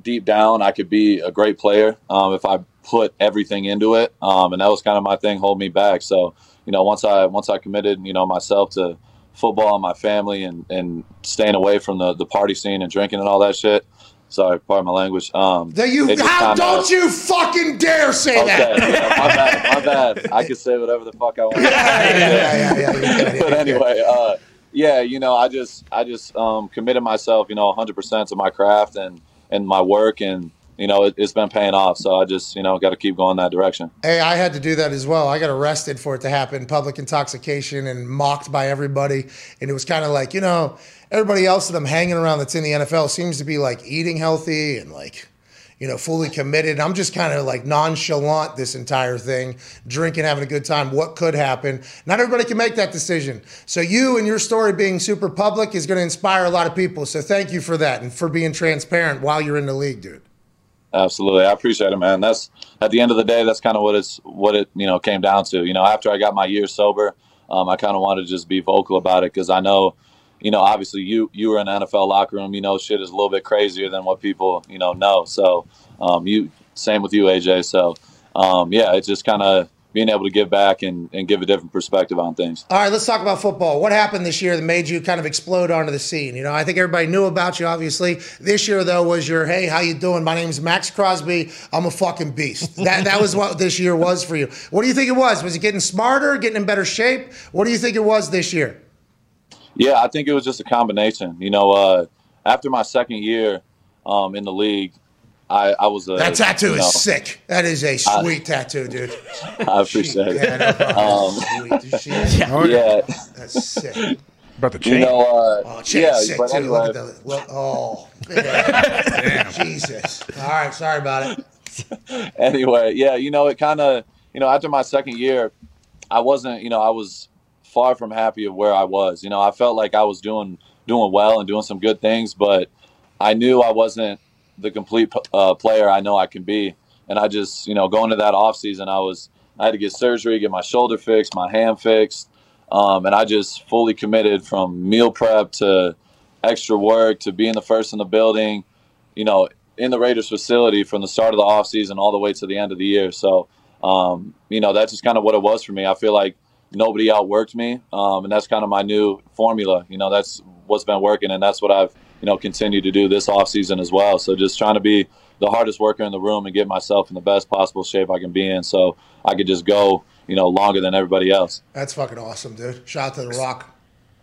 deep down I could be a great player um, if I put everything into it, um, and that was kind of my thing, hold me back. So you know, once I once I committed, you know, myself to football and my family and, and staying away from the, the party scene and drinking and all that shit. Sorry, pardon my language. Um, That you how don't you fucking dare say Okay, that? yeah, my bad, my bad. I can say whatever the fuck I want. Yeah, yeah, yeah. but anyway, uh, yeah, you know, I just, I just um, committed myself, you know, 100% to my craft and and my work, and you know, it, it's been paying off. So I just, you know, got to keep going that direction. Hey, I had to do that as well. I got arrested for it to happen, public intoxication, and mocked by everybody. And it was kind of like, you know, everybody else that I'm hanging around that's in the NFL seems to be like eating healthy and like, you know, fully committed. I'm just kind of like nonchalant this entire thing, drinking, having a good time. What could happen? Not everybody can make that decision. So you and your story being super public is going to inspire a lot of people. So thank you for that and for being transparent while you're in the league, dude. Absolutely, I appreciate it, man. That's at the end of the day, that's kind of what it's what it you know came down to. You know, after I got my year sober, um, I kind of wanted to just be vocal about it because I know, you know, obviously you you were in the NFL locker room. You know, shit is a little bit crazier than what people you know know. So, um, you same with you, AJ. So, um, yeah, it's just kind of being able to give back and, and give a different perspective on things. All right, let's talk about football. What happened this year that made you kind of explode onto the scene? You know, I think everybody knew about you, obviously. This year, though, was your hey, how you doing? My name's Maxx Crosby. I'm a fucking beast. That that was what this year was for you. What do you think it was? Was it getting smarter, getting in better shape? What do you think it was this year? Yeah, I think it was just a combination. You know, uh, after my second year um, in the league, I, I was a That tattoo you know, is sick. That is a sweet tattoo, dude. I appreciate Yeah, no it. Um, Sweet. yeah, Yeah. That's sick. About the you chain. know, uh, Oh, Chain's yeah, sick but too. anyway, Look at the look. Oh, man. Jesus. All right, sorry about it. anyway, yeah, you know, it kind of, you know, after my second year, I wasn't, you know, I was far from happy of where I was. You know, I felt like I was doing doing well and doing some good things, but I knew I wasn't the complete uh, player I know I can be. And I just, you know, going to that off season, I was, I had to get surgery, get my shoulder fixed, my hand fixed, um, and I just fully committed from meal prep to extra work to being the first in the building. You know, in the Raiders facility from the start of the offseason all the way to the end of the year. So, um, you know, that's just kind of what it was for me. I feel like nobody outworked me, um, and that's kind of my new formula. You know, that's what's been working, and that's what I've you know continue to do this off season as well. So just trying to be the hardest worker in the room and get myself in the best possible shape I can be in, so I could just go you know longer than everybody else. That's fucking awesome, dude. Shout out to the Rock.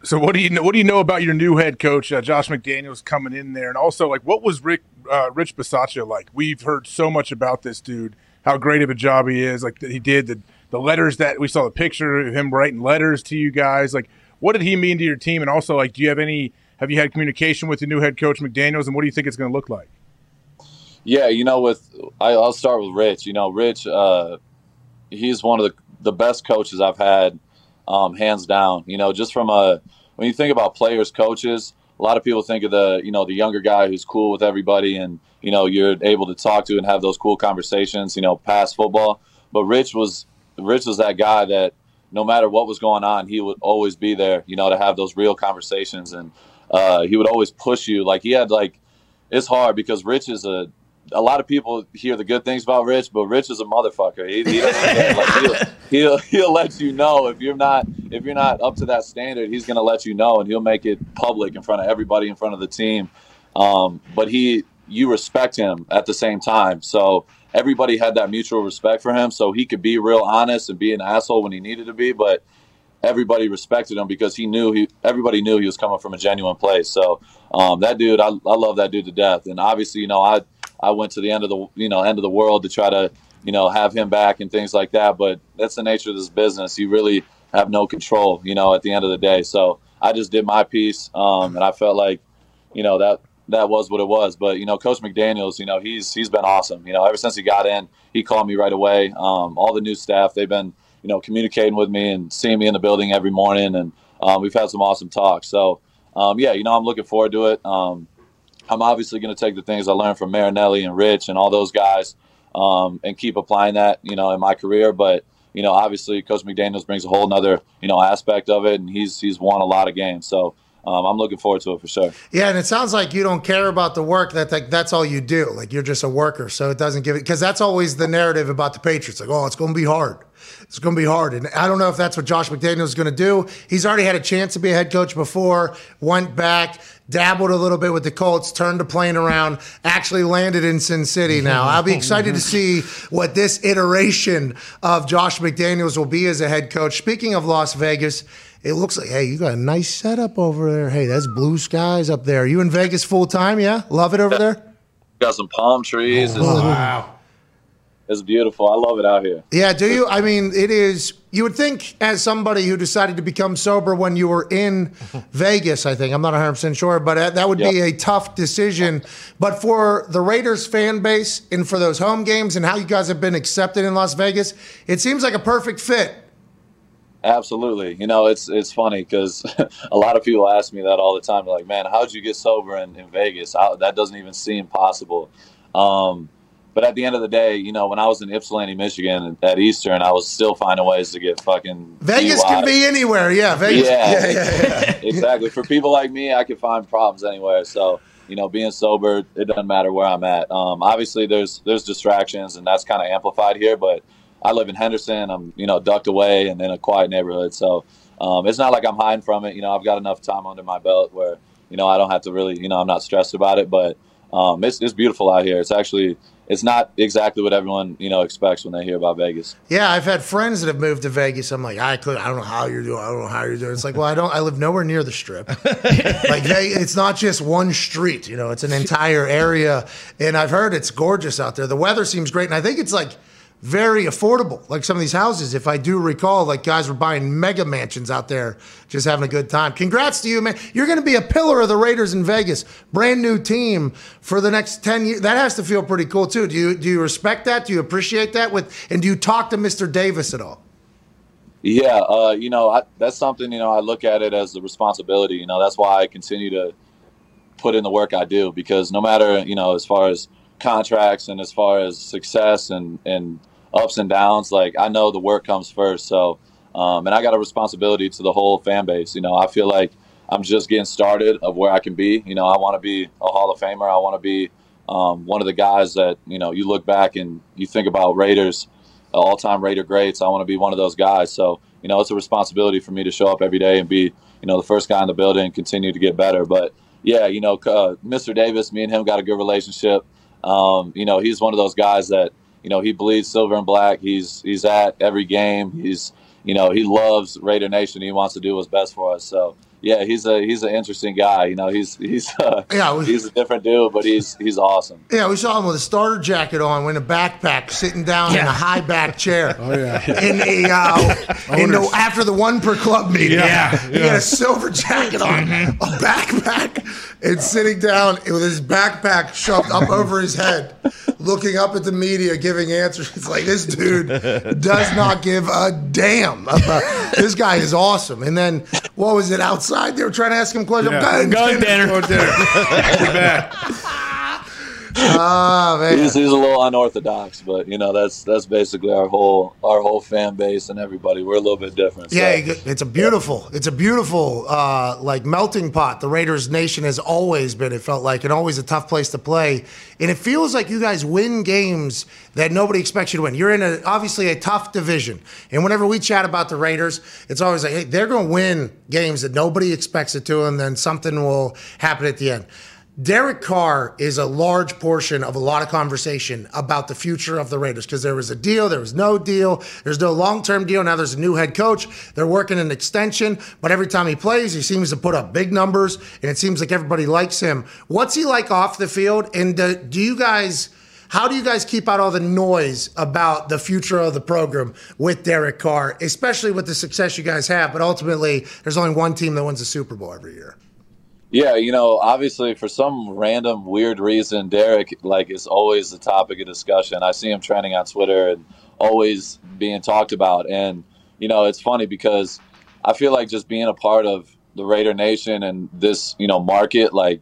So what do you know? What do you know about your new head coach, uh, Josh McDaniels, coming in there, and also like what was Rick uh, Rich Bisaccia like? We've heard so much about this dude, how great of a job he is. Like that he did the the letters that we saw the picture of him writing letters to you guys. Like what did he mean to your team? And also like, do you have any? Have you had communication with the new head coach McDaniels, and what do you think it's going to look like? Yeah, you know, with I, I'll start with Rich. You know, Rich, uh, he's one of the the best coaches I've had, um, hands down. You know, just from a when you think about players, coaches, a lot of people think of the you know the younger guy who's cool with everybody, and you know you're able to talk to and have those cool conversations. You know, past football, but Rich was Rich was that guy that no matter what was going on, he would always be there. You know, to have those real conversations, and uh, he would always push you. Like he had like it's hard because Rich is a a lot of people hear the good things about Rich, but Rich is a motherfucker. He, he like, he'll, he'll, he'll let you know if you're not if you're not up to that standard. He's to let you know, and he'll make it public in front of everybody in front of the team. Um, but he, you respect him at the same time. So everybody had that mutual respect for him, so he could be real honest and be an asshole when he needed to be, but everybody respected him because he knew he everybody knew he was coming from a genuine place. So um, that dude, I, I love that dude to death. And obviously, you know, I I went to the end of the you know end of the world to try to you know have him back and things like that. But that's the nature of this business. You really have no control, you know, at the end of the day. So I just did my piece, um, and I felt like you know that that was what it was. But you know, Coach McDaniels, you know, he's he's been awesome. You know, ever since he got in, he called me right away. Um, all the new staff, they've been you know communicating with me and seeing me in the building every morning, and um, we've had some awesome talks. So um, yeah, you know, I'm looking forward to it. Um, I'm obviously going to take the things I learned from Marinelli and Rich and all those guys um, and keep applying that, you know, in my career. But you know, obviously, Coach McDaniels brings a whole other you know aspect of it, and he's he's won a lot of games. So um, I'm looking forward to it for sure. Yeah, and it sounds like you don't care about the work. That like, that's all you do. Like you're just a worker, so it doesn't give it because that's always the narrative about the Patriots. Like, oh, it's going to be hard. It's going to be hard, and I don't know if that's what Josh McDaniels is going to do. He's already had a chance to be a head coach before, went back, dabbled a little bit with the Colts, turned the plane around, actually landed in Sin City. Now I'll be excited to see what this iteration of Josh McDaniels will be as a head coach. Speaking of Las Vegas. It looks like, hey, you got a nice setup over there. Hey, that's blue skies up there. You in Vegas full time? Yeah, love it over there. Got some palm trees. Oh, wow. It's beautiful. I love it out here. Yeah, do you? I mean, it is. You would think, as somebody who decided to become sober when you were in Vegas, I think I'm not 100 percent sure, but that would be a tough decision. But for the Raiders fan base and for those home games and how you guys have been accepted in Las Vegas, it seems like a perfect fit. Absolutely. You know, it's it's funny because a lot of people ask me that all the time. They're like, man, how'd you get sober in, in Vegas? How, that doesn't even seem possible. Um, but at the end of the day, you know, when I was in Ypsilanti, Michigan at Eastern, I was still finding ways to get fucking Vegas can be anywhere. Yeah, Vegas. Yeah. yeah, yeah. yeah. exactly. For people like me, I can find problems anywhere. So, you know, being sober, it doesn't matter where I'm at. Um, obviously, there's there's distractions, and that's kind of amplified here. But I live in Henderson. I'm you know ducked away and in a quiet neighborhood, so um, it's not like I'm hiding from it. You know, I've got enough time under my belt where you know I don't have to really you know I'm not stressed about it. But um, it's it's beautiful out here. It's actually it's not exactly what everyone you know expects when they hear about Vegas. Yeah, I've had friends that have moved to Vegas. I'm like, I could, I don't know how you're doing. I don't know how you're doing. It's like, well, I don't. I live nowhere near the strip. like, they, it's not just one street. You know, it's an entire area. And I've heard it's gorgeous out there. The weather seems great, and I think it's like very affordable. Like some of these houses, if I do recall, like guys were buying mega mansions out there, just having a good time. Congrats to you, man. You're going to be a pillar of the Raiders in Vegas. Brand new team for the next ten years. That has to feel pretty cool too. Do you do you respect that? Do you appreciate that? With and do you talk to Mr. Davis at all? Yeah, uh, you know, I, that's something, you know, I look at it as a responsibility. You know, that's why I continue to put in the work I do because no matter, you know, as far as contracts and as far as success and, and ups and downs, like I know the work comes first. So, um, and I got a responsibility to the whole fan base. You know, I feel like I'm just getting started of where I can be. You know, I want to be a Hall of Famer. I want to be um, one of the guys that, you know, you look back and you think about Raiders all time Raider greats. I want to be one of those guys. So, you know, it's a responsibility for me to show up every day and be, you know, the first guy in the building and continue to get better. But yeah, you know, uh, Mr. Davis, me and him got a good relationship. Um, you know, he's one of those guys that you know he bleeds silver and black. He's he's at every game. He's you know he loves Raider Nation. He wants to do what's best for us. So yeah, he's a he's an interesting guy. You know, he's he's uh, Yeah, we- he's a different dude, but he's he's awesome. Yeah, we saw him with a starter jacket on, with a backpack, sitting down in a high back chair. Oh yeah. In a, uh, in the, after the one per club meeting, Yeah, he had a silver jacket on, a backpack, and sitting down with his backpack shoved up over his head, looking up at the media, giving answers. It's like this dude does not give a damn. About, this guy is awesome. And then what was it outside? They were trying to ask him questions. Yeah. Gun, Gun dinner. Go dinner. Ah, man. He's, he's a little unorthodox, but you know that's that's basically our whole our whole fan base and everybody. We're a little bit different. so- Yeah, it's a beautiful, it's a beautiful uh, like melting pot. The Raiders nation has always been. It felt like, and always a tough place to play. And it feels like you guys win games that nobody expects you to win. You're in a obviously a tough division, and whenever we chat about the Raiders, it's always like, hey, they're going to win games that nobody expects it to, and then something will happen at the end. Derek Carr is a large portion of a lot of conversation about the future of the Raiders because there was a deal, there was no deal, there's no long term deal. Now there's a new head coach. They're working an extension, but every time he plays, he seems to put up big numbers, and it seems like everybody likes him. What's he like off the field? And do, do you guys. How do you guys keep out all the noise about the future of the program with Derek Carr, especially with the success you guys have? But ultimately, there's only one team that wins the Super Bowl every year. Yeah, you know, obviously for some random weird reason, Derek like is always the topic of discussion. I see him trending on Twitter and always being talked about. And you know, it's funny because I feel like just being a part of the Raider Nation and this you know market, like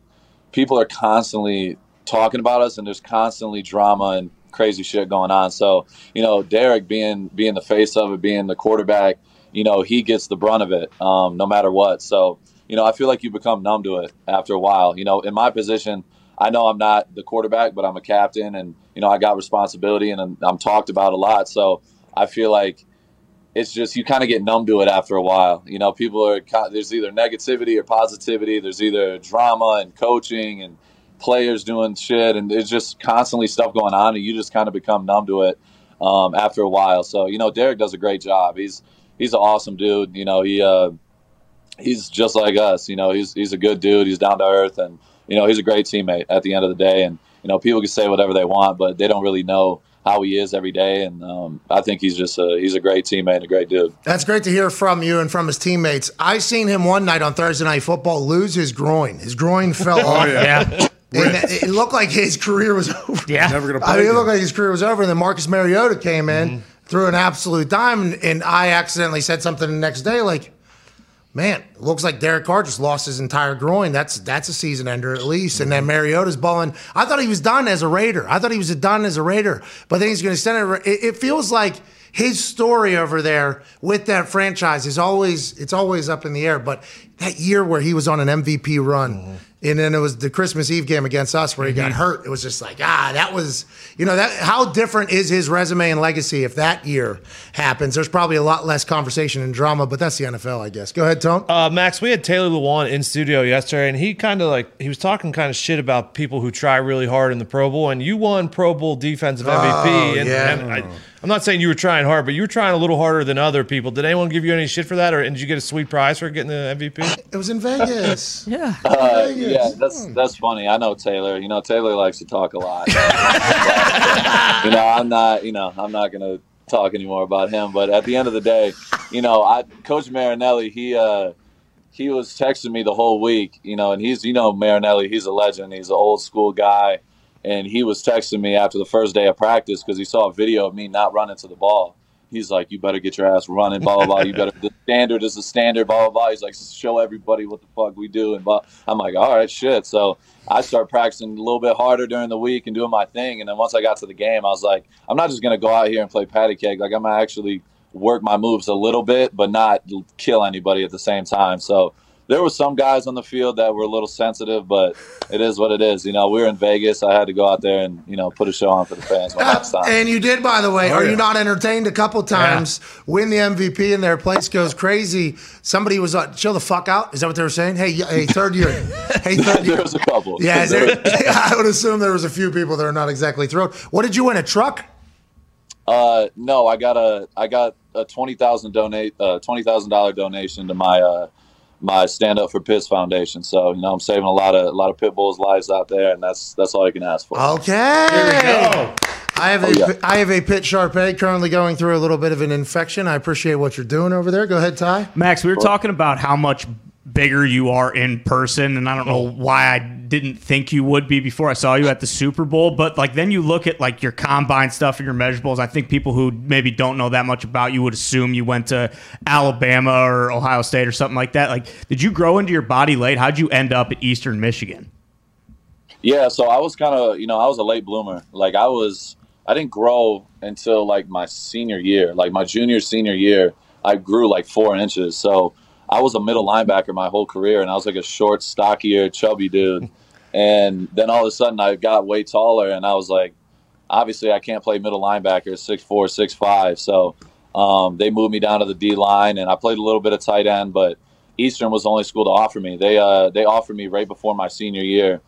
people are constantly talking about us, and there's constantly drama and crazy shit going on. So you know, Derek being being the face of it, being the quarterback, you know, he gets the brunt of it, um, no matter what. So you know, I feel like you become numb to it after a while. You know, in my position, I know I'm not the quarterback, but I'm a captain, and you know, I got responsibility, and I'm, I'm talked about a lot. So I feel like it's just you kind of get numb to it after a while. You know, people are there's either negativity or positivity. There's either drama and coaching and players doing shit, and there's just constantly stuff going on, and you just kind of become numb to it um, after a while. So you know, Derek does a great job. He's he's an awesome dude. You know, he uh, he's just like us. You know, he's he's a good dude. He's down to earth, and you know, he's a great teammate at the end of the day. And you know, people can say whatever they want, but they don't really know how he is every day. And um, I think he's just a he's a great teammate, and a great dude. That's great to hear from you and from his teammates. I seen him one night on Thursday Night Football lose his groin. His groin fell off. yeah. And it looked like his career was over. Yeah. Never gonna play. I play. mean, it looked like his career was over. And then Marcus Mariota came in, threw an absolute dime, and, and I accidentally said something the next day like, "Man, looks like Derek Carr just lost his entire groin. That's that's a season ender at least." And then Mariota's balling. I thought he was done as a Raider. I thought he was done as a Raider, but then he's going to extend it. It, it feels like his story over there with that franchise is always it's always up in the air. But that year where he was on an MVP run. Mm-hmm. And then it was the Christmas Eve game against us where he got hurt. It was just like, ah, that was, you know, that how different is his resume and legacy if that year happens? There's probably a lot less conversation and drama, but that's the NFL, I guess. Go ahead, Tone. Uh, Maxx, we had Taylor Lewan in studio yesterday, and he kind of like he was talking kind of shit about people who try really hard in the Pro Bowl, and you won Pro Bowl defensive MVP. Oh, and, yeah. and I, I'm not saying you were trying hard, but you were trying a little harder than other people. Did anyone give you any shit for that, or did you get a sweet prize for getting the MVP? It was in Vegas. Yeah. Uh, Vegas. yeah, that's that's funny. I know Taylor. You know, Taylor likes to talk a lot. you know, I'm not. You know, I'm not gonna talk anymore about him. But at the end of the day, you know, I Coach Marinelli. He uh, he was texting me the whole week. You know, and he's you know Marinelli. He's a legend. He's an old school guy, and he was texting me after the first day of practice because he saw a video of me not running to the ball. He's like, "You better get your ass running, blah blah blah. You better. The standard is the standard, blah blah blah." He's like, "Show everybody what the fuck we do." And blah. I'm like, "All right, shit." So I start practicing a little bit harder during the week and doing my thing. And then once I got to the game, I was like, "I'm not just gonna go out here and play patty cake. Like I'm gonna actually work my moves a little bit, but not kill anybody at the same time." So there were some guys on the field that were a little sensitive, but it is what it is. You know, we were in Vegas. I had to go out there and you know put a show on for the fans one last time. And you did, by the way. Oh, Are yeah. you not entertained a couple times? Win the MVP and their place goes crazy. Somebody was uh, chill the fuck out. Is that what they were saying? Hey, hey, third year. Hey, third year. there was a couple. Yeah, There there, I would assume there was a few people that are not exactly thrilled. What did you win? A truck? Uh, no, I got a I got a twenty thousand donate uh, twenty thousand dollar donation to my uh, my Stand Up for Pits Foundation. So you know I'm saving a lot of a lot of pit bulls' lives out there, and that's that's all I can ask for. Okay. Here we go. I have a Oh, yeah. I have a pit Sharpay currently going through a little bit of an infection. I appreciate what you're doing over there. Go ahead, Ty. Maxx, we were talking about how much bigger you are in person, and I don't know why I didn't think you would be before I saw you at the Super Bowl. But like then you look at like your combine stuff and your measurables. I think people who maybe don't know that much about you would assume you went to Alabama or Ohio State or something like that. Like, did you grow into your body late? How'd you end up at Eastern Michigan? Yeah, so I was kind of, you know, I was a late bloomer. Like I was, I didn't grow until like my senior year, like my junior senior year. I grew like four inches. So I was a middle linebacker my whole career, and I was like a short, stockier, chubby dude. And then all of a sudden, I got way taller, and I was like, obviously, I can't play middle linebacker, six four, six five. So um, they moved me down to the D line, and I played a little bit of tight end, but Eastern was the only school to offer me. They uh, they offered me right before my senior year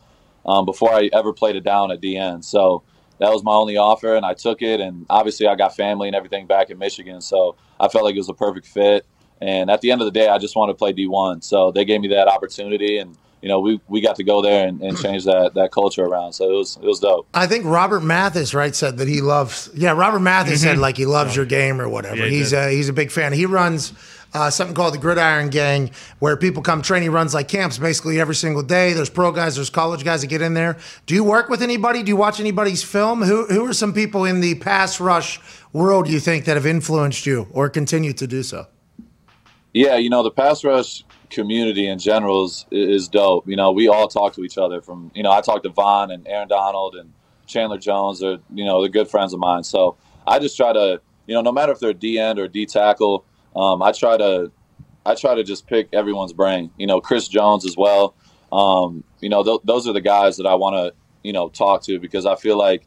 um, before I ever played it down at DN. So that was my only offer, and I took it. And obviously, I got family and everything back in Michigan, so I felt like it was a perfect fit. And at the end of the day, I just wanted to play D1, so they gave me that opportunity, and you know, we, we got to go there and, and change that, that culture around. So it was it was dope. I think Robert Mathis, right, said that he loves. Yeah, Robert Mathis said Mhm. like he loves your game or whatever. Yeah, he he's did. a, he's a big fan. He runs uh, something called the Gridiron Gang, where people come train. He runs like camps basically every single day. There's pro guys, there's college guys that get in there. Do you work with anybody? Do you watch anybody's film? Who who are some people in the pass rush world you think that have influenced you or continue to do so? Yeah, you know, the pass rush community in general is, is dope. You know, we all talk to each other from, you know, I talk to Von and Aaron Donald and Chandler Jones. They're, you know, they're good friends of mine. So I just try to, you know, no matter if they're D end or D tackle, um, I try to, I try to just pick everyone's brain. You know, Chris Jones as well. Um, you know, th- those are the guys that I want to, you know, talk to because I feel like,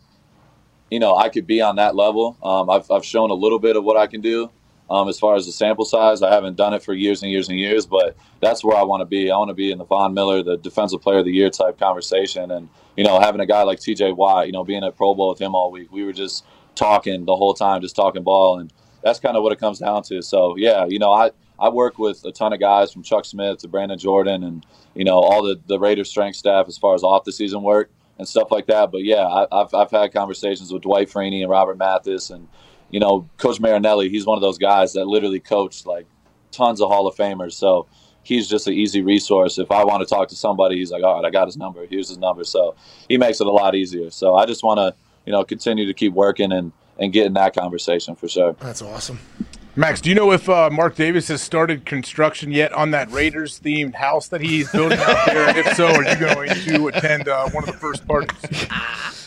you know, I could be on that level. Um, I've, I've shown a little bit of what I can do um, as far as the sample size. I haven't done it for years and years and years, but that's where I want to be. I want to be in the Von Miller, the Defensive Player of the Year type conversation. And, you know, having a guy like TJ Watt, you know, being at Pro Bowl with him all week, we were just talking the whole time, just talking ball. And that's kind of what it comes down to. So, yeah, you know, I, I work with a ton of guys from Chuck Smith to Brandon Jordan and, you know, all the, the Raiders strength staff as far as off the season work and stuff like that. But yeah, I, I've, I've had conversations with Dwight Freeney and Robert Mathis and, you know, Coach Marinelli, he's one of those guys that literally coached like tons of Hall of Famers. So he's just an easy resource. If I want to talk to somebody, he's like, all right, I got his number. Here's his number. So he makes it a lot easier. So I just want to, you know, continue to keep working and, and get in that conversation for sure. That's awesome. Maxx, do you know if uh, Mark Davis has started construction yet on that Raiders themed house that he's building out there? If so, are you going to attend uh, one of the first parties?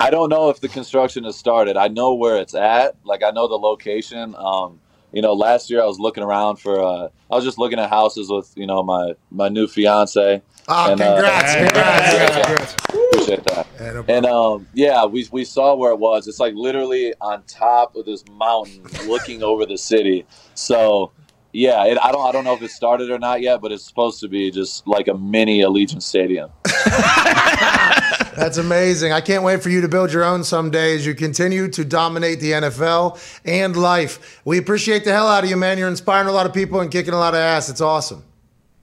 I don't know if the construction has started. I know where it's at. Like I know the location. Um, you know, last year I was looking around for. Uh, I was just looking at houses with you know my my new fiance. Oh, And, uh, congrats, congrats, Appreciate that. And um, yeah, we we saw where it was. It's like literally on top of this mountain, looking over the city. So yeah, it, I don't I don't know if it started or not yet, but it's supposed to be just like a mini Allegiant Stadium. That's amazing. I can't wait for you to build your own someday as you continue to dominate the NFL and life. We appreciate the hell out of you, man. You're inspiring a lot of people and kicking a lot of ass. It's awesome.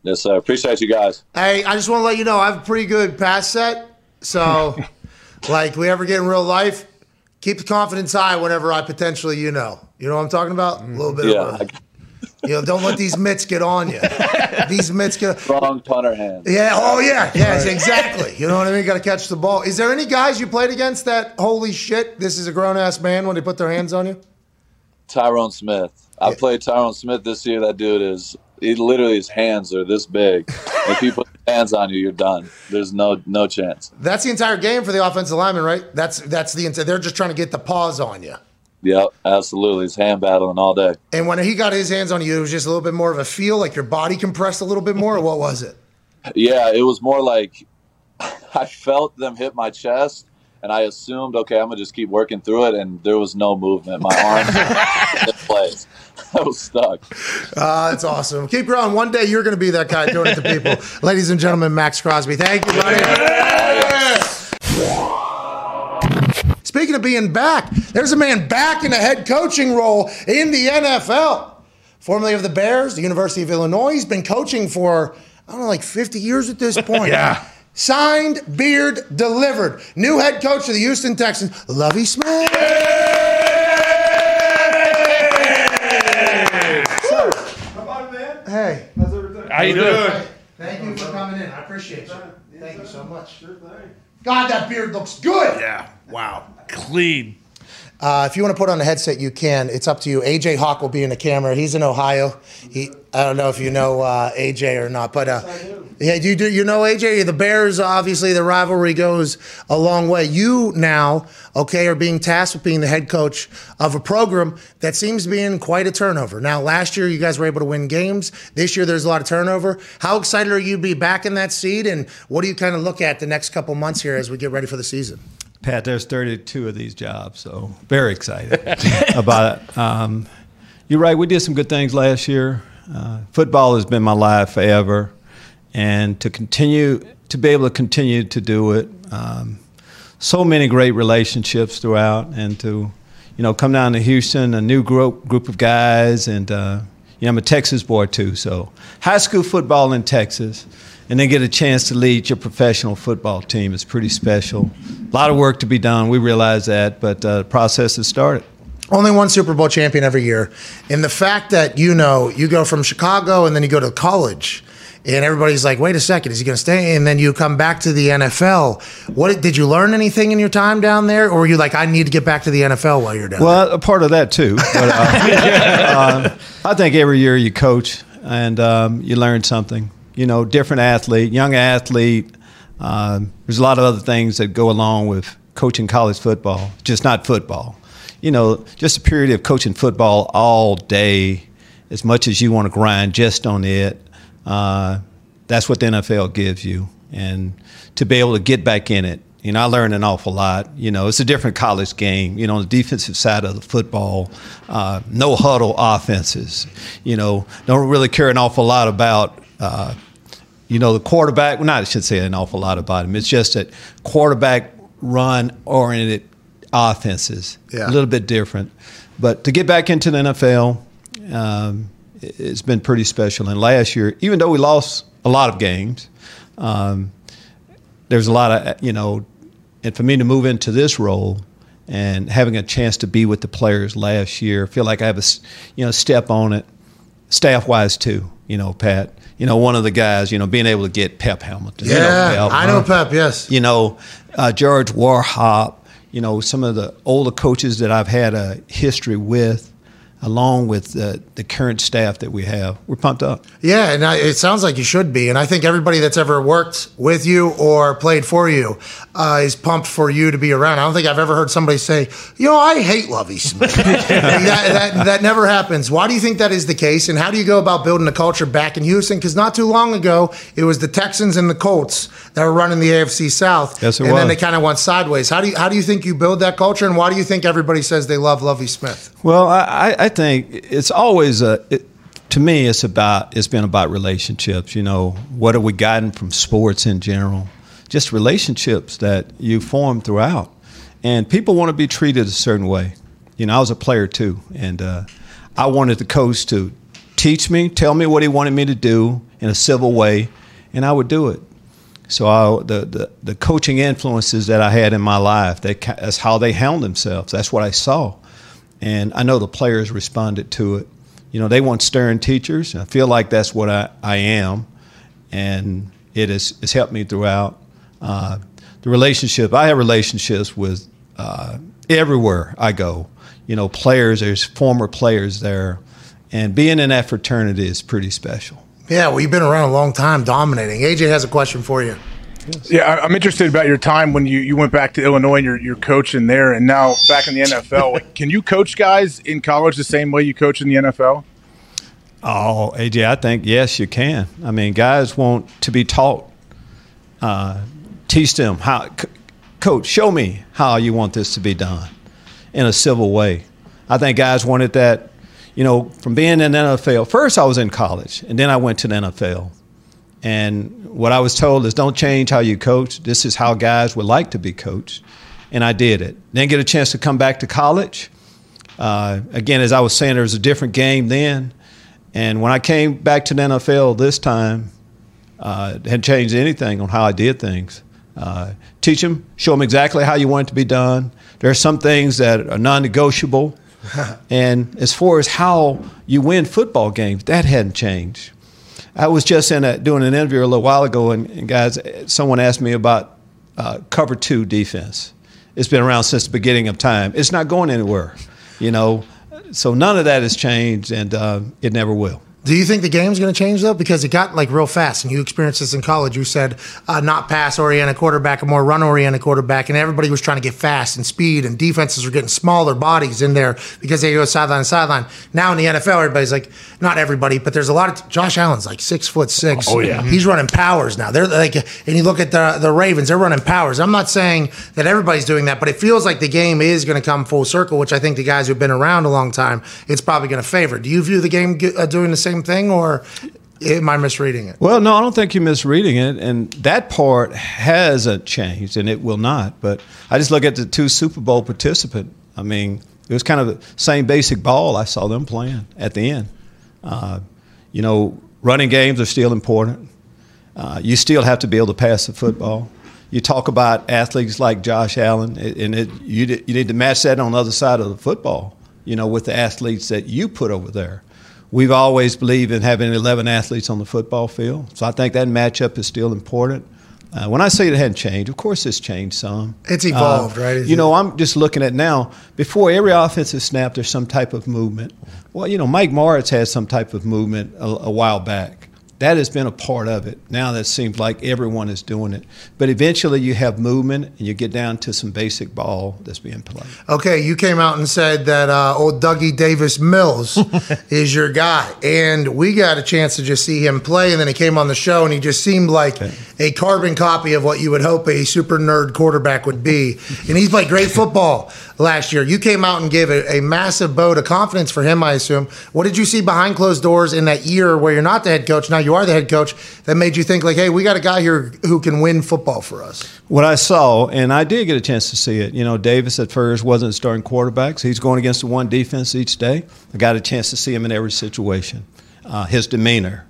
Yes, sir. Appreciate you guys. Hey, I just want to let you know I have a pretty good pass set. So, like, we ever get in real life, keep the confidence high whenever I potentially, you know, you know what I'm talking about? A little bit Yeah, of, a, you know, don't let these mitts get on you. These mitts get. Wrong punter hand. Yeah. Oh, yeah. Yes, exactly. You know what I mean? Got to catch the ball. Is there any guys you played against that? Holy shit! This is a grown ass man when they put their hands on you. Tyron Smith. I played Tyron Smith this year. That dude is he literally his hands are this big. if he puts his hands on you, you're done. There's no no chance. That's the entire game for the offensive lineman, right? That's that's the entire. They're just trying to get the paws on you. Yep, absolutely. It's hand battling all day. And when he got his hands on you, it was just a little bit more of a feel, like your body compressed a little bit more, or what was it? Yeah, it was more like I felt them hit my chest, and I assumed, okay, I'm gonna just keep working through it, and there was no movement. My arms in place. I was stuck. Uh, that's awesome. Keep growing. One day you're going to be that guy doing it to people. Ladies and gentlemen, Maxx Crosby. Thank you, buddy. Speaking of being back, there's a man back in a head coaching role in the NFL. Formerly of the Bears, the University of Illinois. He's been coaching for, I don't know, like 50 years at this point. Yeah. Signed, beard, delivered. New head coach of the Houston Texans, Lovie Smith. Sir, Hey. How you doing? Thank you for coming in. I appreciate you. Thank you so much. God, that beard looks good. Yeah. Wow. Clean. Uh, if you want to put on a headset, you can. It's up to you. AJ Hawk will be in the camera. He's in Ohio. He, I don't know if you know uh, AJ or not, but uh, yeah, do you do you know AJ? The Bears, obviously, the rivalry goes a long way. You now, okay, are being tasked with being the head coach of a program that seems to be in quite a turnover. Now, last year you guys were able to win games. This year there's a lot of turnover. How excited are you to be back in that seat? And what do you kind of look at the next couple months here as we get ready for the season? Pat, there's 32 of these jobs, so very excited about it. Um, you're right. We did some good things last year. Uh, football has been my life forever, and to continue to be able to continue to do it, um, so many great relationships throughout, and to you know come down to Houston, a new group group of guys, and uh, you know, I'm a Texas boy too, so high school football in Texas and then get a chance to lead your professional football team is pretty special. A lot of work to be done. We realize that, but uh, the process has started. Only one Super Bowl champion every year. And the fact that, you know, you go from Chicago and then you go to college and everybody's like, wait a second, is he going to stay? And then you come back to the NFL. What did you learn anything in your time down there? Or were you like, I need to get back to the NFL while you're down Well, a part of that too. But, uh, uh, I think every year you coach and um, you learn something. You know, different athlete, young athlete. Um, there's a lot of other things that go along with coaching college football, just not football. You know, just a period of coaching football all day, as much as you want to grind just on it. Uh, that's what the NFL gives you, and to be able to get back in it. You know, I learned an awful lot. You know, it's a different college game. You know, on the defensive side of the football, uh, no huddle offenses. You know, don't really care an awful lot about. You know, the quarterback. Well, not I should say an awful lot about him. It's just that quarterback run oriented offenses. Yeah. A little bit different, but to get back into the NFL, um, it- it's been pretty special. And last year, even though we lost a lot of games, um, there's a lot of you know, and for me to move into this role and having a chance to be with the players last year, feel like I have a you know step on it, staff wise too. You know, Pat. You know, one of the guys. You know, being able to get Pep Hamilton. you know, Yeah, Pep, I know huh? Pep, yes. You know, uh, George Warhop. You know, some of the older coaches that I've had a history with, along with the, the current staff that we have. We're pumped up. Yeah, and I, it sounds like you should be. And I think everybody that's ever worked with you or played for you uh, is pumped for you to be around. I don't think I've ever heard somebody say, you know, I hate Lovie Smith. That, that, that never happens. Why do you think that is the case? And how do you go about building a culture back in Houston? Because not too long ago, it was the Texans and the Colts that were running the AFC South. Yes, it and then they kind of went sideways. How do, you, how do you think you build that culture? And why do you think everybody says they love Lovie Smith? Well, I, I- I think it's always a. It, to me, it's about it's been about relationships. You know, what have we gotten from sports in general? Just relationships that you form throughout, and people want to be treated a certain way. You know, I was a player too, and uh, I wanted the coach to teach me, tell me what he wanted me to do in a civil way, and I would do it. So I, the, the the coaching influences that I had in my life, ca- that's how they handled themselves. That's what I saw, and I know the players responded to it. You know, they want stern teachers. I feel like that's what I, I am, and it has it's helped me throughout. Uh, the relationship I have relationships with uh, everywhere I go. You know, players. There's former players there, and being in that fraternity is pretty special. Yeah, well, you've been around a long time dominating. AJ has a question for you. Yeah, I- I'm interested about your time when you, you went back to Illinois and you're, you're coaching there, and now back in the NFL. Can you coach guys in college the same way you coach in the NFL? Oh, AJ, I think yes, you can. I mean, guys want to be taught. Uh, teach them how, c- coach. Show me how you want this to be done in a civil way. I think guys wanted that. You know, from being in the NFL. First, I was in college, and then I went to the NFL. And what I was told is, don't change how you coach. This is how guys would like to be coached, and I did it. Then get a chance to come back to college. Uh, again, as I was saying, there was a different game then. And when I came back to the NFL this time, uh, it hadn't changed anything on how I did things. Uh, teach them, show them exactly how you want it to be done. There are some things that are non-negotiable, and as far as how you win football games, that hadn't changed. I was just in a, doing an interview a little while ago, and, and guys, someone asked me about uh, cover two defense. It's been around since the beginning of time. It's not going anywhere, you know. So none of that has changed, and uh, it never will. Do you think the game's going to change though? Because it got like real fast, and you experienced this in college. You said uh, not pass oriented quarterback, a more run oriented quarterback, and everybody was trying to get fast and speed, and defenses were getting smaller bodies in there because they go sideline to sideline. Now in the NFL, everybody's like, not everybody, but there's a lot of Josh Allen's like six foot six. Oh, yeah. he's running powers now. They're like, and you look at the the Ravens, they're running powers. I'm not saying that everybody's doing that, but it feels like the game is going to come full circle, which I think the guys who've been around a long time, it's probably going to favor. Do you view the game uh, doing the same thing, or am I misreading it? Well, no, I don't think you're misreading it, and that part hasn't changed, and it will not. But I just look at the two Super Bowl participant. I mean, it was kind of the same basic ball I saw them playing at the end. Uh, you know, running games are still important. Uh, you still have to be able to pass the football. You talk about athletes like Josh Allen, and it, you, you need to match that on the other side of the football. You know, with the athletes that you put over there. We've always believed in having 11 athletes on the football field, so I think that matchup is still important. Uh, when I say it hadn't changed, of course it's changed some. It's evolved, Uh, right? You know, I'm just looking at now. Before every offensive snap, there's some type of movement. Well, you know, Mike Martz had some type of movement a, a while back. That has been a part of it. Now that seems like everyone is doing it. But eventually you have movement and you get down to some basic ball that's being played. Okay, you came out and said that uh, old Dougie Davis Mills is your guy, and we got a chance to just see him play. And then he came on the show, and he just seemed like a carbon copy of what you would hope a super nerd quarterback would be. And he's played great football last year. You came out and gave a, a massive vote of confidence for him, I assume. What did you see behind closed doors in that year where you're not the head coach? Now you are the head coach. That made you think like, hey, we got a guy here who can win football for us. What I saw, and I did get a chance to see it. You know, Davis at first wasn't starting quarterbacks. He's going against the one defense each day. I got a chance to see him in every situation. Uh, his demeanor.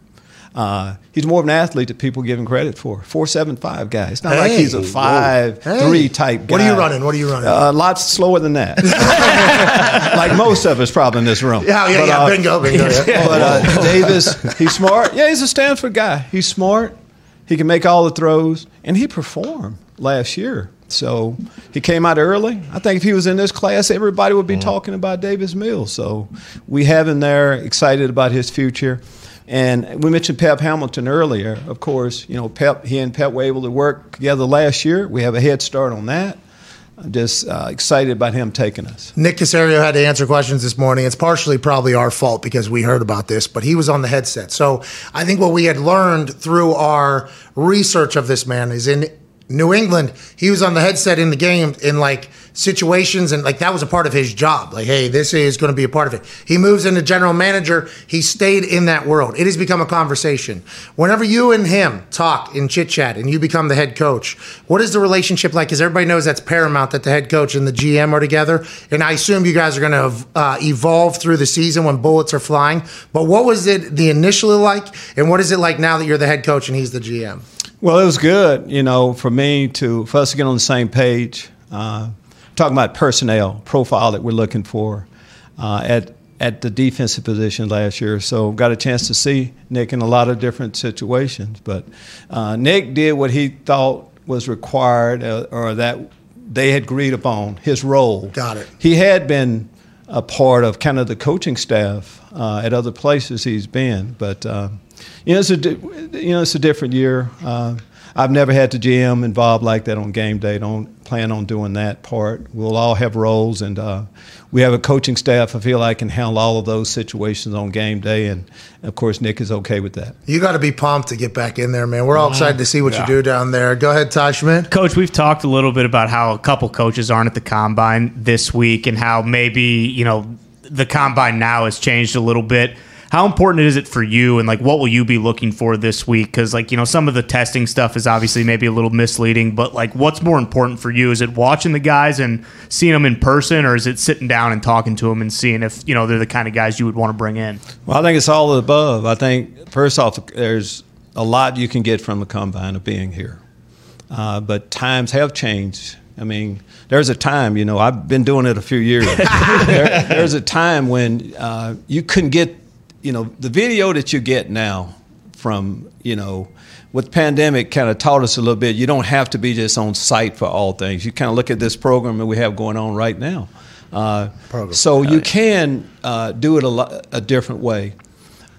Uh, he's more of an athlete that people give him credit for. Four seven five guy. It's not like he's a five whoa. three type guy. What are you running? What are you running? Uh, a lot slower than that. like most of us probably in this room. Yeah, yeah, yeah. Bingo, bingo, yeah. But uh, Davis, he's smart. Yeah, he's a Stanford guy. He's smart. He can make all the throws, and he performed last year. So he came out early. I think if he was in this class, everybody would be talking about Davis Mills. So we have him there, excited about his future. And we mentioned Pep Hamilton earlier. Of course, you know, Pep, he and Pep were able to work together last year. We have a head start on that. I'm just uh, excited about him taking us. Nick Caserio had to answer questions this morning. It's partially probably our fault because we heard about this, but he was on the headset. So I think what we had learned through our research of this man is in New England, he was on the headset in the game in like situations and like that was a part of his job. Like, hey, this is going to be a part of it. He moves into general manager. He stayed in that world. It has become a conversation. Whenever you and him talk in chit chat and you become the head coach, what is the relationship like? Because everybody knows that's paramount that the head coach and the GM are together. And I assume you guys are going to uh, evolve through the season when bullets are flying. But what was it the initially like, and what is it like now that you're the head coach and he's the GM? Well, it was good, you know, for me to for us to get on the same page. Uh, talking about personnel profile that we're looking for uh, at at the defensive position last year. So got a chance to see Nick in a lot of different situations. But uh, Nick did what he thought was required, uh, or that they had agreed upon his role. Got it. He had been a part of kind of the coaching staff uh, at other places he's been, but uh, you know it's a di- you know it's a different year. I've never had the GM involved like that on game day. Don't plan on doing that part. We'll all have roles, and uh, we have a coaching staff. I feel like can handle all of those situations on game day, and of course Nick is okay with that. You got to be pumped to get back in there, man. We're all excited to see what Yeah. you do down there. Go ahead, Ty Schmit. Coach, we've talked a little bit about how a couple coaches aren't at the combine this week and how maybe, you know, the combine now has changed a little bit. How important is it for you and like what will you be looking for this week? Because, like, you know, some of the testing stuff is obviously maybe a little misleading, but like, what's more important for you? Is it watching the guys and seeing them in person, or is it sitting down and talking to them and seeing if, you know, they're the kind of guys you would want to bring in? Well, I think it's all of the above. I think first off, there's a lot you can get from the combine of being here, uh, but times have changed. I mean, there's a time, you know, I've been doing it a few years. there, there's a time when uh, you couldn't get, you know, the video that you get now from, you know, with pandemic kind of taught us a little bit. You don't have to be just on site for all things. You kind of look at this program that we have going on right now. Uh, so you can uh, do it a, lo- a different way.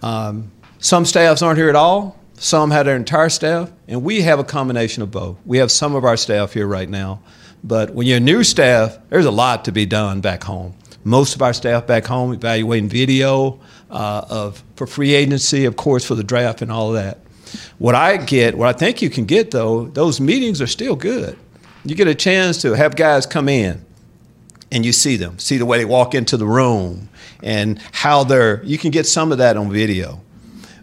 Um, some staffs aren't here at all. Some have their entire staff, and we have a combination of both. We have some of our staff here right now, but when you're a new staff, there's a lot to be done back home. Most of our staff back home evaluating video uh, of for free agency, of course, for the draft and all of that. What I get, what I think you can get though, those meetings are still good. You get a chance to have guys come in, and you see them, see the way they walk into the room, and how they're. You can get some of that on video,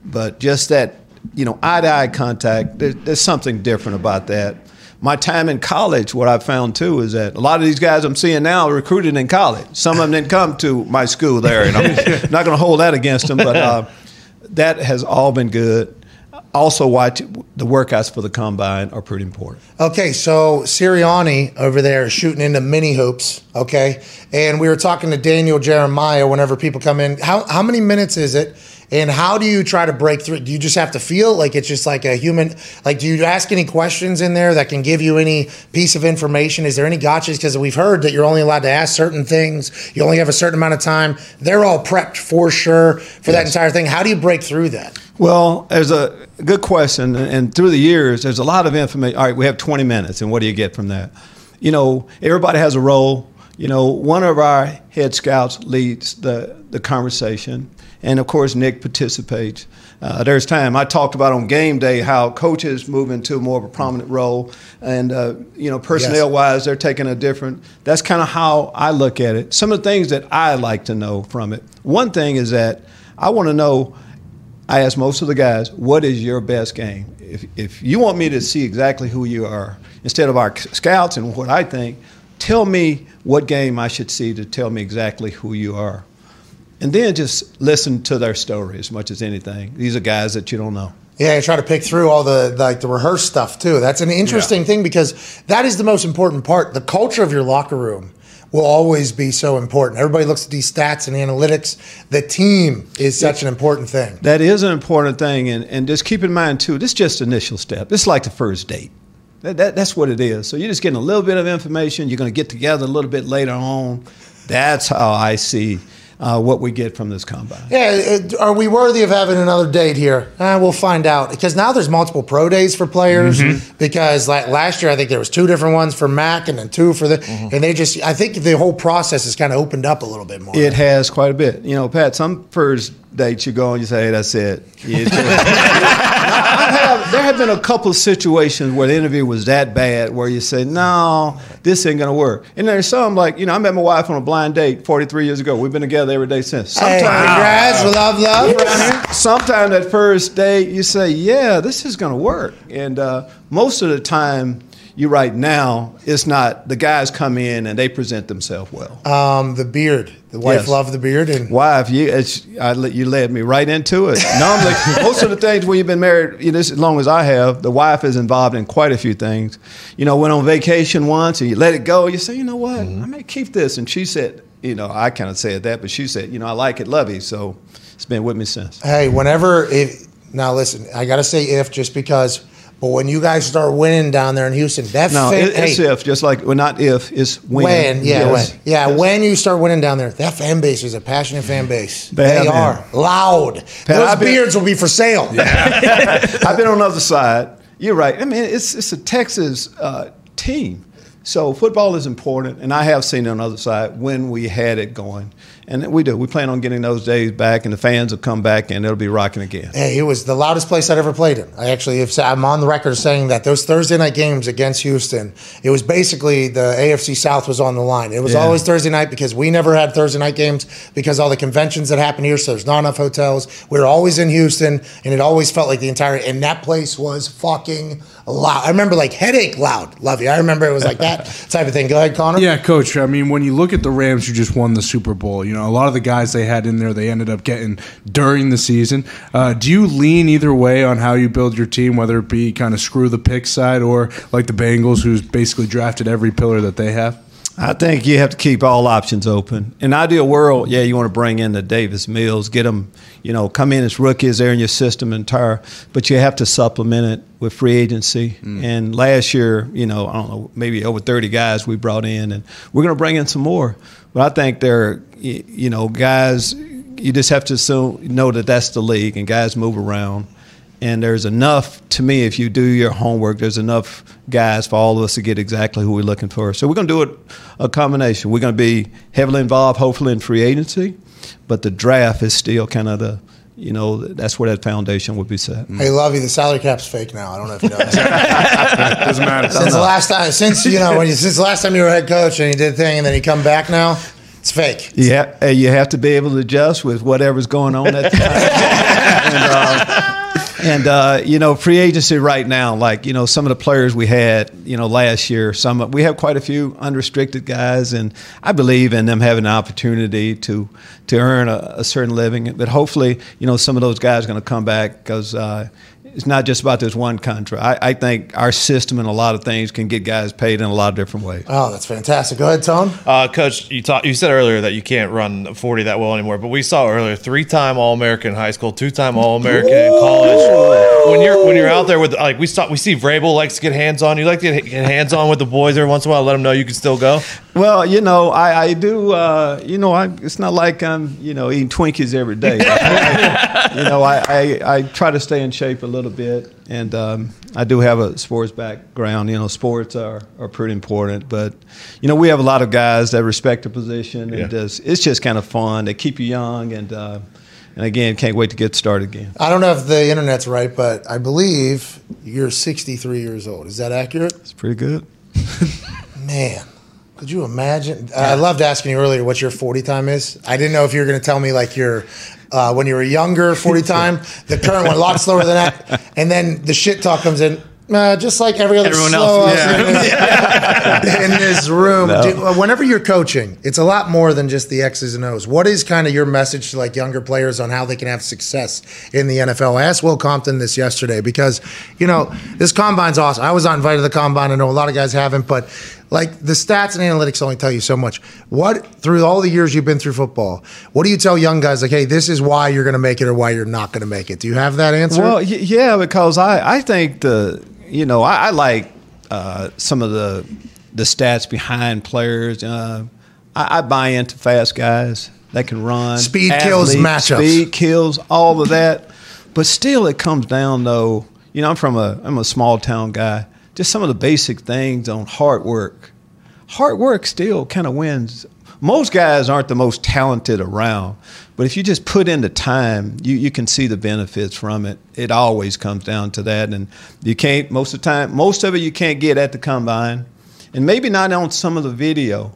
but just that, you know, eye to eye contact. There, there's something different about that. My time in college, what I found too is that a lot of these guys I'm seeing now are recruited in college. Some of them didn't come to my school there, and I'm not going to hold that against them, but uh, that has all been good. Also, watch the workouts for the combine are pretty important. Okay, so Sirianni over there is shooting into mini hoops. Okay, and we were talking to Daniel Jeremiah. Whenever people come in, how how many minutes is it? And how do you try to break through? Do you just have to feel like it's just like a human? Like, do you ask any questions in there that can give you any piece of information? Is there any gotchas? Because we've heard that you're only allowed to ask certain things. You only have a certain amount of time. They're all prepped for sure for that entire thing. How do you break through that? Well, there's a good question, and through the years, there's a lot of information. All right, we have 20 minutes, and what do you get from that? You know, everybody has a role. You know, one of our head scouts leads the the conversation, and of course, Nick participates. Uh, there's time I talked about on game day how coaches move into more of a prominent role, and uh, you know, personnel wise, they're taking a different. That's kind of how I look at it. Some of the things that I like to know from it. One thing is that I want to know. I ask most of the guys, what is your best game? If, if you want me to see exactly who you are, instead of our scouts and what I think, tell me what game I should see to tell me exactly who you are. And then just listen to their story as much as anything. These are guys that you don't know. Yeah, you try to pick through all the like the rehearse stuff too. That's an interesting thing because that is the most important part. The culture of your locker room will always be so important. Everybody looks at these stats and analytics. The team is such an important thing. That is an important thing, and, and just keep in mind too. This is just initial step. This is like the first date. That, that, that's what it is. So you're just getting a little bit of information. You're going to get together a little bit later on. That's how I see uh, what we get from this combine. Yeah, uh, are we worthy of having another date here? Uh, we'll find out because now there's multiple pro days for players. Mhm. Because like last year, I think there was two different ones for Mac and then two for the, and they just I think the whole process has kind of opened up a little bit more. It has quite a bit. You know, Pat, some first dates you go and you say, hey, that's it. You just- I have, there have been a couple of situations where the interview was that bad where you say, no, this ain't going to work. And there's some like, you know, I met my wife on a blind date 43 years ago. We've been together every day since. Hey, congrats, love, love. Sometime that first date, you say, yeah, this is going to work. And uh, most of the time, you right now, it's not the guys come in and they present themselves well. Um, the beard. The wife Yes. loved the beard, and Wife, you it's, I, let- you led me right into it. Normally, most of the things when you've been married, you know, as long as I have, the wife is involved in quite a few things. You know, went on vacation once and you let it go. You say, you know what, I may keep this. And she said, you know, I kind of said that, but she said, you know, I like it, love you. So it's been with me since. Hey, whenever if now listen, I gotta say if just because, but when you guys start winning down there in Houston, that No, fan, it, it's hey, if, just like, well, not if, it's when. when, yeah, Yes. when, yeah, when you start winning down there, that fan base is a passionate fan base. They They, have been. are loud. Pat, Those I've been- beards will be for sale. Yeah. I've been on the other side, you're right. I mean, it's it's a Texas uh, team, so football is important, and I have seen it on the other side when we had it going, and we do. We plan on getting those days back, and the fans will come back, and it'll be rocking again. Hey, it was the loudest place I'd ever played in. I actually, if I'm on the record saying that those Thursday night games against Houston, it was basically the AFC South was on the line. It was Yeah. always Thursday night because we never had Thursday night games because all the conventions that happen here, so there's not enough hotels. We were always in Houston, and it always felt like the entire and that place was fucking loud. I remember like headache loud. Love you. I remember it was like that type of thing. Go ahead, Connor. Yeah, coach. I mean, when you look at the Rams who just won the Super Bowl, you know, a lot of the guys they had in there, they ended up getting during the season. Uh, do you lean either way on how you build your team, whether it be kind of screw the pick side or like the Bengals, who's basically drafted every pillar that they have? I think you have to keep all options open. In ideal world, yeah, you want to bring in the Davis Mills, get them, you know, come in as rookies they're in your system entire, but you have to supplement it with free agency. Mm. And last year, you know, I don't know, maybe over 30 guys we brought in, and we're going to bring in some more. But I think they're, you know, guys, you just have to assume, know that that's the league, and guys move around. And there's enough to me if you do your homework. There's enough guys for all of us to get exactly who we're looking for. So we're going to do it a combination. We're going to be heavily involved, hopefully in free agency, but the draft is still kind of the, you know, that's where that foundation would be set. Hey, love you. The salary cap's fake now. I don't know if you know that. Doesn't matter. Since the last time, since you know, when you, since the last time you were head coach and you did the thing, and then you come back now, it's fake. Yeah, uh, you have to be able to adjust with whatever's going on at the time. and, uh, and uh, you know, free agency right now, like you know, some of the players we had, you know, last year, some we have quite a few unrestricted guys, and I believe in them having an opportunity to to earn a, a certain living. But hopefully, you know, some of those guys are going to come back because. Uh, it's not just about this one contract. I, I think our system and a lot of things can get guys paid in a lot of different ways. Oh, that's fantastic. Go ahead, Tone. Uh, Coach, you talk, you said earlier that you can't run 40 that well anymore, but we saw earlier three-time All-American high school, two-time All-American in college. When you're when you're out there with like we saw we see Vrabel likes to get hands on. You like to get hands on with the boys every once in a while. Let them know you can still go. Well, you know, I, I do. Uh, you know, I, it's not like I'm, you know, eating Twinkies every day. you know, I, I, I try to stay in shape a little bit, and um, I do have a sports background. You know, sports are, are pretty important, but you know, we have a lot of guys that respect the position, and Yeah. just, it's just kind of fun. They keep you young, and uh, and again, can't wait to get started again. I don't know if the internet's right, but I believe you're 63 years old. Is that accurate? It's pretty good. Man, could you imagine? I loved asking you earlier what your 40 time is. I didn't know if you were going to tell me like your uh, when you were younger 40 time, the current one a lot slower than that, and then the shit talk comes in. Uh, just like every other Everyone slow else, ass nigga in this room. No. Dude, uh, whenever you're coaching, it's a lot more than just the X's and O's. What is kind of your message to like younger players on how they can have success in the NFL? I asked Will Compton this yesterday because you know this combine's awesome. I was not invited to the combine. I know a lot of guys haven't, but like the stats and analytics only tell you so much. What through all the years you've been through football, what do you tell young guys like, hey, this is why you're going to make it or why you're not going to make it? Do you have that answer? Well, y- yeah, because I, I think the you know I, I like uh, some of the the stats behind players. Uh, I, I buy into fast guys that can run. Speed kills matchups. Speed kills all of that. But still, it comes down though. You know, I'm from a I'm a small town guy. Just some of the basic things on hard work. Hard work still kind of wins. Most guys aren't the most talented around, but if you just put in the time, you, you can see the benefits from it. It always comes down to that, and you can't most of the time. Most of it you can't get at the combine, and maybe not on some of the video,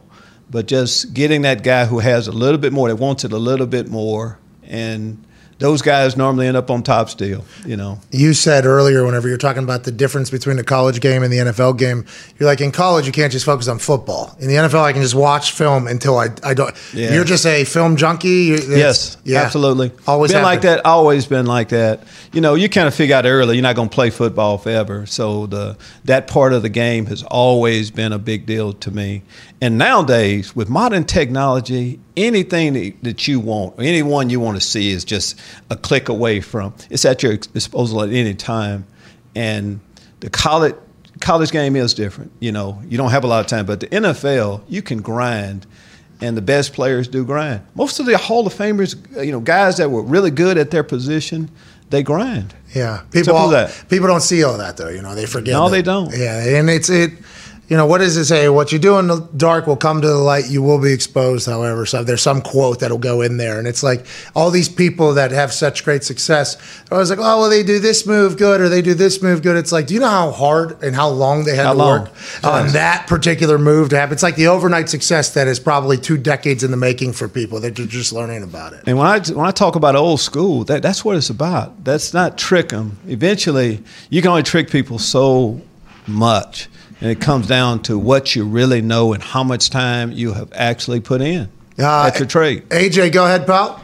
but just getting that guy who has a little bit more, that wants it a little bit more, and those guys normally end up on top still. You know. You said earlier, whenever you're talking about the difference between the college game and the NFL game, you're like, in college, you can't just focus on football. In the NFL, I can just watch film until I, I don't. Yeah. You're just a film junkie. Yes, yeah. absolutely. Always been like that. Always been like that. You know, you kind of figure out early you're not going to play football forever. So the that part of the game has always been a big deal to me. And nowadays, with modern technology, anything that, that you want, anyone you want to see, is just a click away from. It's at your disposal at any time. And the college college game is different. You know, you don't have a lot of time, but the NFL, you can grind and the best players do grind. Most of the Hall of Famers, you know, guys that were really good at their position, they grind. Yeah, people that. people don't see all that though. You know, they forget. No, that- they don't. Yeah, and it's it. You know what does it say? What you do in the dark will come to the light. You will be exposed. However, so there's some quote that'll go in there, and it's like all these people that have such great success. I was like, oh well, they do this move good, or they do this move good. It's like, do you know how hard and how long they had How to long? work on that particular move to happen? It's like the overnight success that is probably two decades in the making for people that are just learning about it. And when I when I talk about old school, that that's what it's about. That's not trick them. Eventually, you can only trick people so much, and it comes down to what you really know and how much time you have actually put in. Uh, that's a trade. AJ, go ahead, pal.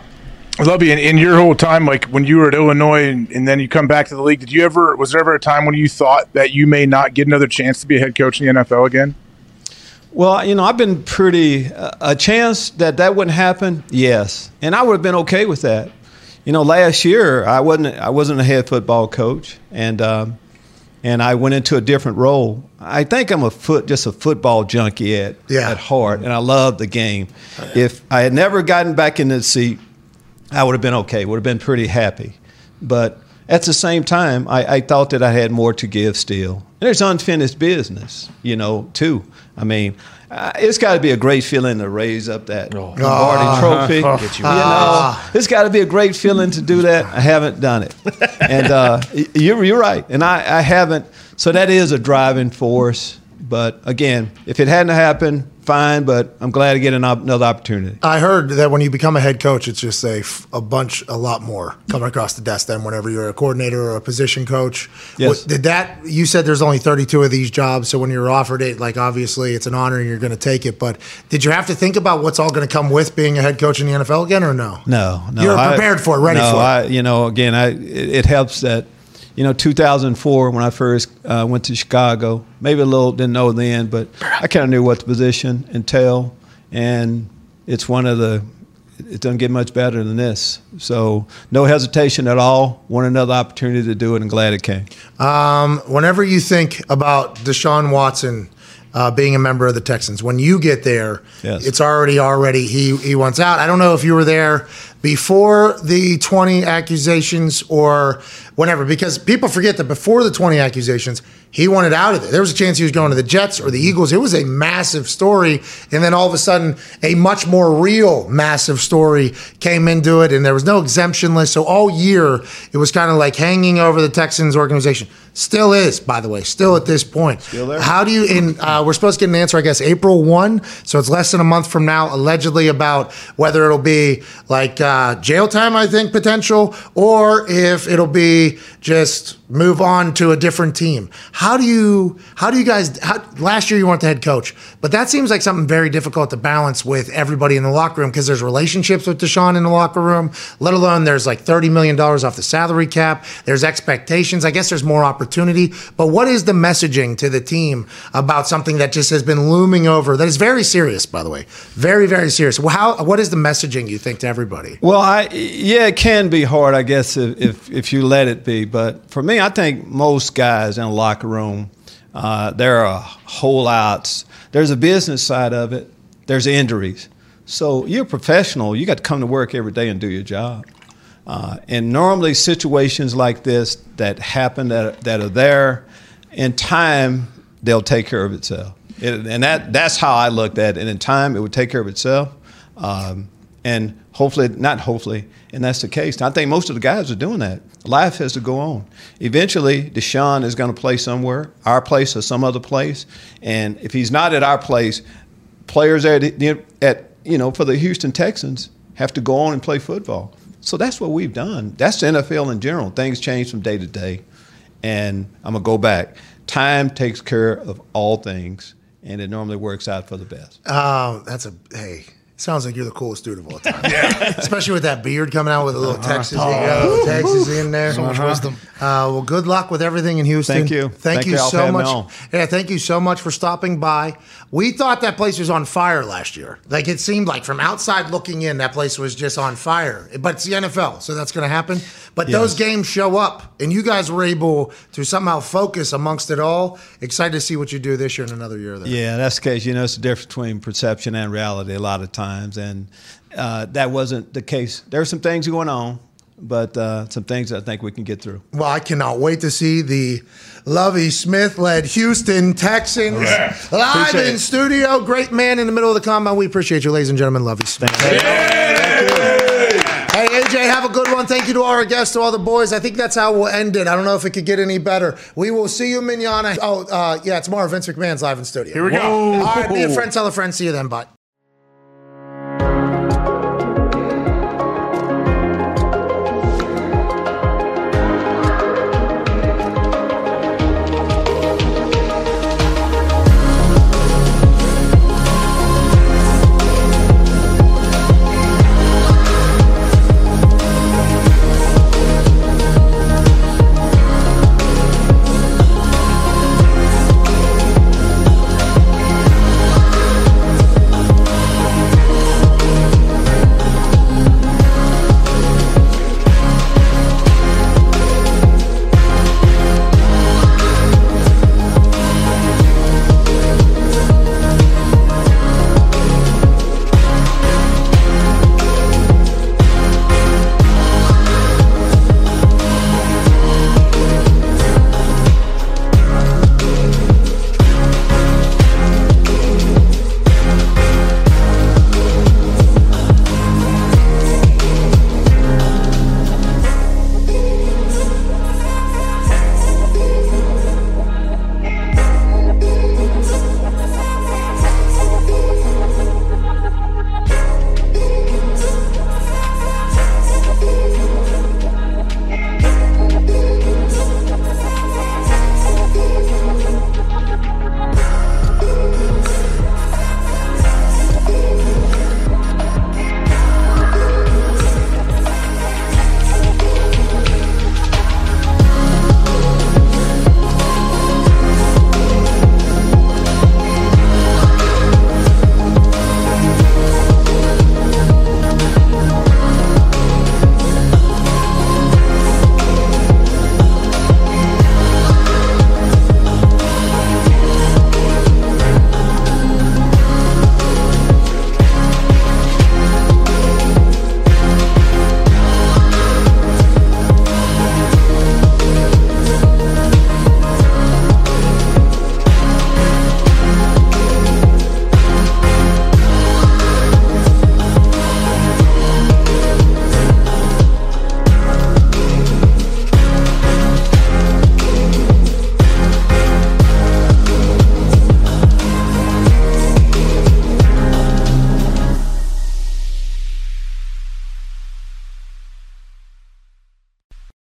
I love you. In, in your whole time, like when you were at Illinois and, and then you come back to the league, did you ever, was there ever a time when you thought that you may not get another chance to be a head coach in the NFL again? Well, you know, I've been pretty uh, a chance that that wouldn't happen. Yes, and I would have been okay with that. You know, last year I wasn't I wasn't a head football coach, and um, and I went into a different role. I think I'm a foot just a football junkie at Yeah. at heart, and I love the game. If I had never gotten back in the seat, I would have been okay. Would have been pretty happy, but at the same time, I, I thought that I had more to give still. And there's unfinished business, you know, too. I mean, uh, it's got to be a great feeling to raise up that Lombardi Ah. Trophy. Get you you. know, it's got to be a great feeling to do that. I haven't done it, and uh, you're you're right, and I, I haven't. So that is a driving force. But again, if it hadn't happened, fine. But I'm glad to get an op- another opportunity. I heard that when you become a head coach, it's just a, f- a bunch, a lot more coming across the desk than whenever you're a coordinator or a position coach. Yes. What- did that, you said there's only 32 of these jobs. So when you're offered it, like obviously it's an honor and you're going to take it. But did you have to think about what's all going to come with being a head coach in the NFL again or no? No, no. You're I- prepared for it, ready no, for it. I, you know, again, I it, it helps that, you know, 2004 when I first uh, went to Chicago, maybe a little didn't know then, but I kind of knew what the position entailed, and it's one of the. It doesn't get much better than this. So no hesitation at all. Want another opportunity to do it, and glad it came. Um, whenever you think about Deshaun Watson uh, being a member of the Texans, when you get there, Yes. it's already already he he wants out. I don't know if you were there before the 20 accusations or whenever, because people forget that before the 20 accusations, he wanted out of there. There was a chance he was going to the Jets or the Eagles. It was a massive story. And then all of a sudden, a much more real massive story came into it, and there was no exemption list. So all year, it was kind of like hanging over the Texans organization. Still is, by the way, still at this point. Still there. How do you, and uh, we're supposed to get an answer, I guess, April 1. So it's less than a month from now, allegedly about whether it'll be like uh, Uh, jail time, I think, potential, or if it'll be just move on to a different team. How do you, how do you guys, how, last year you weren't the head coach, but that seems like something very difficult to balance with everybody in the locker room because there's relationships with Deshaun in the locker room, let alone there's like $30 million off the salary cap. There's expectations. I guess there's more opportunity. But what is the messaging to the team about something that just has been looming over that is very serious, by the way? Very, very serious. How, what is the messaging you think to everybody? Well, I yeah, it can be hard, I guess, if if, if you let it be. But for me, I think most guys in a locker room, uh, there are holdouts. There's a business side of it. There's injuries. So you're a professional. You got to come to work every day and do your job. Uh, and normally, situations like this that happen that that are there, in time they'll take care of itself. It, and that that's how I looked at it. And in time, it would take care of itself. Um, and hopefully, not hopefully, and that's the case. I think most of the guys are doing that. Life has to go on. Eventually, Deshaun is going to play somewhere, our place or some other place. And if he's not at our place, players at, at you know for the Houston Texans have to go on and play football. So that's what we've done. That's the NFL in general. Things change from day to day, and I'm gonna go back. Time takes care of all things, and it normally works out for the best. Um, that's a hey. Sounds like you're the coolest dude of all time. yeah. Especially with that beard coming out with a little Texas, you know, Texas in there. So much Uh-huh. wisdom. Uh, well, good luck with everything in Houston. Thank you. Thank, Thank you you so much. Yeah, thank you so much for stopping by. We thought that place was on fire last year. Like it seemed like from outside looking in, that place was just on fire. But it's the NFL, so that's going to happen. But those games show up, and you guys were able to somehow focus amongst it all. Excited to see what you do this year and another year there. Yeah, that's the case. You know, it's the difference between perception and reality a lot of times, and uh, that wasn't the case. There were some things going on but uh, some things I think we can get through. Well, I cannot wait to see the Lovie Smith led Houston Texans Yeah. live Appreciate in it. studio. Great man in the middle of the combine. We appreciate you, ladies and gentlemen. Lovie Smith. Hey, AJ, have a good one. Thank you to all our guests, to all the boys. I think that's how we'll end it. I don't know if it could get any better. We will see you, Mignana. Oh, uh, yeah, tomorrow, Vince McMahon's live in studio. Here we go. All right, be a friend, tell a friend. See you then. Bye.